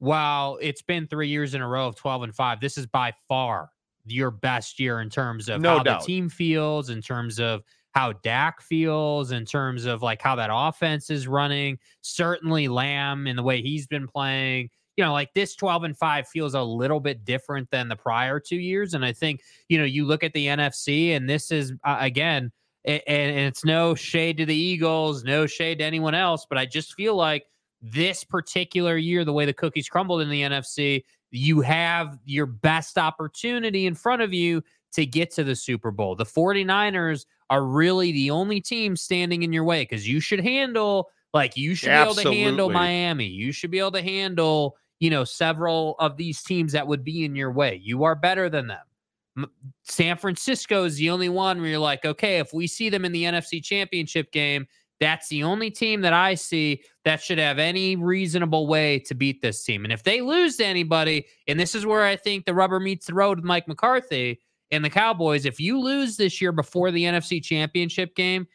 while it's been 3 years in a row of 12 and 5, this is by far your best year in terms of No how doubt. the team feels, in terms of how Dak feels, in terms of like how that offense is running. Certainly Lamb in the way he's been playing. You know, like this 12 and 5 feels a little bit different than the prior two years. And I think, you know, you look at the NFC, and this is uh, again, and, and it's no shade to the Eagles, no shade to anyone else, but I just feel like this particular year, the way the cookies crumbled in the NFC, you have your best opportunity in front of you to get to the Super Bowl. The 49ers are really the only team standing in your way because you should handle, like, you should be able to handle Miami. You should be able to handle, you know, several of these teams that would be in your way. You are better than them. San Francisco is the only one where you're like, okay, if we see them in the NFC championship game, that's the only team that I see that should have any reasonable way to beat this team. And if they lose to anybody, and this is where I think the rubber meets the road with Mike McCarthy and the Cowboys, if you lose this year before the NFC championship game,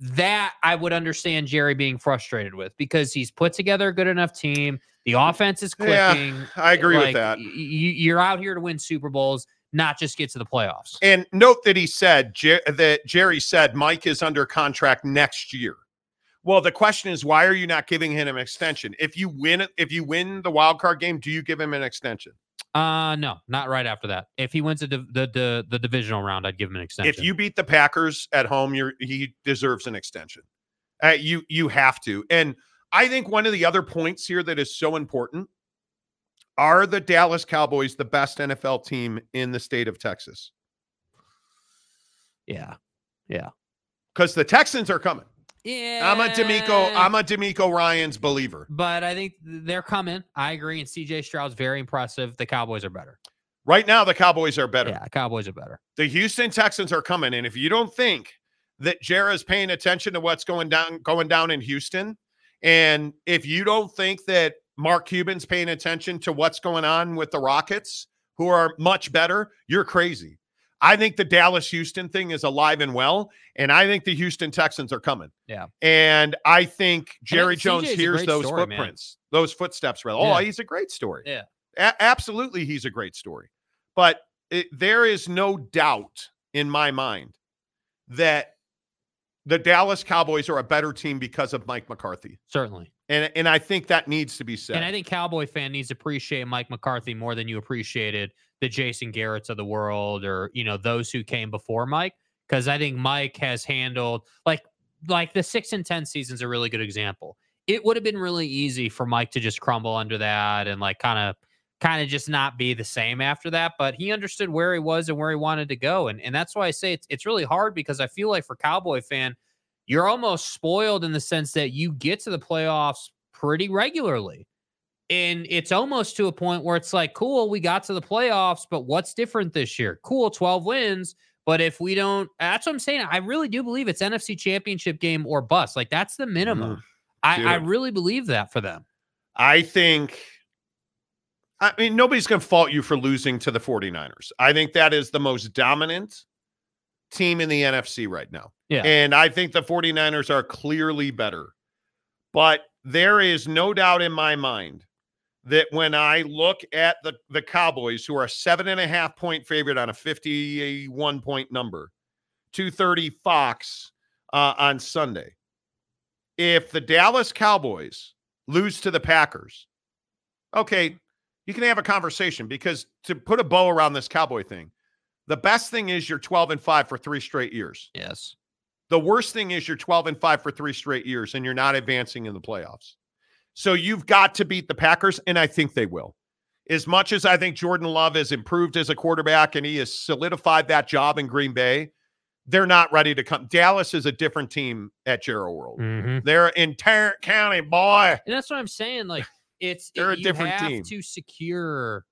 that I would understand Jerry being frustrated with because he's put together a good enough team. The offense is Yeah, clicking. I agree with that. y- you're out here to win Super Bowls, not just get to the playoffs. And note that he said Jer- that Jerry said Mike is under contract next year. Well, the question is, why are you not giving him an extension? If you win, if you win the wild card game, do you give him an extension? Uh no, not right after that. If he wins the the the, the divisional round, I'd give him an extension. If you beat the Packers at home, you're he deserves an extension. Uh, you you have to. And I think one of the other points here that is so important are the Dallas Cowboys the best NFL team in the state of Texas? yeah, yeah, Because the Texans are coming. Yeah. I'm a DeMeco. I'm a DeMeco Ryans believer. but I think they're coming. I agree. And CJ Stroud's very impressive. The Cowboys are better. Right now, the Cowboys are better. Yeah, Cowboys are better. The Houston Texans are coming, and if you don't think that Jara's paying attention to what's going down going down in Houston, and if you don't think that Mark Cuban's paying attention to what's going on with the Rockets, who are much better, you're crazy. I think the Dallas Houston thing is alive and well, and I think the Houston Texans are coming. Yeah. And I think Jerry CJ Jones hears those story, man. footprints, those footsteps. Rather. Oh, he's a great story. Yeah. A- absolutely, he's a great story. But it, there is no doubt in my mind that the Dallas Cowboys are a better team because of Mike McCarthy. Certainly. And and I think that needs to be said. And I think Cowboy fan needs to appreciate Mike McCarthy more than you appreciated the Jason Garrett's of the world or, you know, those who came before Mike. Because I think Mike has handled like like the six and ten season's a really good example. It would have been really easy for Mike to just crumble under that and like kind of kind of just not be the same after that. But he understood where he was and where he wanted to go. And and that's why I say it's it's really hard because I feel like for Cowboy fan, you're almost spoiled in the sense that you get to the playoffs pretty regularly. And it's almost to a point where it's like, cool, we got to the playoffs, but what's different this year? Cool, 12 wins. But if we don't, that's what I'm saying. I really do believe it's NFC championship game or bust. Like that's the minimum. Mm-hmm. I, I really believe that for them. I think I mean nobody's going to fault you for losing to the 49ers. I think that is the most dominant team in the NFC right now. Yeah. And I think the 49ers are clearly better. But there is no doubt in my mind that when I look at the, the Cowboys, who are a seven and a half point favorite on a 51 point number, 230 Fox uh, on Sunday, if the Dallas Cowboys lose to the Packers, okay, you can have a conversation because to put a bow around this Cowboy thing, the best thing is you're 12 and 5 for three straight years. Yes. The worst thing is you're 12 and 5 for three straight years and you're not advancing in the playoffs. So you've got to beat the Packers, and I think they will. As much as I think Jordan Love has improved as a quarterback and he has solidified that job in Green Bay, they're not ready to come. Dallas is a different team at Jerry World. Mhm. They're in Tarrant County, boy. And that's what I'm saying. Like it's They're a you different have team. to secure.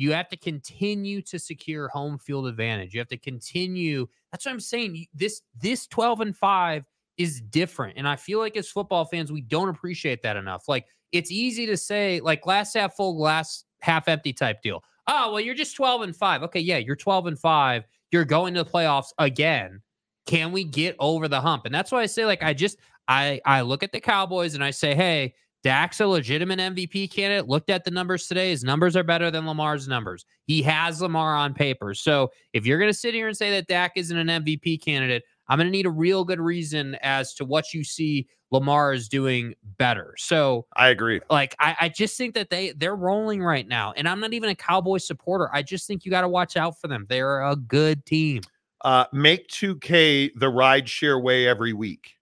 You have to continue to secure home field advantage. You have to continue. That's what I'm saying. This this 12 and five is different, and I feel like as football fans, we don't appreciate that enough. Like it's easy to say like glass half full, glass half empty type deal. Oh well, you're just 12 and five. Okay, yeah, you're 12 and five. You're going to the playoffs again. Can we get over the hump? And that's why I say like I just I I look at the Cowboys and I say, hey, Dak's a legitimate MVP candidate. Looked at the numbers today. His numbers are better than Lamar's numbers. He has Lamar on paper. So if you're going to sit here and say that Dak isn't an MVP candidate, I'm going to need a real good reason as to what you see Lamar is doing better. So I agree. like I, I just think that they they're rolling right now. And I'm not even a Cowboy supporter. I just think you got to watch out for them. They're a good team. Uh, make 2K the ride share way every week.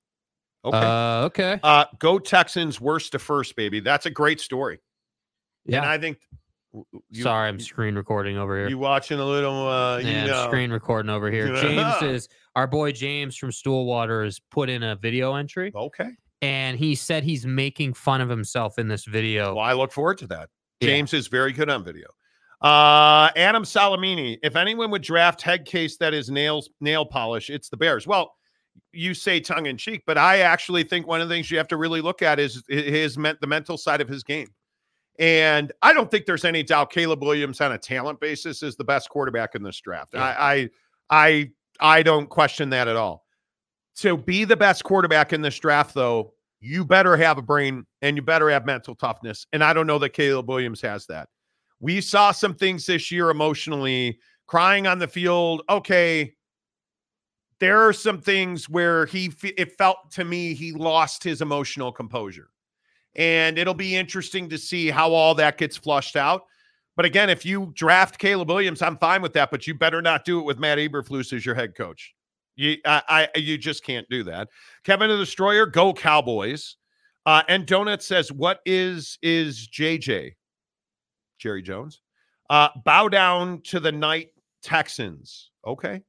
Okay. Uh, okay. Uh, go Texans, worst to first, baby. That's a great story. Yeah. And I think. you- Sorry, I'm screen recording over here. You watching a little? Uh, you yeah, know. screen recording over here. James is our boy James from Stoolwater has put in a video entry. Okay. And he said he's making fun of himself in this video. Well, I look forward to that. Yeah. James is very good on video. Uh, Adam Salamini. If anyone would draft head case that is nails nail polish, it's the Bears. Well, you say tongue in cheek, but I actually think one of the things you have to really look at is his meant the mental side of his game. And I don't think there's any doubt Caleb Williams on a talent basis is the best quarterback in this draft. I, I I I don't question that at all. To be the best quarterback in this draft, though, you better have a brain and you better have mental toughness. And I don't know that Caleb Williams has that. We saw some things this year emotionally, crying on the field. Okay, there are some things where he it felt to me he lost his emotional composure. And it'll be interesting to see how all that gets flushed out. But again, if you draft Caleb Williams, I'm fine with that, but you better not do it with Matt Eberflus as your head coach. You, I, I, you just can't do that. Kevin the Destroyer, go Cowboys. Uh, and Donut says, "What is is JJ? Jerry Jones? Uh, bow down to the night Texans. Okay,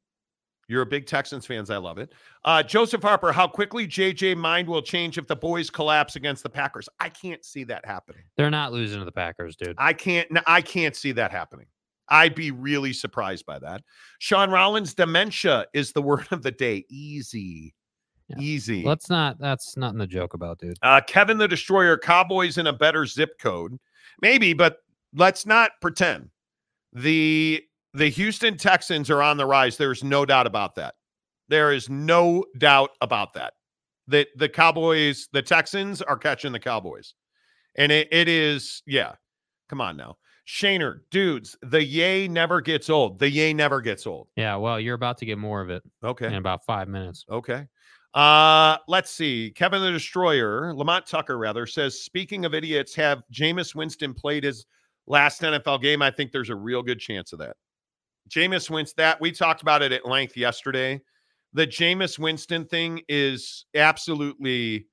you're a big Texans fans. I love it. Uh, Joseph Harper, how quickly JJ mind will change if the boys collapse against the Packers? I can't see that happening. They're not losing to the Packers, dude. I can't. I can't see that happening. I'd be really surprised by that. Sean Rollins, dementia is the word of the day. Easy, easy. Let's not. That's nothing to joke about, dude. Uh, Kevin the Destroyer, Cowboys in a better zip code, maybe, but let's not pretend. the The Houston Texans are on the rise. There's no doubt about that. There is no doubt about that. That the Cowboys, the Texans are catching the Cowboys, and it, it is yeah. Come on now, Shaner, dudes. The yay never gets old. The yay never gets old. Yeah. Well, you're about to get more of it. Okay. In about five minutes. Okay. Uh, let's see. Kevin the Destroyer, Lamont Tucker, rather, says, speaking of idiots, have Jameis Winston played his last NFL game? I think there's a real good chance of that. Jameis Winston, that we talked about it at length yesterday. The Jameis Winston thing is absolutely.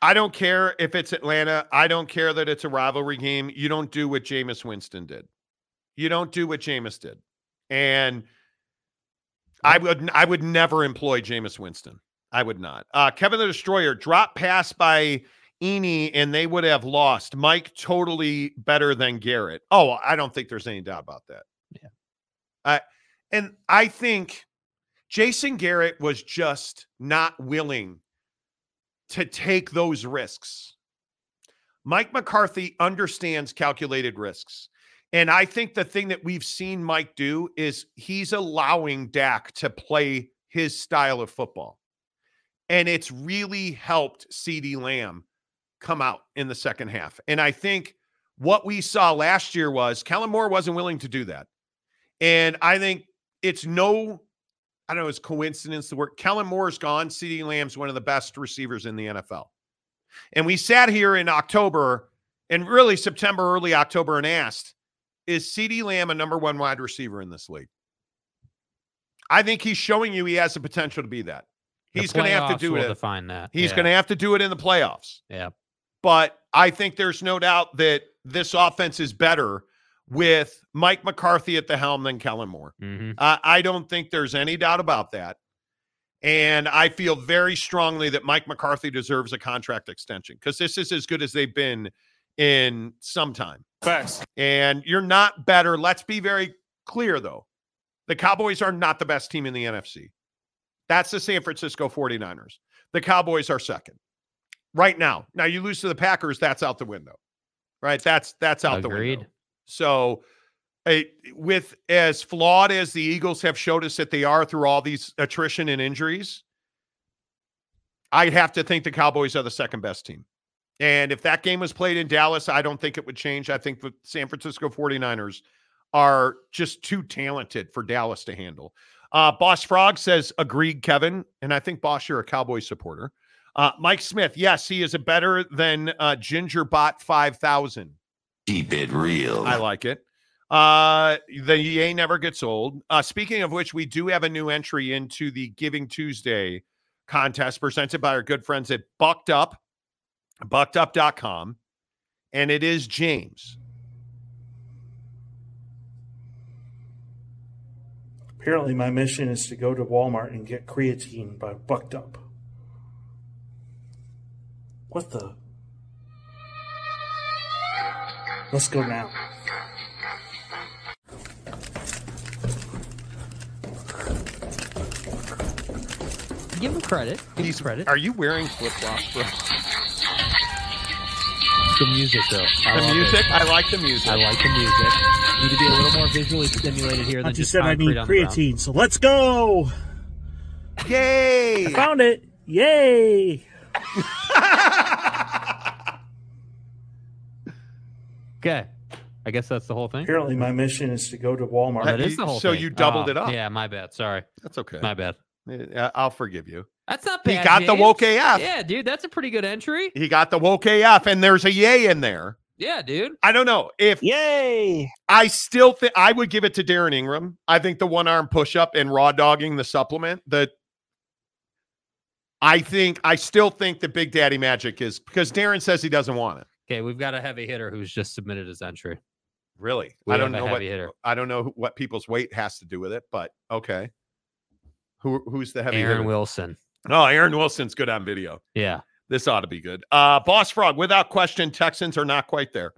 I don't care if it's Atlanta. I don't care that it's a rivalry game. You don't do what Jameis Winston did. You don't do what Jameis did. And I would I would never employ Jameis Winston. I would not. Uh, Kevin the Destroyer drop pass by Eni and they would have lost. Mike totally better than Garrett. Oh, I don't think there's any doubt about that. Yeah. Uh, and I think Jason Garrett was just not willing to take those risks. Mike McCarthy understands calculated risks. And I think the thing that we've seen Mike do is he's allowing Dak to play his style of football. And it's really helped CeeDee Lamb come out in the second half. And I think what we saw last year was Kellen Moore wasn't willing to do that. And I think it's no, I don't know, it's coincidence the word Kellen Moore's gone. CeeDee Lamb's one of the best receivers in the NFL. And we sat here in October and really September, early October, and asked, is CeeDee Lamb a number one wide receiver in this league? I think he's showing you he has the potential to be that. He's going to have to do it. Define that. He's Yeah. going to have to do it in the playoffs. Yeah. But I think there's no doubt that this offense is better with Mike McCarthy at the helm than Kellen Moore. Mhm. I I don't think there's any doubt about that. And I feel very strongly that Mike McCarthy deserves a contract extension because this is as good as they've been in some time. Facts. And you're not better. Let's be very clear, though. The Cowboys are not the best team in the NFC. That's the San Francisco 49ers. The Cowboys are second right now. Now you lose to the Packers, that's out the window. Right? That's that's out the window. So eh, with as flawed as the Eagles have showed us that they are through all these attrition and injuries, I'd have to think the Cowboys are the second best team. And if that game was played in Dallas, I don't think it would change. I think the San Francisco 49ers are just too talented for Dallas to handle. Uh, Boss Frog says, agreed, Kevin. And I think, Boss, you're a Cowboy supporter. Uh, Mike Smith, yes, he is a better than uh, Gingerbot 5000. Keep it real. I like it. Uh, the EA never gets old. Uh, speaking of which, we do have a new entry into the Giving Tuesday contest presented by our good friends at Bucked Up, buckedup.com. And it is James. Apparently, my mission is to go to Walmart and get creatine by Bucked Up. What the? Let's go now. Give him credit. Give him credit. Are you wearing flip flops, bro? The music, though. I The music? it. I like the music. I like the music. Need to be a little more visually stimulated here than Auntie just said I need on the ground. creatine, so let's go! Yay! I found it! Yay! Okay. I guess that's the whole thing. Apparently, my mission is to go to Walmart. That is the whole so thing. you doubled Oh, it up. Yeah, my bad. Sorry. That's okay. My bad. I'll forgive you. That's not bad. He bad. got the James. woke AF. Yeah, dude, that's a pretty good entry. He got the woke AF, and there's a yay in there. Yeah, dude. I don't know if yay. I still think I would give it to Darren Ingram. I think the one arm push up and raw dogging the supplement. The I think I still think the Big Daddy Magic is because Darren says he doesn't want it. Okay, we've got a heavy hitter who's just submitted his entry. Really, We I don't know what hitter. I don't know what people's weight has to do with it, but okay. Who who's the heavy hitter? Aaron hitter? Wilson. Oh, Aaron Wilson's good on video. Yeah. This ought to be good. Uh Boss Frog, without question, Texans are not quite there.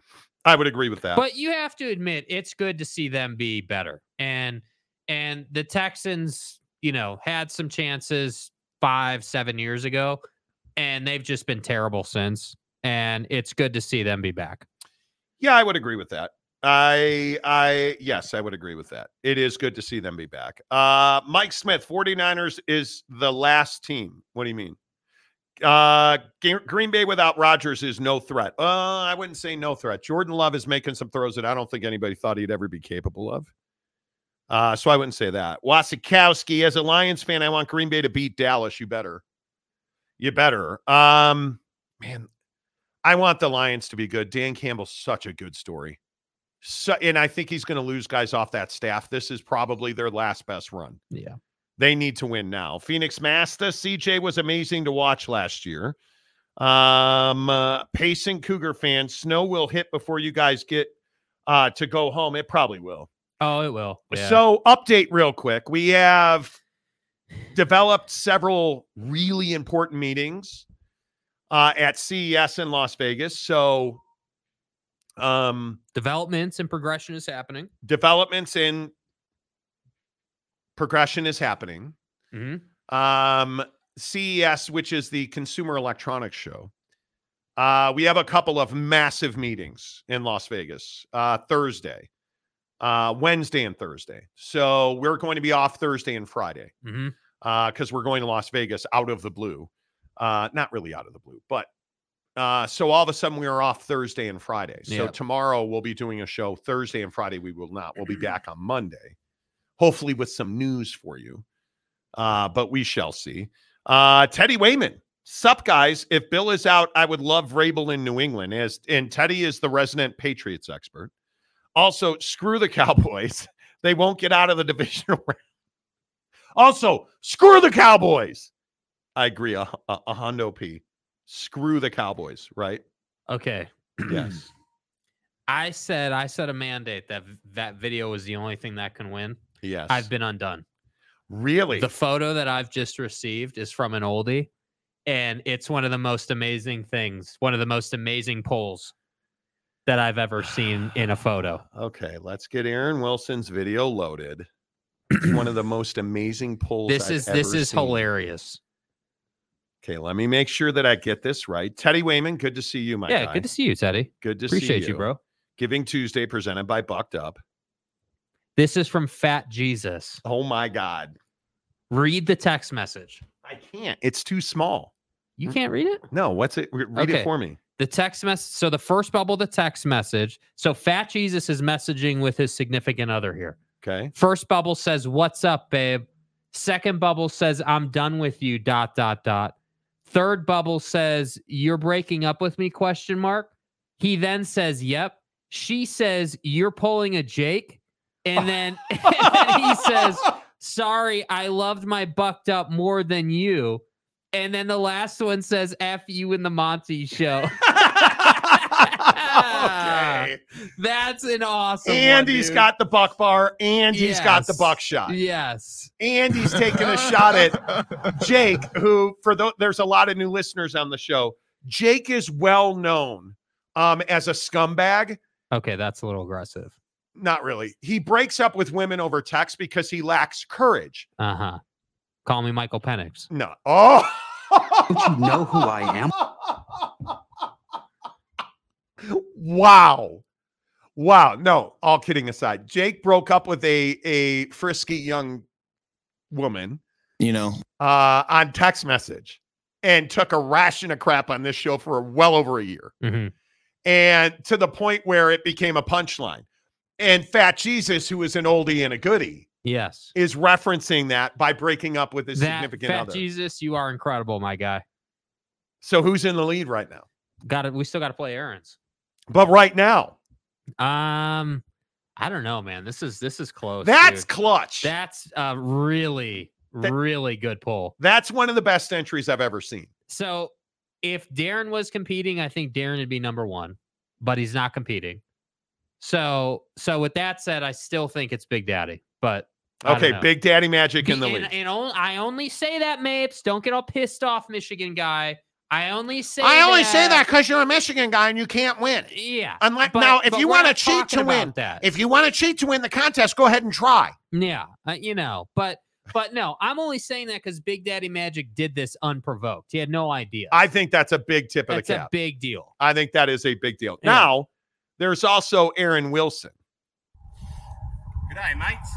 I would agree with that. But you have to admit it's good to see them be better. And and the Texans, you know, had some chances 5 7 years ago and they've just been terrible since and it's good to see them be back. Yeah, I would agree with that. I I yes, I would agree with that. It is good to see them be back. Uh Mike Smith, 49ers is the last team. What do you mean? Uh Green Bay without Rodgers is no threat. Uh I wouldn't say no threat. Jordan Love is making some throws that I don't think anybody thought he'd ever be capable of. Uh so I wouldn't say that. Wasikowski, as a Lions fan, I want Green Bay to beat Dallas. You better. You better. Um man, I want the Lions to be good. Dan Campbell's such a good story. So, and I think he's going to lose guys off that staff. This is probably their last best run. Yeah. They need to win now. Phoenix Masta, CJ was amazing to watch last year. Um, uh, pacing Cougar fans, snow will hit before you guys get uh, to go home. It probably will. Oh, it will. Yeah. So, update real quick. We have developed several really important meetings uh, at CES in Las Vegas. So, um, developments and progression is happening. developments in progression is happening. Mhm. Um, CES, which is the Consumer Electronics Show. Uh, we have a couple of massive meetings in Las Vegas uh, Thursday, uh, Wednesday, and Thursday. So we're going to be off Thursday and Friday because we're going to Las Vegas out of the blue. Uh, not really out of the blue, but uh, so all of a sudden we are off Thursday and Friday. So tomorrow we'll be doing a show. Thursday and Friday we will not. We'll be back on Monday, hopefully with some news for you. Uh, but we shall see. Uh, Teddy Wayman, sup guys? If Bill is out, I would love Vrabel in New England. As and Teddy is the resident Patriots expert. Also, screw the Cowboys. They won't get out of the divisional round. Also, screw the Cowboys. I agree. A, a, a Hondo P. Screw the Cowboys, right? Okay. Yes. I said I set a mandate that that video is the only thing that can win. Yes. I've been undone. Really? The photo that I've just received is from an oldie, and it's one of the most amazing things, one of the most amazing polls that I've ever seen in a photo. Okay, let's get Aaron Wilson's video loaded. One of the most amazing pulls. This I've is this is seen. hilarious. Okay, let me make sure that I get this right. Teddy Wayman, good to see you, my yeah, guy. good to see you, Teddy. Good to see Appreciate you, bro. Giving Tuesday presented by Bucked Up. This is from Fat Jesus. Oh my God. Read the text message. I can't. It's too small. You can't read it? No, what's it? Read Okay. it for me. The text message. So the first bubble, the text message. So Fat Jesus is messaging with his significant other here. Okay. First bubble says, What's up, babe? Second bubble says, I'm done with you, dot, dot, dot. Third bubble says, You're breaking up with me, question mark. He then says, Yep. She says, You're pulling a Jake. And then, and then he says, Sorry, I loved my bucked up more than you. And then the last one says F you in the Monty show. okay. That's an awesome one, and he's dude. got the buck bar and he's got the Yes. buckshot. Yes. And he's taking a shot at Jake, who for the, there's a lot of new listeners on the show. Jake is well known um, as a scumbag. Okay, that's a little aggressive. Not really. He breaks up with women over text because he lacks courage. Uh-huh. Call me Michael Penix. No. Oh. Don't you know who I am? Wow. Wow. No, all kidding aside. Jake broke up with a a frisky young woman You know, uh on text message and took a ration of crap on this show for well over a year. Mhm. And to the point where it became a punchline. And Fat Jesus, who is an oldie and a goodie, Yes. is referencing that by breaking up with his That significant Fat other. Jesus, you are incredible, my guy. So who's in the lead right now? Got it. We still got to play Aaron's. But right now, Um, I don't know, man. This is this is close. that's dude. clutch. That's a really, That- really good pull. That's one of the best entries I've ever seen. So if Darren was competing, I think Darren would be number one, but he's not competing. So so with that said, I still think it's Big Daddy. But I Okay. Big Daddy Magic in the and, lead. and on- I only say that, Mapes. Don't get all pissed off, Michigan guy. I only say I only say that because you're a Michigan guy and you can't win. Yeah. Unless but- now, if you want to cheat to win, that. if you want to cheat to win the contest, go ahead and try. Yeah, uh, you know, but but no, I'm only saying that because Big Daddy Magic did this unprovoked. He had no idea. I think that's a big tip of That's the a cap. big deal. I think that is a big deal. Yeah. Now, there's also Aaron Wilson. G'day, mates.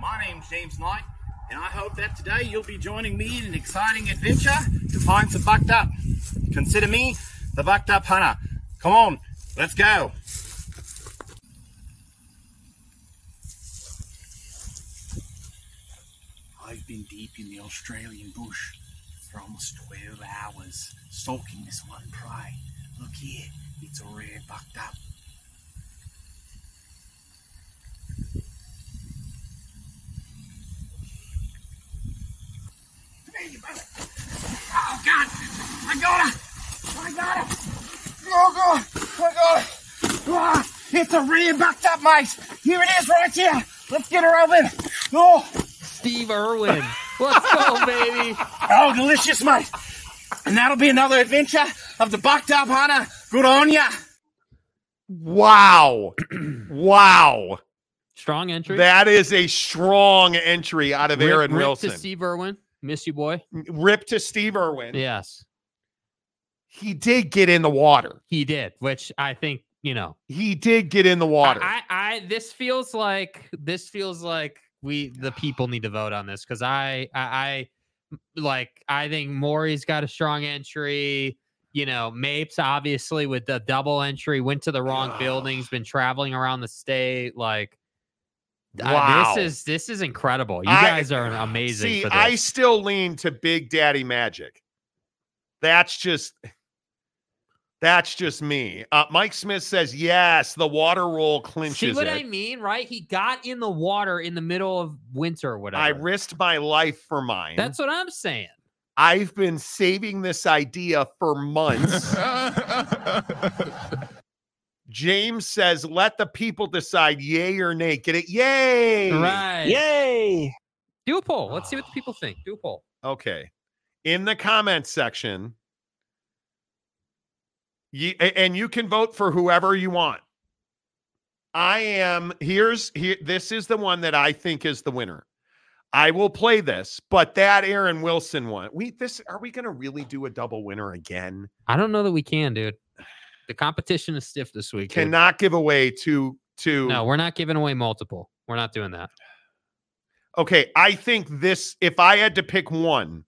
My name's James Knight, and I hope that today you'll be joining me in an exciting adventure to find some bucked up. Consider me the bucked up hunter. Come on, let's go. I've been deep in the Australian bush for almost 12 hours, stalking this one prey. Look here, it's already bucked up. Oh God! I got it! I got it! Oh God! I got it! Ah, it's a rear backed up, mate. Here it is, right here. Let's get her over. Oh, Steve Irwin. Let's go, baby. oh, delicious, mate. And that'll be another adventure of the bucked up hunter. Good on ya. Wow. wow. Strong entry. That is a strong entry out of Rip- Aaron rip Wilson. to Steve Irwin. Miss you, boy. Rip to Steve Irwin. Yes, He did get in the water. he did, which I think you know. He did get in the water. I, I, I this feels like this feels like we the people need to vote on this because I, I I like I think Maury's got a strong entry. You know, Mapes obviously with the double entry went to the wrong buildings, been traveling around the state. Like, uh, Wow. this is this is incredible. You I- guys are amazing See, for this. I still lean to Big Daddy Magic. That's just that's just me. Uh, Mike Smith says yes. The water roll clinches it. See what it. I mean, right? He got in the water in the middle of winter, or whatever. I risked my life for mine. That's what I'm saying. I've been saving this idea for months. James says, let the people decide yay or nay. Get it? Yay. Right. Yay! Do a poll. Let's see what the ah. people think. Do a poll. Okay. In the comments section, you, and you can vote for whoever you want. I am here's here. This is the one that I think is the winner. I will play this, but that Aaron Wilson one. We this are we going to really do a double winner again? I don't know that we can, dude. The competition is stiff this week. dude. Cannot give away to to. No, we're not giving away multiple. We're not doing that. Okay, I think this. If I had to pick one,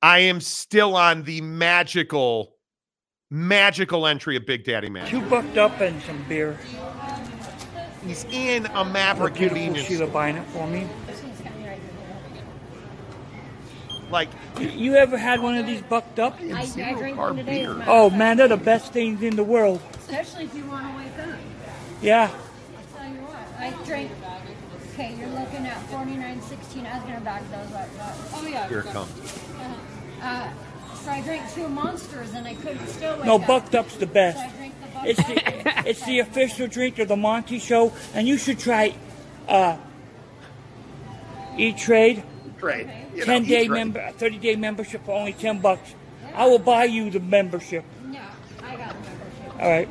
I am still on the magical, magical entry of Big Daddy Man. Two bucked up and some beer. He's in a The Maverick beautiful convenience. Sheila buying it for me. Like, You ever had one of these bucked up? I, I drank one today. as a Oh man, they're the best things in the world. Especially if you want to wake up. Yeah. I'll tell you what. I drank. Okay, you're looking at 49.16. I was gonna back those up. But, oh yeah. Here it comes. Uh, so I drank two monsters and I couldn't still wake No, up. Bucked Up's the best. So I drank the It's the it's the official drink of the Monty Show, and you should try uh, E Trade. Trade. You know, Ten day E-Trade. member, thirty day membership for only ten bucks. I will buy you the membership. No, I got the membership. All right.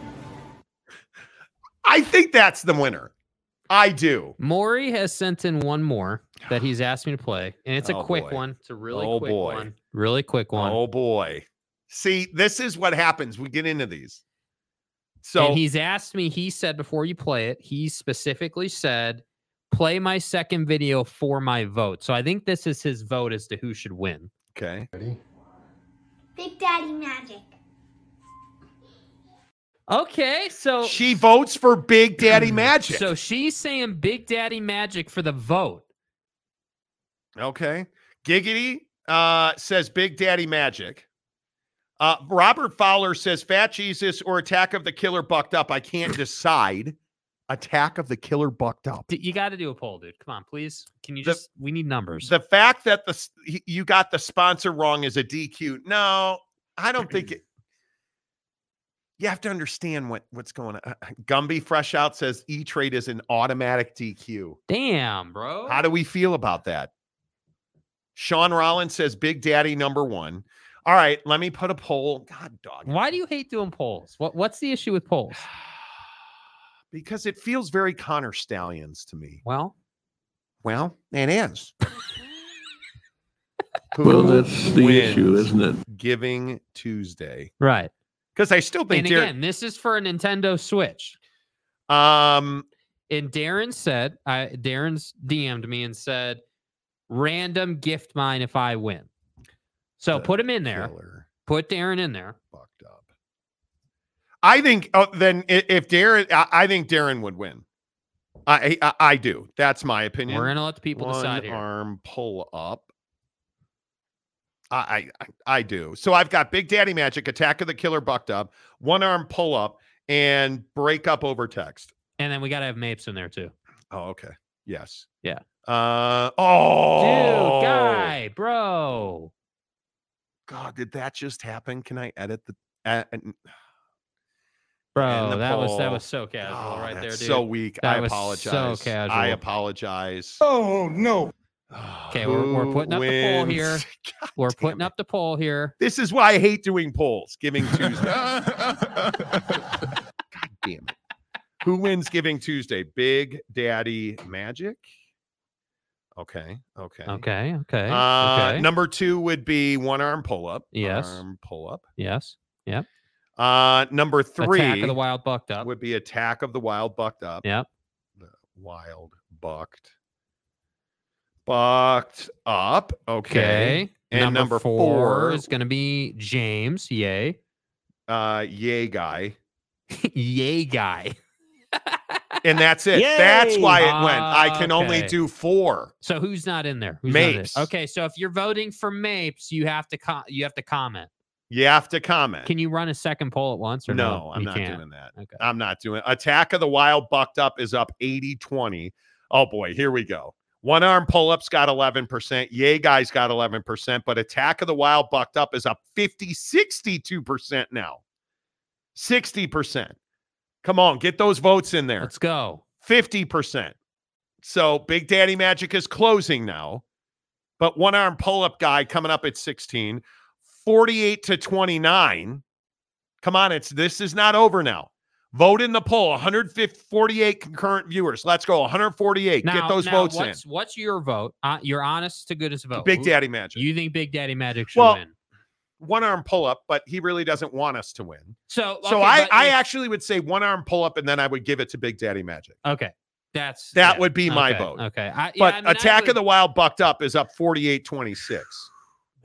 I think that's the winner. I do. Maury has sent in one more that he's asked me to play, and it's a Oh, quick boy. one. It's a really Oh, quick boy. one. Really quick one. Oh boy. See, this is what happens. We get into these. So and he's asked me, he said before you play it, he specifically said, play my second video for my vote. So I think this is his vote as to who should win. Okay. Ready? Big Daddy Magic. Okay, so she votes for Big Daddy Magic. So she's saying Big Daddy Magic for the vote. Okay. Giggity uh, says Big Daddy Magic. Uh, Robert Fowler says Fat Jesus or Attack of the Killer Bucked Up. I can't decide. Attack of the Killer Bucked Up. You got to do a poll, dude. Come on, please. Can you The- just? we need numbers. The fact that the you got the sponsor wrong is a DQ. No, I don't think it. You have to understand what what's going on. Uh, Gumby Fresh Out says E Trade is an automatic DQ. Damn, bro. How do we feel about that? Sean Rollins says Big Daddy number one. All right, let me put a poll. God dog. Why do you hate doing polls? What What's the issue with polls? Because it feels very Connor Stalions to me. Well, Well, it is. Well, that's the issue, isn't it? Giving Tuesday. right. Because I still think And Dar- again, this is for a Nintendo Switch. um And Darren said, I Darren's DM'd me and said, random gift mine if I win. So put him in there. killer. Put Darren in there. Fucked up. I think oh, then if Darren, I, think Darren would win. I, I I do. That's my opinion. We're gonna let the people One decide here. One arm pull up. I, I I do. So I've got Big Daddy Magic, Attack of the Killer Bucked Up, one arm pull up, and break up over text. And then we gotta have Mapes in there too. Oh, okay. Yes. Yeah. Uh oh Dude, guy, bro. God, did that just happen? Can I edit the uh, Bro, and the that was that was so casual Oh, right there, dude. So weak. That I was apologize. So casual. I apologize. Oh no. Okay, we're, we're putting up the poll here. wins? We're putting up the poll here. This is why I hate doing polls. Giving Tuesday. God damn it. Who wins Giving Tuesday? Big Daddy Magic. Okay. Okay. Okay, okay. Uh, okay. Number two would be one arm pull up. Yes. Arm pull up. yes. Yep. Uh, number three Attack of the Wild Bucked Up. would be Attack of the Wild Bucked Up. Yep. Wild Bucked. Bucked up. Okay. Okay. And number, four, is going to be James. Yay. uh, yay guy. Yay, guy. And that's it. That's why it went. I Ah, can only do four. So who's not in there? Who's not in? Mapes. Okay, so if you're voting for Mapes, you have to com- you have to comment. You have to comment. Can you run a second poll at once or no, no? I'm You not can't. doing that. Okay. I'm not doing Attack of the Wild Bucked Up is up 80 20. Oh boy, here we go. One arm pull ups got 11%. Yay guys got 11%, but Attack of the Wild Bucked Up is up 50 62% now. 60%. Come on, get those votes in there. Let's go. 50%. So Big Daddy Magic is closing now, but one arm pull up guy coming up at 16, 48 to 29. Come on, it's this is not over now. Vote in the poll 148 concurrent viewers. Let's go 148. Now, Get those now votes what's, What's your vote? Uh, your honest to goodest in. vote. Big Daddy Magic. You think Big Daddy Magic should Well, win? one arm pull up, but he really doesn't want us to win. So, So I, I actually would say one arm pull up and then I would give it to Big Daddy Magic. okay. That's That yeah, would be my okay, vote. Okay. I, yeah, But I mean, Attack would- of the Wild Bucked Up is up 48 26.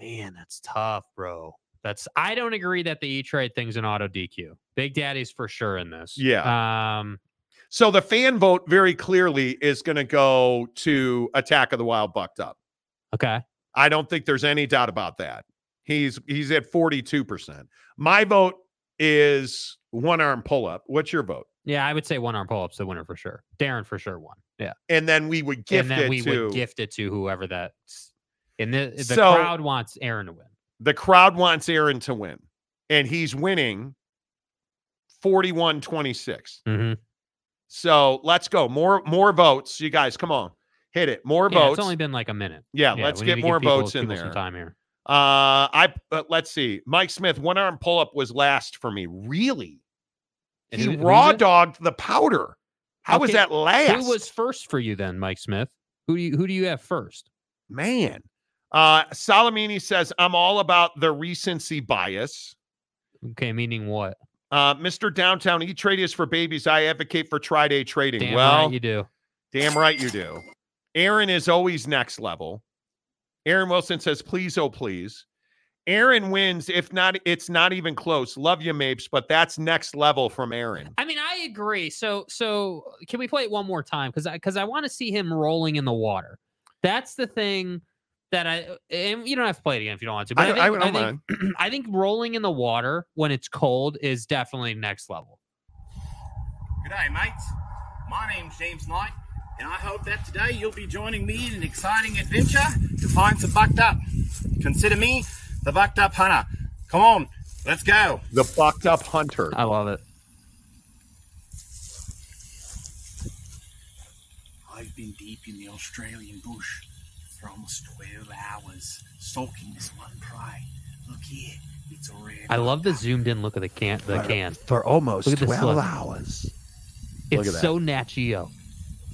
Man, that's tough, bro. That's I don't agree that the E Trade thing's an auto DQ. Big Daddy's for sure in this. Yeah. Um. So the fan vote very clearly is going to go to Attack of the Wild Bucked Up. Okay. I don't think there's any doubt about that. He's he's at 42%. My vote is one arm pull up. What's your vote? Yeah, I would say one arm pull up's the winner for sure. Darren for sure won. Yeah. And then we would gift and then it we to would gift it to whoever that's. And the the So- crowd wants Aaron to win. The crowd wants Aaron to win, and he's winning 41 26. Mhm. So let's go. More more votes. You guys, come on. Hit it. More Yeah, votes. it's only been like a minute. Yeah, let's get more people- votes in there. Some time here. Uh, I uh, let's see. Mike Smith, one arm pull up was last for me. Really? And He raw dogged the powder. How was that last? Who was first for you then, Mike Smith? Who do you who do you have first? man? Uh, Salamini says I'm all about the recency bias. Okay, meaning what? Uh, Mr. Downtown E Trade is for babies. I advocate for tri day trading. Damn well, right you do. Damn right you do. Aaron is always next level. Aaron Wilson says, please, oh, please. Aaron wins. If not, it's not even close. Love you, Mapes, but that's next level from Aaron. I mean, I agree. So so can we play it one more time? Because I because I want to see him rolling in the water. That's the thing that I uh, and you don't have to play it again if you don't want to. But I- I, I think, I, don't think, I think rolling in the water when it's cold is definitely next level. G'day, mates. My name's James Knight, and I hope that today you'll be joining me in an exciting adventure to find some bucked up. Consider me the bucked up hunter. Come on, let's go. The bucked up hunter. I love it. I've been deep in the Australian bush for almost 12 hours, stalking this one prey. Look here, it's already. I love the zoomed in look of the can. The For- can for almost Look at this 12 look. hours. It's Look at that. so Nat Geo.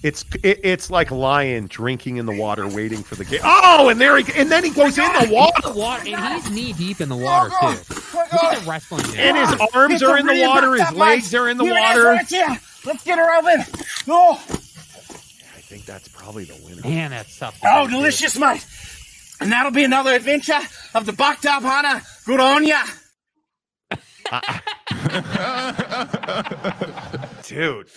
It's it, it's like lion drinking in the water, waiting for the game. Oh, and there he and then he goes in the water, The water, and he's knee deep in the water too. Look at the wrestling. dude. and his arms are in the water, his legs are in the water. Let's get her over. Oh, I think that's probably the winner. Man, that's tough. to oh do, dude. delicious, mate. And that'll be another adventure of the bucked up hunter. Good on ya. Dude,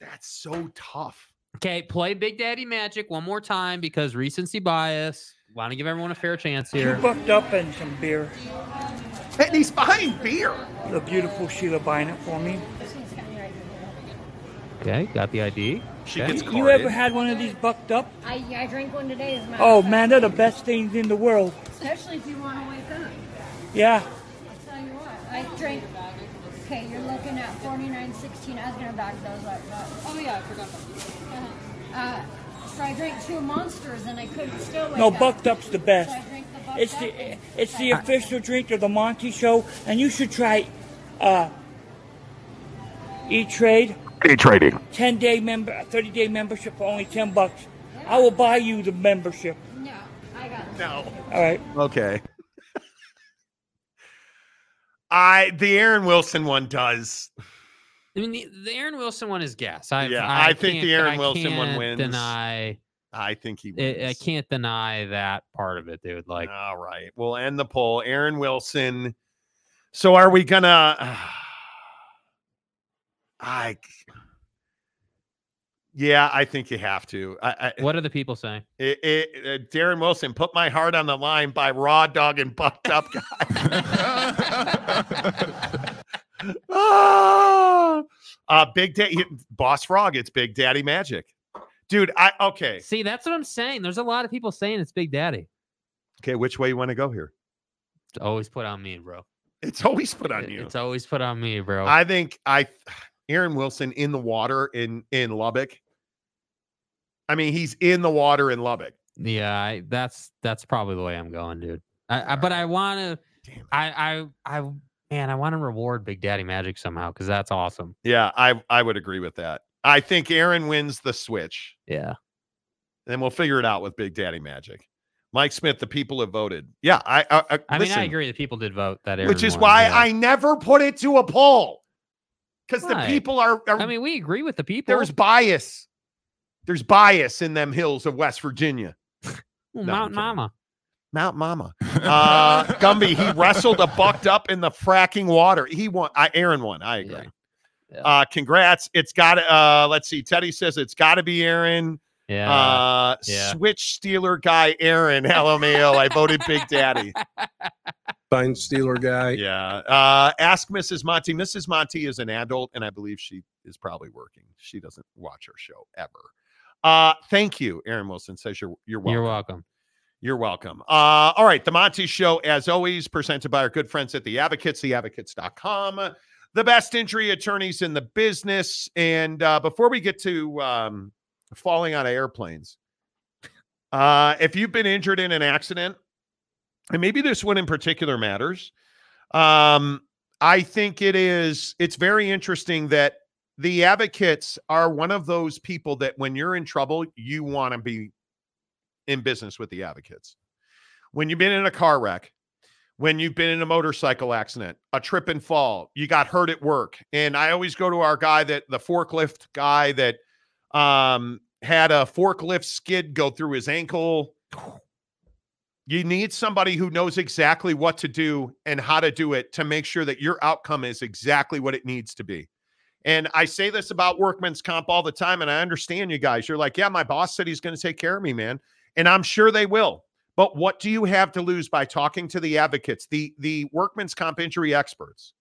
that's so tough. Okay, play Big Daddy Magic one more time because recency bias. Want to give everyone a fair chance Two here. bucked up in some beer. And he's buying beer. The beautiful Sheila buying it for me. Okay, got the ID. She Okay. gets You ever had one of these bucked up? I, I drank one today. As a matter Oh of fact. man, they're the best things in the world. Especially if you want to wake up. Yeah. I'll tell you what. I drank. Okay, you're looking at 49.16. I was gonna back those up, but oh yeah, I forgot that. Uh, so I drank two monsters and I couldn't still wake No, up. bucked up's the best. So I drank the bucked It's up. the it's the official drink of the Monty Show, and you should try uh, E Trade. E trading. Ten day member, thirty day membership for only ten bucks. I will buy you the membership. No, I got it. No. All right. Okay. I the Aaron Wilson one does. I mean, the, the Aaron Wilson one is gas. I, Yeah, I, I think the Aaron I Wilson one can't wins. Deny. I think he I, I can't deny that part of it, dude. Like, All right. We'll end the poll. Aaron Wilson. So are we gonna I yeah, I think you have to. I, I what are the people saying? it, it, uh, Darren Wilson, put my heart on the line by raw dog and bucked up guy. Ah! uh, Big Daddy, Boss Frog, it's Big Daddy Magic. Dude, I okay. See, that's what I'm saying. There's a lot of people saying it's Big Daddy. Okay, which way you want to go here? It's always put on me, bro. It's always put on you. It's always put on me, bro. I think I Aaron Wilson in the water in in Lubbock. I mean, he's in the water in Lubbock. Yeah, I, that's that's probably the way I'm going, dude. I, I but I want to. I I I man, I want to reward Big Daddy Magic somehow because that's awesome. Yeah, I I would agree with that. I think Aaron wins the switch. Yeah. Then we'll figure it out with Big Daddy Magic. Mike Smith, the people have voted. Yeah, I I, I, I mean, I agree that people did vote that, Aaron which is won, why yeah. I never put it to a poll because the people are, are I mean, we agree with the people. there's bias. There's bias in them hills of West Virginia. Well, No, Mount. Mama. Mount Mama. Uh, Gumby, he wrestled a bucked up in the fracking water. He won. I, Aaron won. I agree. Uh, congrats. It's got to, uh, let's see. Teddy says it's got to be Aaron. Yeah. Uh, yeah. Switch Steeler guy, Aaron. LMAO. I voted Big Daddy. Fine Steeler guy. Yeah. Uh, ask Mrs. Monty. Mrs. Monty is an adult, and I believe she is probably working. She doesn't watch our show ever. Uh, thank you, Aaron Wilson says you're you're welcome. You're welcome. You're welcome. Uh, all right. The Monty Show, as always, presented by our good friends at The Advocates, theadvocates.com, the best injury attorneys in the business. And uh, before we get to um, falling out of airplanes, uh, if you've been injured in an accident, and maybe this one in particular matters, um, I think it is, it's very interesting that the advocates are one of those people that when you're in trouble, you want to be in business with the advocates. When you've been in a car wreck, when you've been in a motorcycle accident, a trip and fall, you got hurt at work. And I always go to our guy that the forklift guy that um, had a forklift skid go through his ankle. You need somebody who knows exactly what to do and how to do it to make sure that your outcome is exactly what it needs to be. And I say this about workman's comp all the time. And I understand you guys. You're like, yeah, my boss said he's going to take care of me, man. And I'm sure they will. But what do you have to lose by talking to the advocates, the the workman's comp injury experts?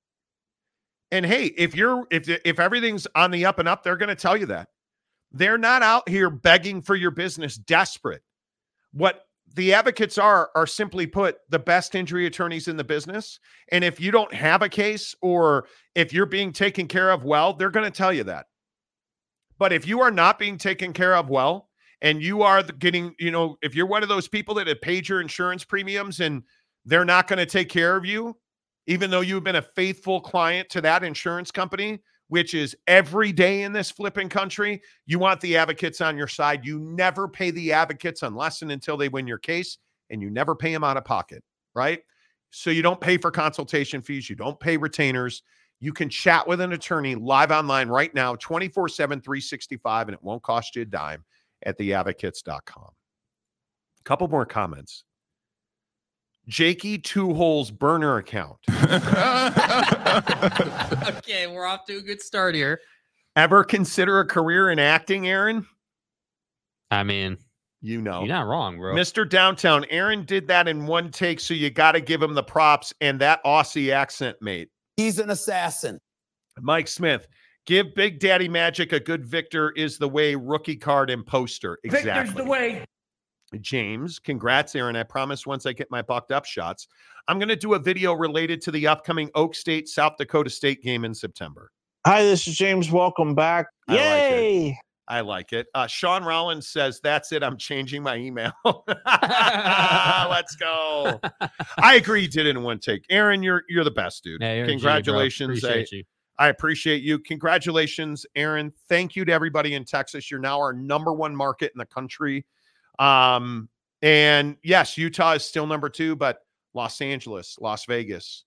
And hey, if you're if if everything's on the up and up, they're going to tell you that. They're not out here begging for your business, desperate. What the advocates are are simply put the best injury attorneys in the business. And if you don't have a case or if you're being taken care of well they're going to tell you that. But if you are not being taken care of well and you are getting you know if you're one of those people that have paid your insurance premiums and they're not going to take care of you even though you've been a faithful client to that insurance company which is every day in this flipping country, you want the advocates on your side. You never pay the advocates unless and until they win your case, and you never pay them out of pocket, right? So you don't pay for consultation fees, you don't pay retainers. You can chat with an attorney live online right now, 24 7, 365, and it won't cost you a dime at theadvocates.com. A couple more comments. Jakey Two Holes burner account. okay, we're off to a good start here. Ever consider a career in acting, Aaron? I mean, you know, you're not wrong, bro. Mr. Downtown, Aaron did that in one take, so you got to give him the props and that Aussie accent, mate. He's an assassin. Mike Smith, give Big Daddy Magic a good Victor is the way rookie card and poster. Exactly. Victor's the way. James, congrats, Aaron. I promise once I get my bucked up shots, I'm going to do a video related to the upcoming Oak State South Dakota State game in September. Hi, this is James. Welcome back. I like. Yay! I like it. Uh, Sean Rollins says, That's it. I'm changing my email. Let's go. I agree. Did it in one take. Aaron, you're you're the best, dude. Yeah, you're a G, bro. Congratulations. Appreciate I, you. I appreciate you. Congratulations, Aaron. Thank you to everybody in Texas. You're now our number one market in the country. Um, and yes, Utah is still number two, but Los Angeles, Las Vegas,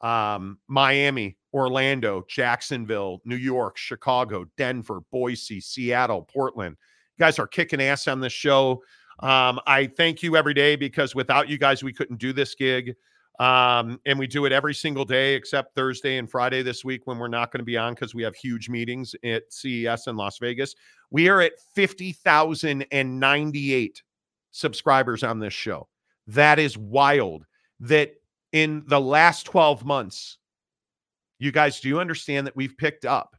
um, Miami, Orlando, Jacksonville, New York, Chicago, Denver, Boise, Seattle, Portland. You guys are kicking ass on this show. Um, I thank you every day because without you guys, we couldn't do this gig. Um, and we do it every single day except Thursday and Friday this week when we're not going to be on because we have huge meetings at CES in Las Vegas. We are at 50,098 subscribers on this show. That is wild. That in the last 12 months, you guys, do you understand that we've picked up?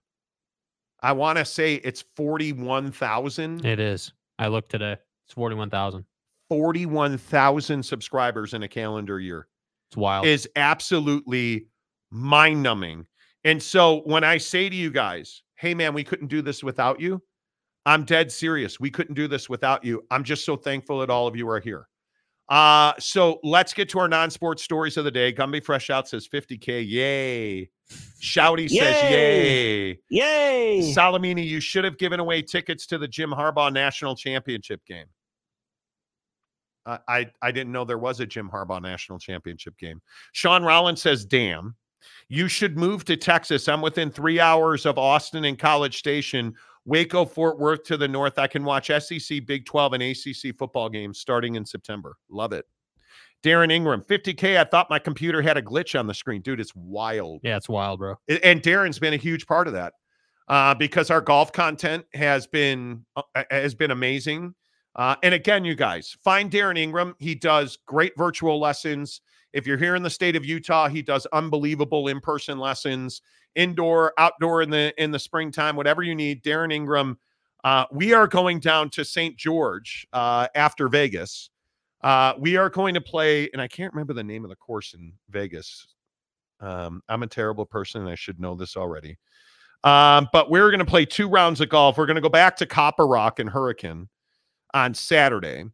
I want to say it's 41,000. It is. I looked today. It's 41,000. 41,000 subscribers in a calendar year. It's wild. Is absolutely mind numbing. And so when I say to you guys, hey, man, we couldn't do this without you, I'm dead serious. We couldn't do this without you. I'm just so thankful that all of you are here. Uh, so let's get to our non-sports stories of the day. Gumby Fresh Out says 50K. Yay. Shouty says yay. Yay. Salamini, you should have given away tickets to the Jim Harbaugh National Championship game. Uh, I I didn't know there was a Jim Harbaugh National Championship game. Sean Rollins says, "Damn, you should move to Texas. I'm within three hours of Austin and College Station, Waco, Fort Worth to the north. I can watch SEC, Big 12, and ACC football games starting in September. Love it." Darren Ingram, 50K. I thought my computer had a glitch on the screen. Dude, it's wild. Yeah, it's wild, bro. And Darren's been a huge part of that uh, because our golf content has been uh, has been amazing. Uh, and again, you guys find Darren Ingram. He does great virtual lessons. If you're here in the state of Utah, he does unbelievable in-person lessons, indoor, outdoor in the in the springtime, whatever you need. Darren Ingram. Uh, we are going down to St. George uh, after Vegas Uh, we are going to play, and I can't remember the name of the course in Vegas. Um, I'm a terrible person, and I should know this already. Um, but we're going to play two rounds of golf. We're going to go back to Copper Rock and Hurricane on Saturday,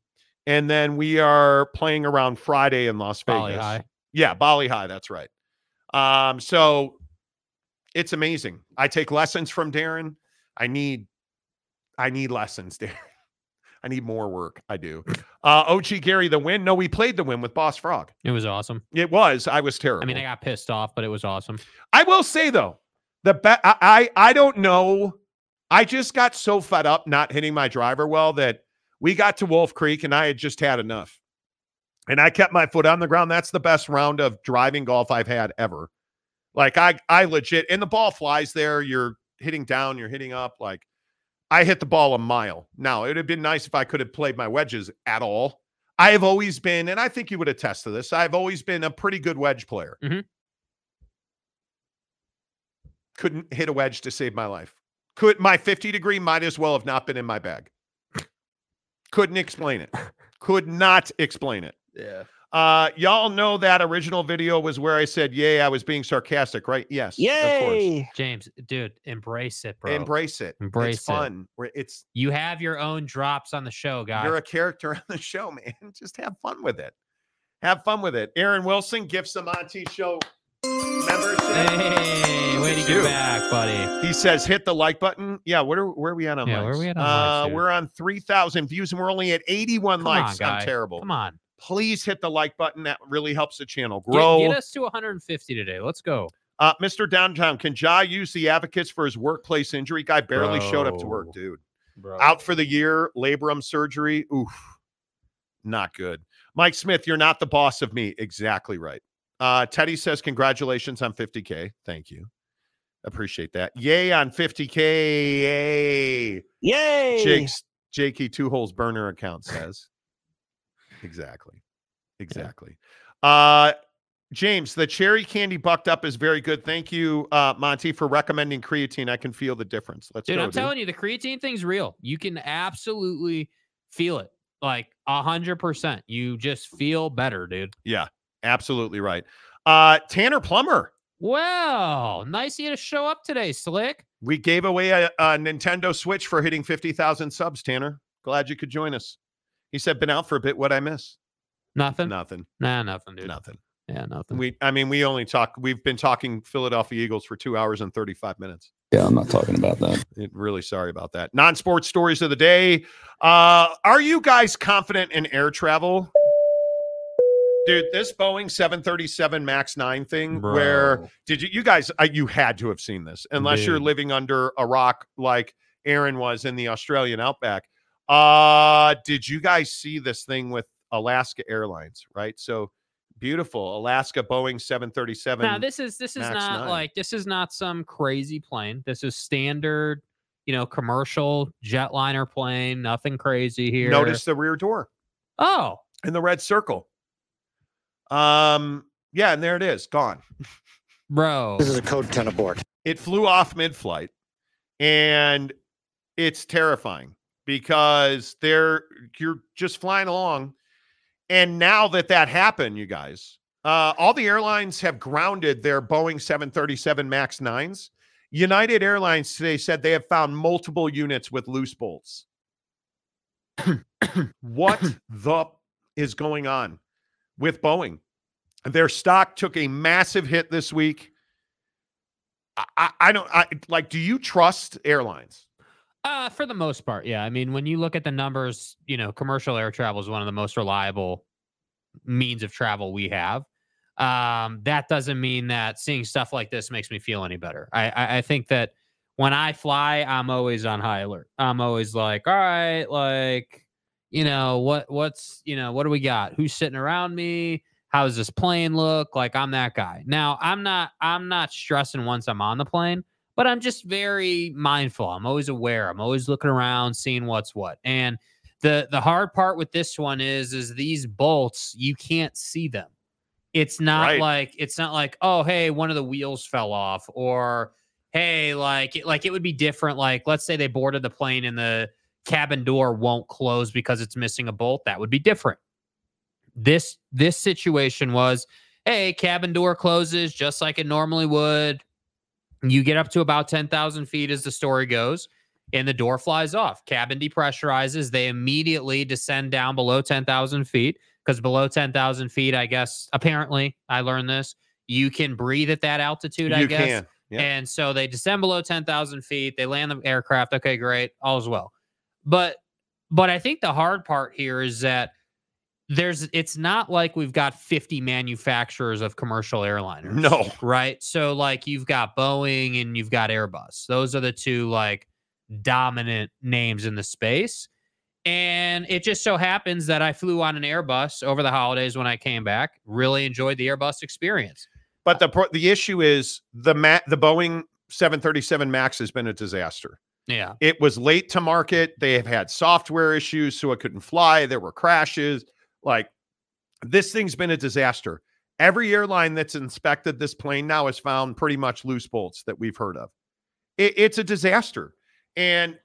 and then we are playing around Friday in Las Bali Vegas. High. Yeah, Bali Hai. That's right. Um, so it's amazing. I take lessons from Darren. I need, I need lessons, Darren. I need more work. I do. Uh, OG Gary, the win. No, we played the win with Boss Frog. It was awesome. It was. I was terrible. I mean, I got pissed off, but it was awesome. I will say though, the be- I, I I don't know. I just got so fed up not hitting my driver well that we got to Wolf Creek and I had just had enough. And I kept my foot on the ground. That's the best round of driving golf I've had ever. Like I I legit and the ball flies there. You're hitting down, you're hitting up. Like I hit the ball a mile. Now, it would have been nice if I could have played my wedges at all. I have always been, and I think you would attest to this, I've always been a pretty good wedge player. Mhm. Couldn't hit a wedge to save my life. Could my 50 degree might as well have not been in my bag. Couldn't explain it. Could not explain it. Yeah. Uh, y'all know that original video was where I said, "Yay!" I was being sarcastic, right? Yes, of course. James, dude, embrace it, bro. Embrace it. Embrace it's it. fun. It's You have your own drops on the show, guy. you're a character on the show, man. Just have fun with it. Have fun with it. Aaron Wilson, gifts the Monty Show membership. Hey, way to get back, buddy. He says, "Hit the like button." Yeah, where are, where are we at on Yeah, likes? where are we at on uh, likes, We're on three thousand views, and we're only at eighty-one Come likes. on, I'm terrible. Come on. Please hit the like button. That really helps the channel grow. get us to 150 today. Let's go. Uh, Mr. Downtown, can Ja use the advocates for his workplace injury? Guy barely showed up to work, dude. Bro. Out for the year, labrum surgery. Oof, not good. Mike Smith, you're not the boss of me. Exactly right. Uh, Teddy says, Congratulations on 50K. Thank you. Appreciate that. Yay on 50K. Yay. Yay! Jake's Jakey Two Holes burner account says. exactly. Exactly. Uh James, the cherry candy bucked up is very good. Thank you, uh, Monty, for recommending creatine. I can feel the difference. Let's Dude, go. I'm telling you, the creatine thing's real. You can absolutely feel it. Like a hundred percent. You just feel better, dude. Yeah, absolutely right. Uh, Tanner Plummer, Well, nice of you to show up today, Slick. we gave away a, a Nintendo Switch for hitting 50,000 subs, Tanner. Glad you could join us. He said, been out for a bit. What'd I miss? Nothing. Nothing. Nah, nothing, dude. Nothing. Yeah, nothing. We, I mean, we only talk, we've been talking Philadelphia Eagles for two hours and 35 minutes. Yeah, I'm not talking about that. It- really sorry about that. Non sports stories of the day. Uh, are you guys confident in air travel? Dude, this Boeing 737 MAX 9 thing, where did you, you guys, uh, you had to have seen this, unless you're living under a rock like Aaron was in the Australian outback. Uh, did you guys see this thing with Alaska Airlines, right? So beautiful. Alaska Boeing 737. Now this is this is Max not 9. like this is not some crazy plane. This is standard, you know, commercial jetliner plane. Nothing crazy here. Notice the rear door. Oh, in the red circle. Um, yeah, and there it is, gone. bro. This is a code 10 abort. It flew off mid-flight, and it's terrifying because they're you're just flying along, and now that that happened, you guys, uh, all the airlines have grounded their Boeing 737 Max 9s. United Airlines today said they have found multiple units with loose bolts. what the is going on with Boeing? Their stock took a massive hit this week. I, I, don't I like. Do you trust airlines? Uh, for the most part, yeah. I mean, when you look at the numbers, you know, commercial air travel is one of the most reliable means of travel we have. Um, that doesn't mean that seeing stuff like this makes me feel any better. I, I, I think that when I fly, I'm always on high alert. I'm always like, all right, like, you know, what, what's, you know, what do we got? Who's sitting around me? How does this plane look? Like, I'm that guy. Now, I'm not, I'm not stressing once I'm on the plane but I'm just very mindful. I'm always aware. I'm always looking around, seeing what's what. And the the hard part with this one is is these bolts you can't see them. It's not Right. like it's not like oh hey one of the wheels fell off or hey like like it would be different. Like let's say they boarded the plane and the cabin door won't close because it's missing a bolt. That would be different. This this situation was, hey, cabin door closes just like it normally would. You get up to about 10,000 feet as the story goes, and the door flies off. Cabin depressurizes. They immediately descend down below 10,000 feet because below 10,000 feet, I guess, apparently, I learned this, you can breathe at that altitude, I guess. yeah. And so they descend below 10,000 feet. They land the aircraft. Okay, great. All's well. But, but I think the hard part here is that there's it's not like we've got 50 manufacturers of commercial airliners. No. Right? So like you've got Boeing and you've got Airbus. Those are the two like dominant names in the space. And it just so happens that I flew on an Airbus over the holidays when I came back. Really enjoyed the Airbus experience. But the the issue is the ma- the Boeing 737 Max has been a disaster. Yeah. It was late to market. They have had software issues, so it couldn't fly. There were crashes. Like this thing's been a disaster. Every airline that's inspected this plane now has found pretty much loose bolts that we've heard of. It- it's a disaster. And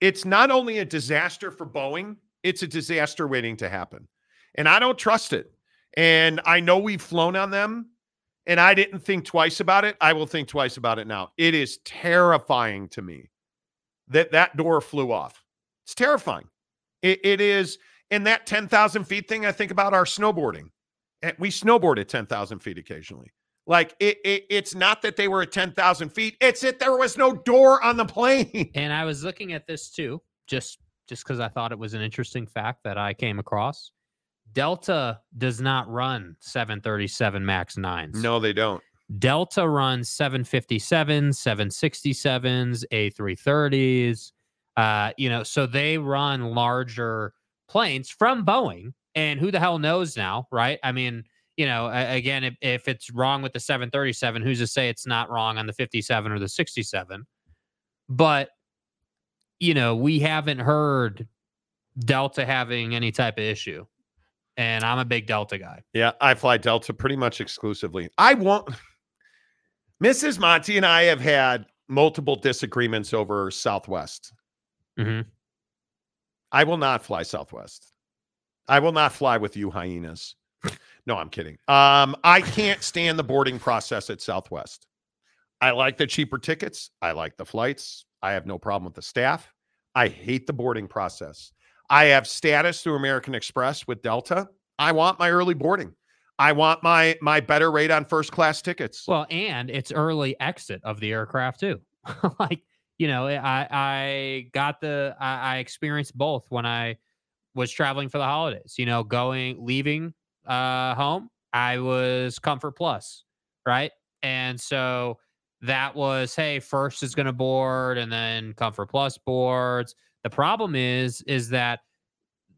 it's not only a disaster for Boeing, it's a disaster waiting to happen. And I don't trust it. And I know we've flown on them, and I didn't think twice about it. I will think twice about it now. It is terrifying to me that that door flew off. It's terrifying. It, it is. And that 10,000 feet thing, I think about our snowboarding. And we snowboard at 10,000 feet occasionally. Like it, it, it's not that they were at 10,000 feet. It's that there was no door on the plane. And I was looking at this too, just just because I thought it was an interesting fact that I came across. Delta does not run 737 Max 9s. No, they don't. Delta runs 757s, 767s, A330s. Uh, you know, so they run larger planes from Boeing. And who the hell knows now, right? I mean, you know, again, if, if it's wrong with the 737, who's to say it's not wrong on the 57 or the 67? But, you know, we haven't heard Delta having any type of issue. And I'm a big Delta guy. Yeah, I fly Delta pretty much exclusively. I won't. Mrs. Monty and I have had multiple disagreements over Southwest. Mm-hmm. I will not fly Southwest. I will not fly with you hyenas. No, I'm kidding. Um, I can't stand the boarding process at Southwest. I like the cheaper tickets. I like the flights. I have no problem with the staff. I hate the boarding process. I have status through American Express with Delta. I want my early boarding. I want my my better rate on first class tickets. Well, and it's early exit of the aircraft too. like, you know, I I got the I, I experienced both when I was traveling for the holidays. You know, going leaving uh home, I was Comfort Plus, right? And so that was hey, first is going to board, and then Comfort Plus boards. The problem is is that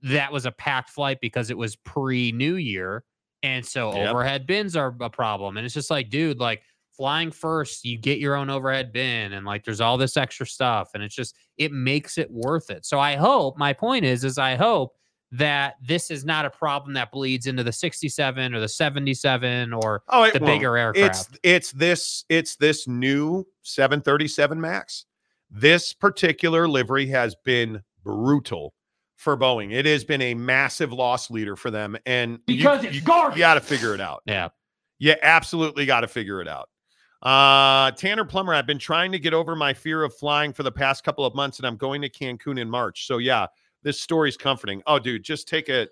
that was a packed flight because it was pre New Year. And so Yep. overhead bins are a problem. And it's just like, dude, like flying first, you get your own overhead bin and like there's all this extra stuff. And it's just, it makes it worth it. So I hope, my point is, is I hope that this is not a problem that bleeds into the 67 or the 77 or Oh, the won't. bigger aircraft. It's it's this it's this new 737 Max. This particular livery has been brutal for Boeing. It has been a massive loss leader for them, and you- Because it's you, garbage. got to figure it out. Yeah, you absolutely got to figure it out. Uh, Tanner Plummer, I've been trying to get over my fear of flying for the past couple of months, and I'm going to Cancun in March. So yeah, this story's comforting. Oh, dude, just take a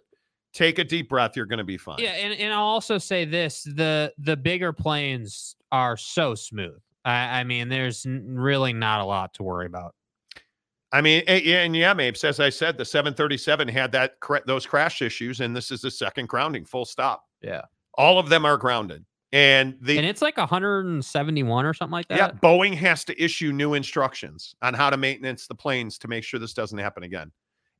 take a deep breath. You're going to be fine. Yeah, and, and I'll also say this: the the bigger planes are so smooth. I, I mean, there's really not a lot to worry about. I mean, and yeah, Mapes, as I said, the 737 had that those crash issues, and this is the second grounding. Full stop. Yeah, all of them are grounded, and the and it's like 171 or something like that. yeah, Boeing has to issue new instructions on how to maintenance the planes to make sure this doesn't happen again.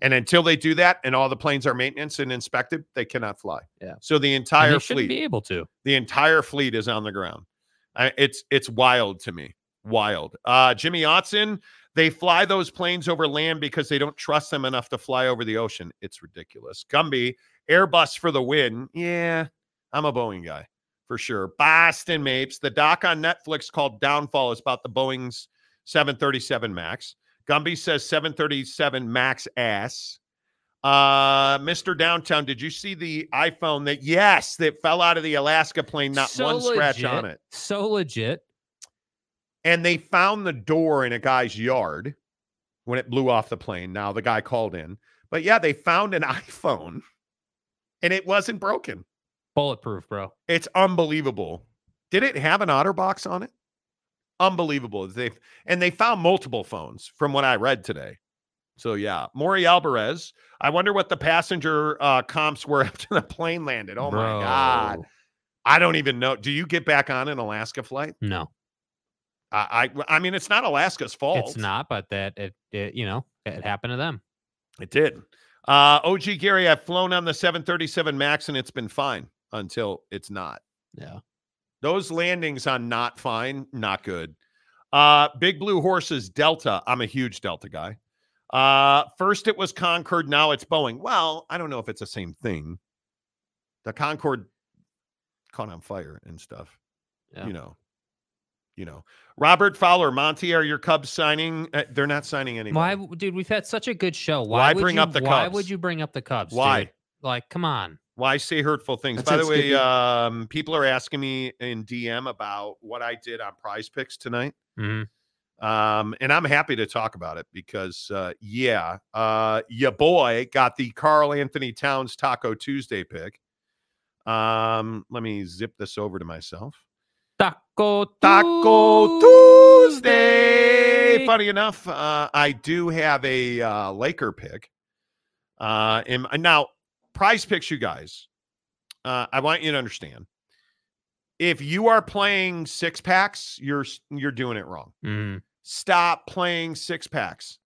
And until they do that, and all the planes are maintenance and inspected, they cannot fly. Yeah. So the entire fleet, be able to. the entire fleet is on the ground. It's it's wild to me. Wild. Uh, Jimmy Otson, they fly those planes over land because they don't trust them enough to fly over the ocean. It's ridiculous. Gumby, Airbus for the win. Yeah, I'm a Boeing guy for sure. Boston Mapes. The doc on Netflix called Downfall is about the Boeing's 737 Max. Gumby says 737 Max ass. Uh, Mr. Downtown, did you see the iPhone that yes, that fell out of the Alaska plane, not So one scratch on legit. it. So legit. And they found the door in a guy's yard when it blew off the plane. Now the guy called in. But yeah, they found an iPhone and it wasn't broken. Bulletproof, bro. It's unbelievable. Did it have an OtterBox on it? Unbelievable. They and they found multiple phones from what I read today. So yeah, Maury Alvarez. I wonder what the passenger uh, comps were after the plane landed. Oh my god, I don't even know. Do you get back on an Alaska flight? No, I I, I mean, it's not Alaska's fault. it's not, but that it, it you know, it happened to them. It did. Uh, OG Gary, I've flown on the 737 Max and it's been fine until it's not. Yeah. Those landings on not fine, not good. Uh, Big Blue Horses, Delta. I'm a huge Delta guy. Uh, first it was Concorde, now it's Boeing. Well, I don't know if it's the same thing. The Concorde caught on fire and stuff. Yeah. You know. You know. Robert Fowler, Monty, are your Cubs signing? Uh, they're not signing anybody. Why, dude? We've had such a good show. Why, Why would bring you, up the Why Cubs? would you bring up the Cubs? Why? dude? Like, come on. Why say hurtful things? That's By the way, um, people are asking me in DM about what I did on prize picks tonight. Mhm. Um, and I'm happy to talk about it because uh yeah, uh your boy got the Karl-Anthony Towns Taco Tuesday pick. Um, let me zip this over to myself. Taco Taco Tuesday. Funny enough, uh, I do have a uh, Laker pick. Uh, and and now prize picks, you guys. Uh, I want you to understand. If you are playing six packs, you're you're doing it wrong. Mhm. Stop playing six packs.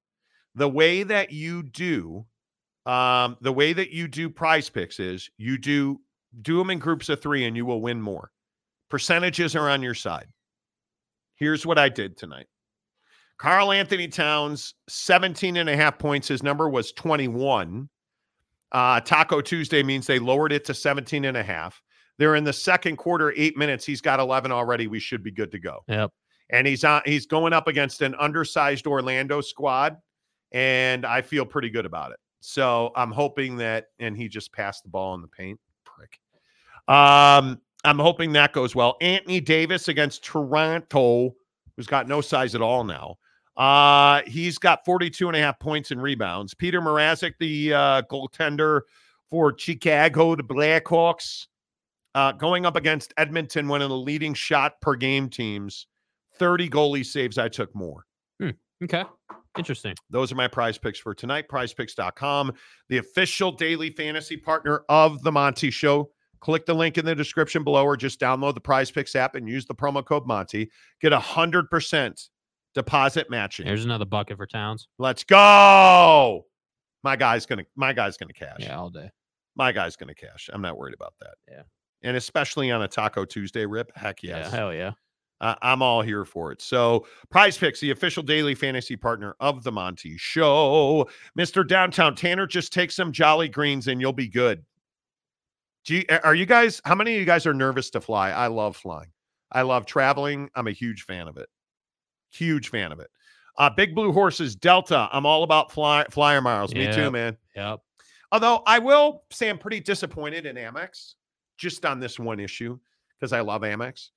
The way that you do, um, the way that you do prize picks is you do do them in groups of three, and you will win more. Percentages are on your side. Here's what I did tonight. Karl-Anthony Towns, 17 and a half points. His number was 21. Uh, Taco Tuesday means they lowered it to 17 and a half. They're in the second quarter, eight minutes. He's got 11 already. We should be good to go. Yep. And he's on, he's going up against an undersized Orlando squad. And I feel pretty good about it. So I'm hoping that, and he just passed the ball in the paint. Prick. Um, I'm hoping that goes well. Anthony Davis against Toronto, who's got no size at all now. Uh, he's got 42 and a half points and rebounds. Peter Mrazek, the uh, goaltender for Chicago, the Blackhawks, uh, going up against Edmonton, one of the leading shot per game teams. 30 goalie saves. I took more. Hmm. Okay. Interesting. Those are my prize picks for tonight. Prizepicks.com, the official daily fantasy partner of the Monty Show. Click the link in the description below or just download the Prize Picks app and use the promo code Monty. Get a 100% deposit matching. There's another bucket for Towns. Let's go. My guy's going to my guy's going to cash. Yeah, all day. My guy's going to cash. I'm not worried about that. Yeah. And especially on a Taco Tuesday rip, heck yes. Yeah, hell yeah. I- I'm all here for it. So, Prize Picks, the official daily fantasy partner of the Monty Show. Mr. Downtown Tanner, just take some Jolly Greens and you'll be good. Do you, are you guys, how many of you guys are nervous to fly? I love flying. I love traveling. I'm a huge fan of it. Huge fan of it. Uh, Big Blue Horses, Delta. I'm all about fly, flyer miles. Me too, man. Yep. Although I will say I'm pretty disappointed in Amex just on this one issue because I love Amex.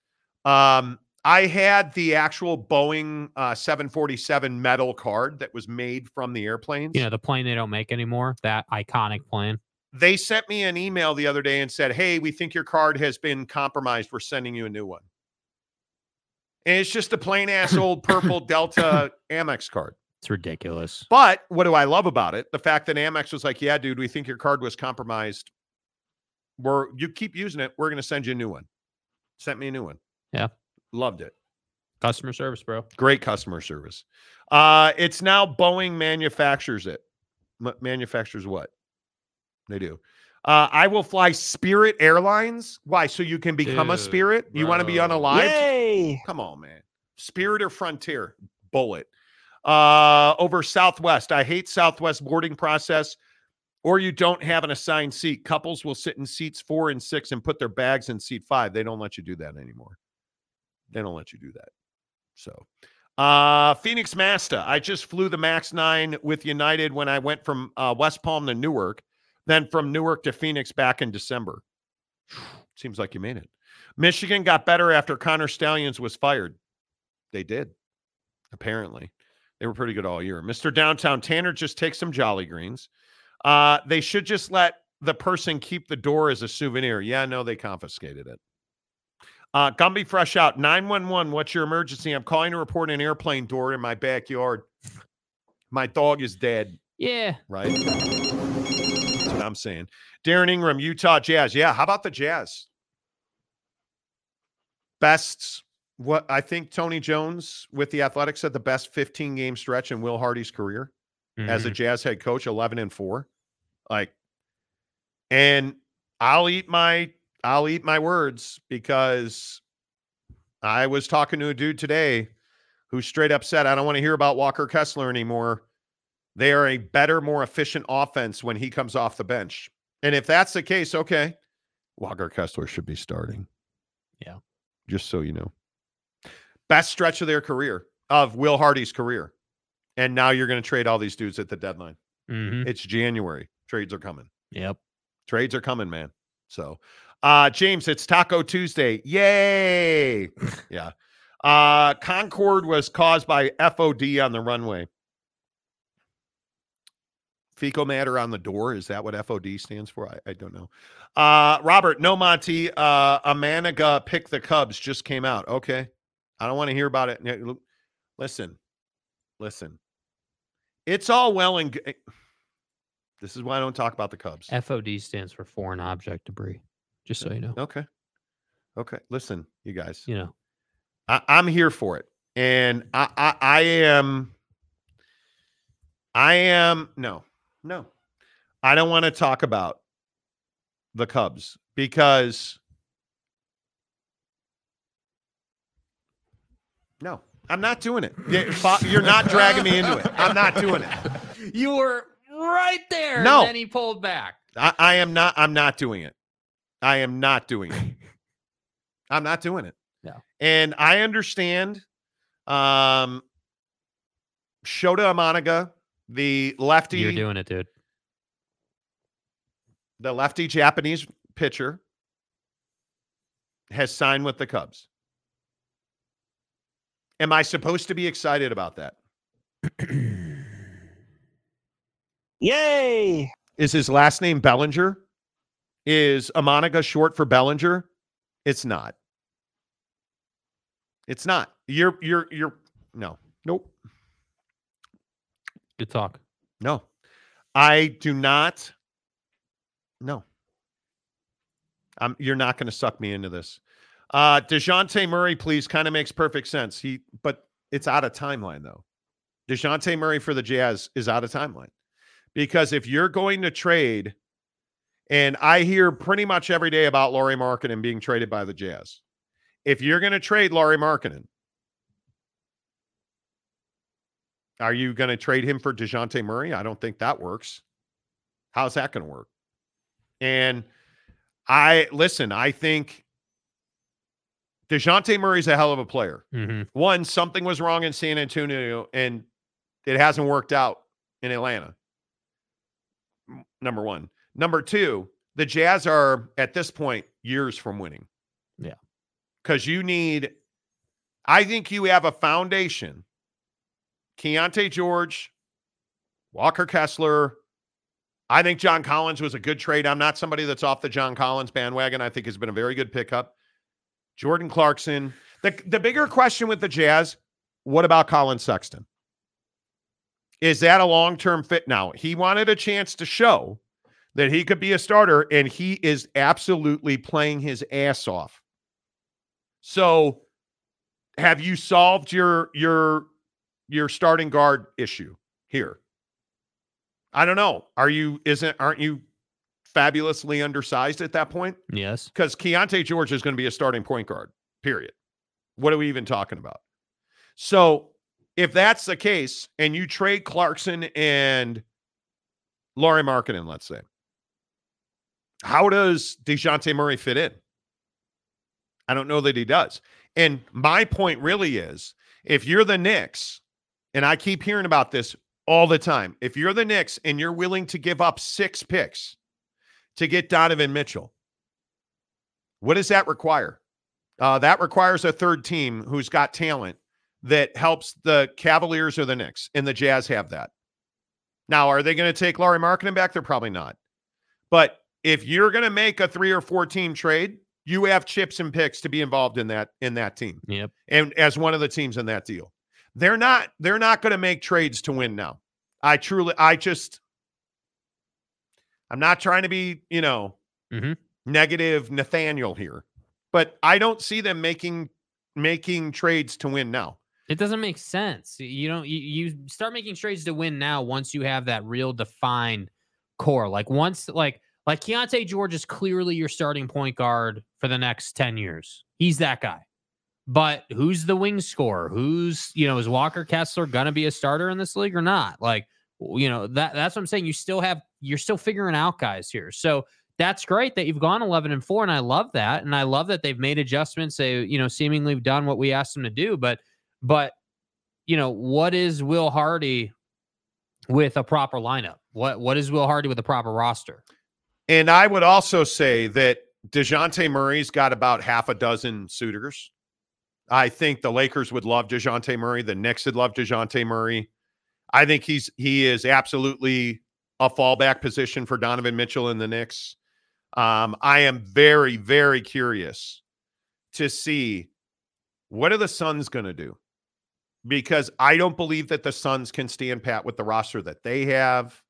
Um, I had the actual Boeing uh, 747 metal card that was made from the airplanes. You know, the plane they don't make anymore, that iconic plane. They sent me an email the other day and said, Hey, we think your card has been compromised. We're sending you a new one. And it's just a plain ass old purple Delta Amex card. It's ridiculous. But what do I love about it? The fact that Amex was like, "Yeah, dude, we think your card was compromised. We're you keep using it. We're going to send you a new one." Sent me a new one. Yeah. Loved it. Customer service, bro. Great customer service. Uh, it's now Boeing manufactures it. M- manufactures what? They do. Uh, I will fly Spirit Airlines. Why? So you can become a Spirit? You want to be bro. unalived? Yay! Come on, man. Spirit or Frontier? Bullet. Uh, over Southwest. I hate Southwest boarding process. Or you don't have an assigned seat. Couples will sit in seats four and six and put their bags in seat five. They don't let you do that anymore. They don't let you do that. So, Uh, Phoenix Masta. I just flew the Max 9 with United when I went from uh, West Palm to Newark, then from Newark to Phoenix back in December. Seems like you made it. Michigan got better after Connor Stalions was fired. They did, apparently. They were pretty good all year. Mr. Downtown Tanner just takes some Jolly Greens. Uh, they should just let the person keep the door as a souvenir. Yeah, no, they confiscated it. Uh, Gumby Fresh Out 911. What's your emergency? I'm calling to report an airplane door in my backyard. My dog is dead. Yeah. Right. That's what I'm saying. Darren Ingram, Utah Jazz. Yeah. How about the Jazz? Best, what I think Tony Jones with the Athletics said the best 15 game stretch in Will Hardy's career as a Mhm. Jazz head coach, 11 and four. Like, and I'll eat my I'll eat my words because I was talking to a dude today who straight up said, I don't want to hear about Walker Kessler anymore. They are a better, more efficient offense when he comes off the bench. And if that's the case, okay, Walker Kessler should be starting. Yeah. Just so you know. Best stretch of their career, of Will Hardy's career. And now you're going to trade all these dudes at the deadline. Mhm. It's January. Trades are coming. Yep. Trades are coming, man. So, uh, James, it's Taco Tuesday. Yay. yeah. Uh, Concorde was caused by FOD on the runway. Fecal matter on the door. Is that what FOD stands for? I, I don't know. Uh, Robert, no Monty. Uh, Imanaga pick the Cubs just came out. Okay. I don't want to hear about it. Listen, listen. It's all well and good. This is why I don't talk about the Cubs. FOD stands for foreign object debris. Just so you know. Okay. Okay. Listen, you guys. You know. I, I'm here for it. And I, I I am I am no, no. I don't want to talk about the Cubs because no, I'm not doing it. You're not dragging me into it. I'm not doing it. You were right there. No. And then he pulled back. I, I am not. I'm not doing it. I am not doing it. I'm not doing it. No. And I understand. Um, Shota Imanaga, the lefty, You're doing it, dude. the lefty Japanese pitcher, has signed with the Cubs. Am I supposed to be excited about that? Yay! Is his last name Bellinger? Is Imanaga short for Bellinger? It's not. It's not. You're you're you're no. Nope. Good talk. No. I do not. No. I'm you're not going to suck me into this. Uh DeJounte Murray, please, kind of makes perfect sense. He but it's out of timeline though. DeJounte Murray for the Jazz is out of timeline. Because if you're going to trade, and I hear pretty much every day about Lauri Markkanen being traded by the Jazz. If you're going to trade Lauri Markkanen, are you going to trade him for DeJounte Murray? I don't think that works. How's that going to work? And I listen, I think DeJounte Murray's a hell of a player. Mm-hmm. One, something was wrong in San Antonio and it hasn't worked out in Atlanta. Number one. Number two, the Jazz are at this point years from winning. Yeah. Because you need, I think you have a foundation. Keyonte George, Walker Kessler. I think John Collins was a good trade. I'm not somebody that's off the John Collins bandwagon. I think has been a very good pickup. Jordan Clarkson. The, the bigger question with the Jazz, what about Collin Sexton? Is that a long term fit now? He wanted a chance to show that he could be a starter, and he is absolutely playing his ass off. So, have you solved your your your starting guard issue here? I don't know. Are you isn't aren't you fabulously undersized at that point? Yes. Because Keyonte George is going to be a starting point guard, period. What are we even talking about? So if that's the case, and you trade Clarkson and Lauri Markkanen, let's say, how does DeJounte Murray fit in? I don't know that he does. And my point really is If you're the Knicks, and I keep hearing about this all the time, if you're the Knicks and you're willing to give up six picks to get Donovan Mitchell, what does that require? Uh, that requires a third team who's got talent that helps the Cavaliers or the Knicks, and the Jazz have that. Now, are they going to take Lauri Markkanen back? They're probably not. But if you're going to make a three or four team trade, you have chips and picks to be involved in that in that team. Yep. And as one of the teams in that deal. They're not they're not going to make trades to win now. I truly I just I'm not trying to be, you know, mm-hmm. negative Nathaniel here, but I don't see them making making trades to win now. It doesn't make sense. You don't you, you start making trades to win now once you have that real defined core. Like once like like Keyonte George is clearly your starting point guard for the next 10 years. He's that guy. But who's the wing scorer? Who's, you know, is Walker Kessler gonna be a starter in this league or not? Like, you know, that that's what I'm saying. You still have you're still figuring out guys here. So that's great that you've gone 11 and 4 and I love that. And I love that they've made adjustments. They, you know, seemingly done what we asked them to do, but but you know, what is Will Hardy with a proper lineup? What what is Will Hardy with a proper roster? And I would also say that DeJounte Murray's got about half a dozen suitors. I think the Lakers would love DeJounte Murray. The Knicks would love DeJounte Murray. I think he's he is absolutely a fallback position for Donovan Mitchell in the Knicks. Um, I am very, very curious to see what are the Suns going to do because I don't believe that the Suns can stand pat with the roster that they have.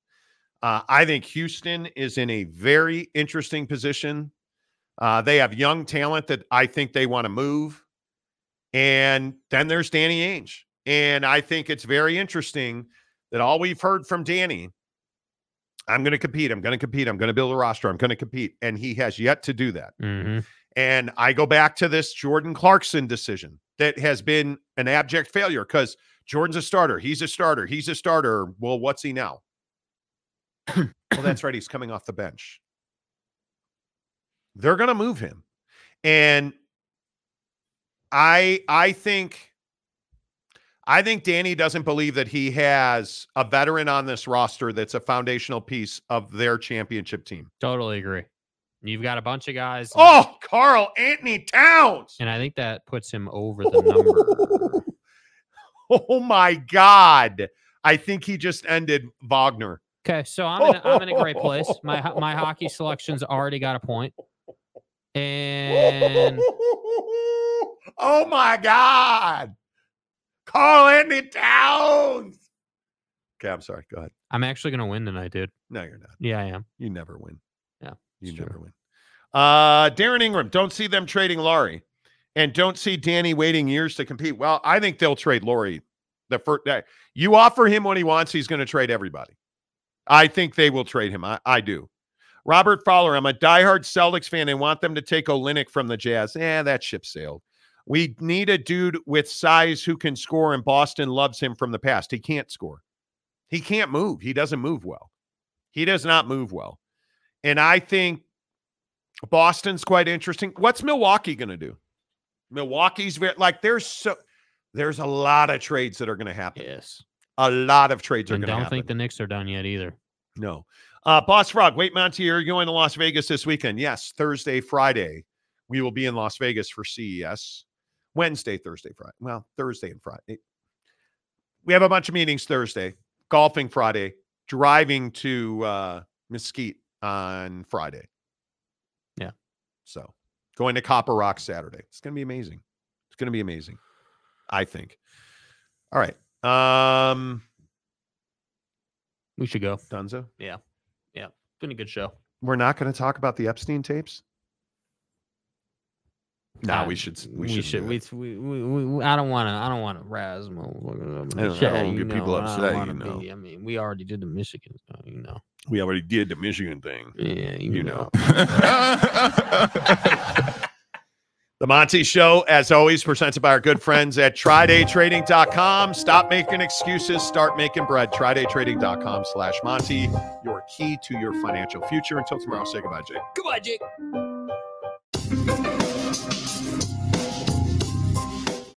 Uh, I think Houston is in a very interesting position. Uh, they have young talent that I think they want to move. And then there's Danny Ainge. And I think it's very interesting that all we've heard from Danny, I'm going to compete. I'm going to compete. I'm going to build a roster. I'm going to compete. And he has yet to do that. Mm-hmm. And I go back to this Jordan Clarkson decision that has been an abject failure because Jordan's a starter. He's a starter. He's a starter. Well, what's he now? Well, that's right. He's coming off the bench. They're going to move him. And I I think I think Danny doesn't believe that he has a veteran on this roster that's a foundational piece of their championship team. Totally agree. You've got a bunch of guys. Oh, Karl-Anthony Towns. And I think that puts him over the number. oh my God. I think he just ended Wagner. Okay, so I'm in, a, I'm in a great place. My my hockey selection's already got a point. And oh my God. Karl-Anthony Towns. Okay, I'm sorry. Go ahead. I'm actually going to win tonight, dude. No, you're not. Yeah, I am. You never win. Yeah, you never true. win. Uh, Darren Ingram, don't see them trading Lauri, and don't see Danny waiting years to compete. Well, I think they'll trade Lauri. The first day you offer him what he wants, he's going to trade everybody. I think they will trade him. I, I do. Robert Fowler, I'm a diehard Celtics fan and want them to take Olynyk from the Jazz. Yeah, that ship sailed. We need a dude with size who can score, and Boston loves him from the past. He can't score. He can't move. He doesn't move well. He does not move well. And I think Boston's quite interesting. What's Milwaukee going to do? Milwaukee's very like there's so there's a lot of trades that are going to happen. Yes. A lot of trades are And going to happen. I don't think the Knicks are done yet either. No. Uh, Boss Frog, wait, Monty, are you going to Las Vegas this weekend? Yes, Thursday, Friday. We will be in Las Vegas for CES. Wednesday, Thursday, Friday. Well, Thursday and Friday. We have a bunch of meetings Thursday, golfing Friday, driving to uh, Mesquite on Friday. Yeah. So going to Copper Rock Saturday. It's going to be amazing. It's going to be amazing. I think. All right. Um, We should go. Dunzo. Yeah. Yeah. It's been a good show. We're not going to talk about the Epstein tapes. No, Uh, we should. We, We, should. should. We, we, we, we, we- I don't want to. I don't want to razz. my- I don't- I don't Yeah, wanna get people know, I upset, you know. be- I mean, we already did the Michigan stuff, you know. We already did the Michigan thing. Yeah, you, You know. The Monty Show, as always, presented by our good friends at TryDayTrading.com. Stop making excuses, start making bread. TryDayTrading.com slash Monty, your key to your financial future. Until tomorrow, say goodbye, Jake. Goodbye, Jake.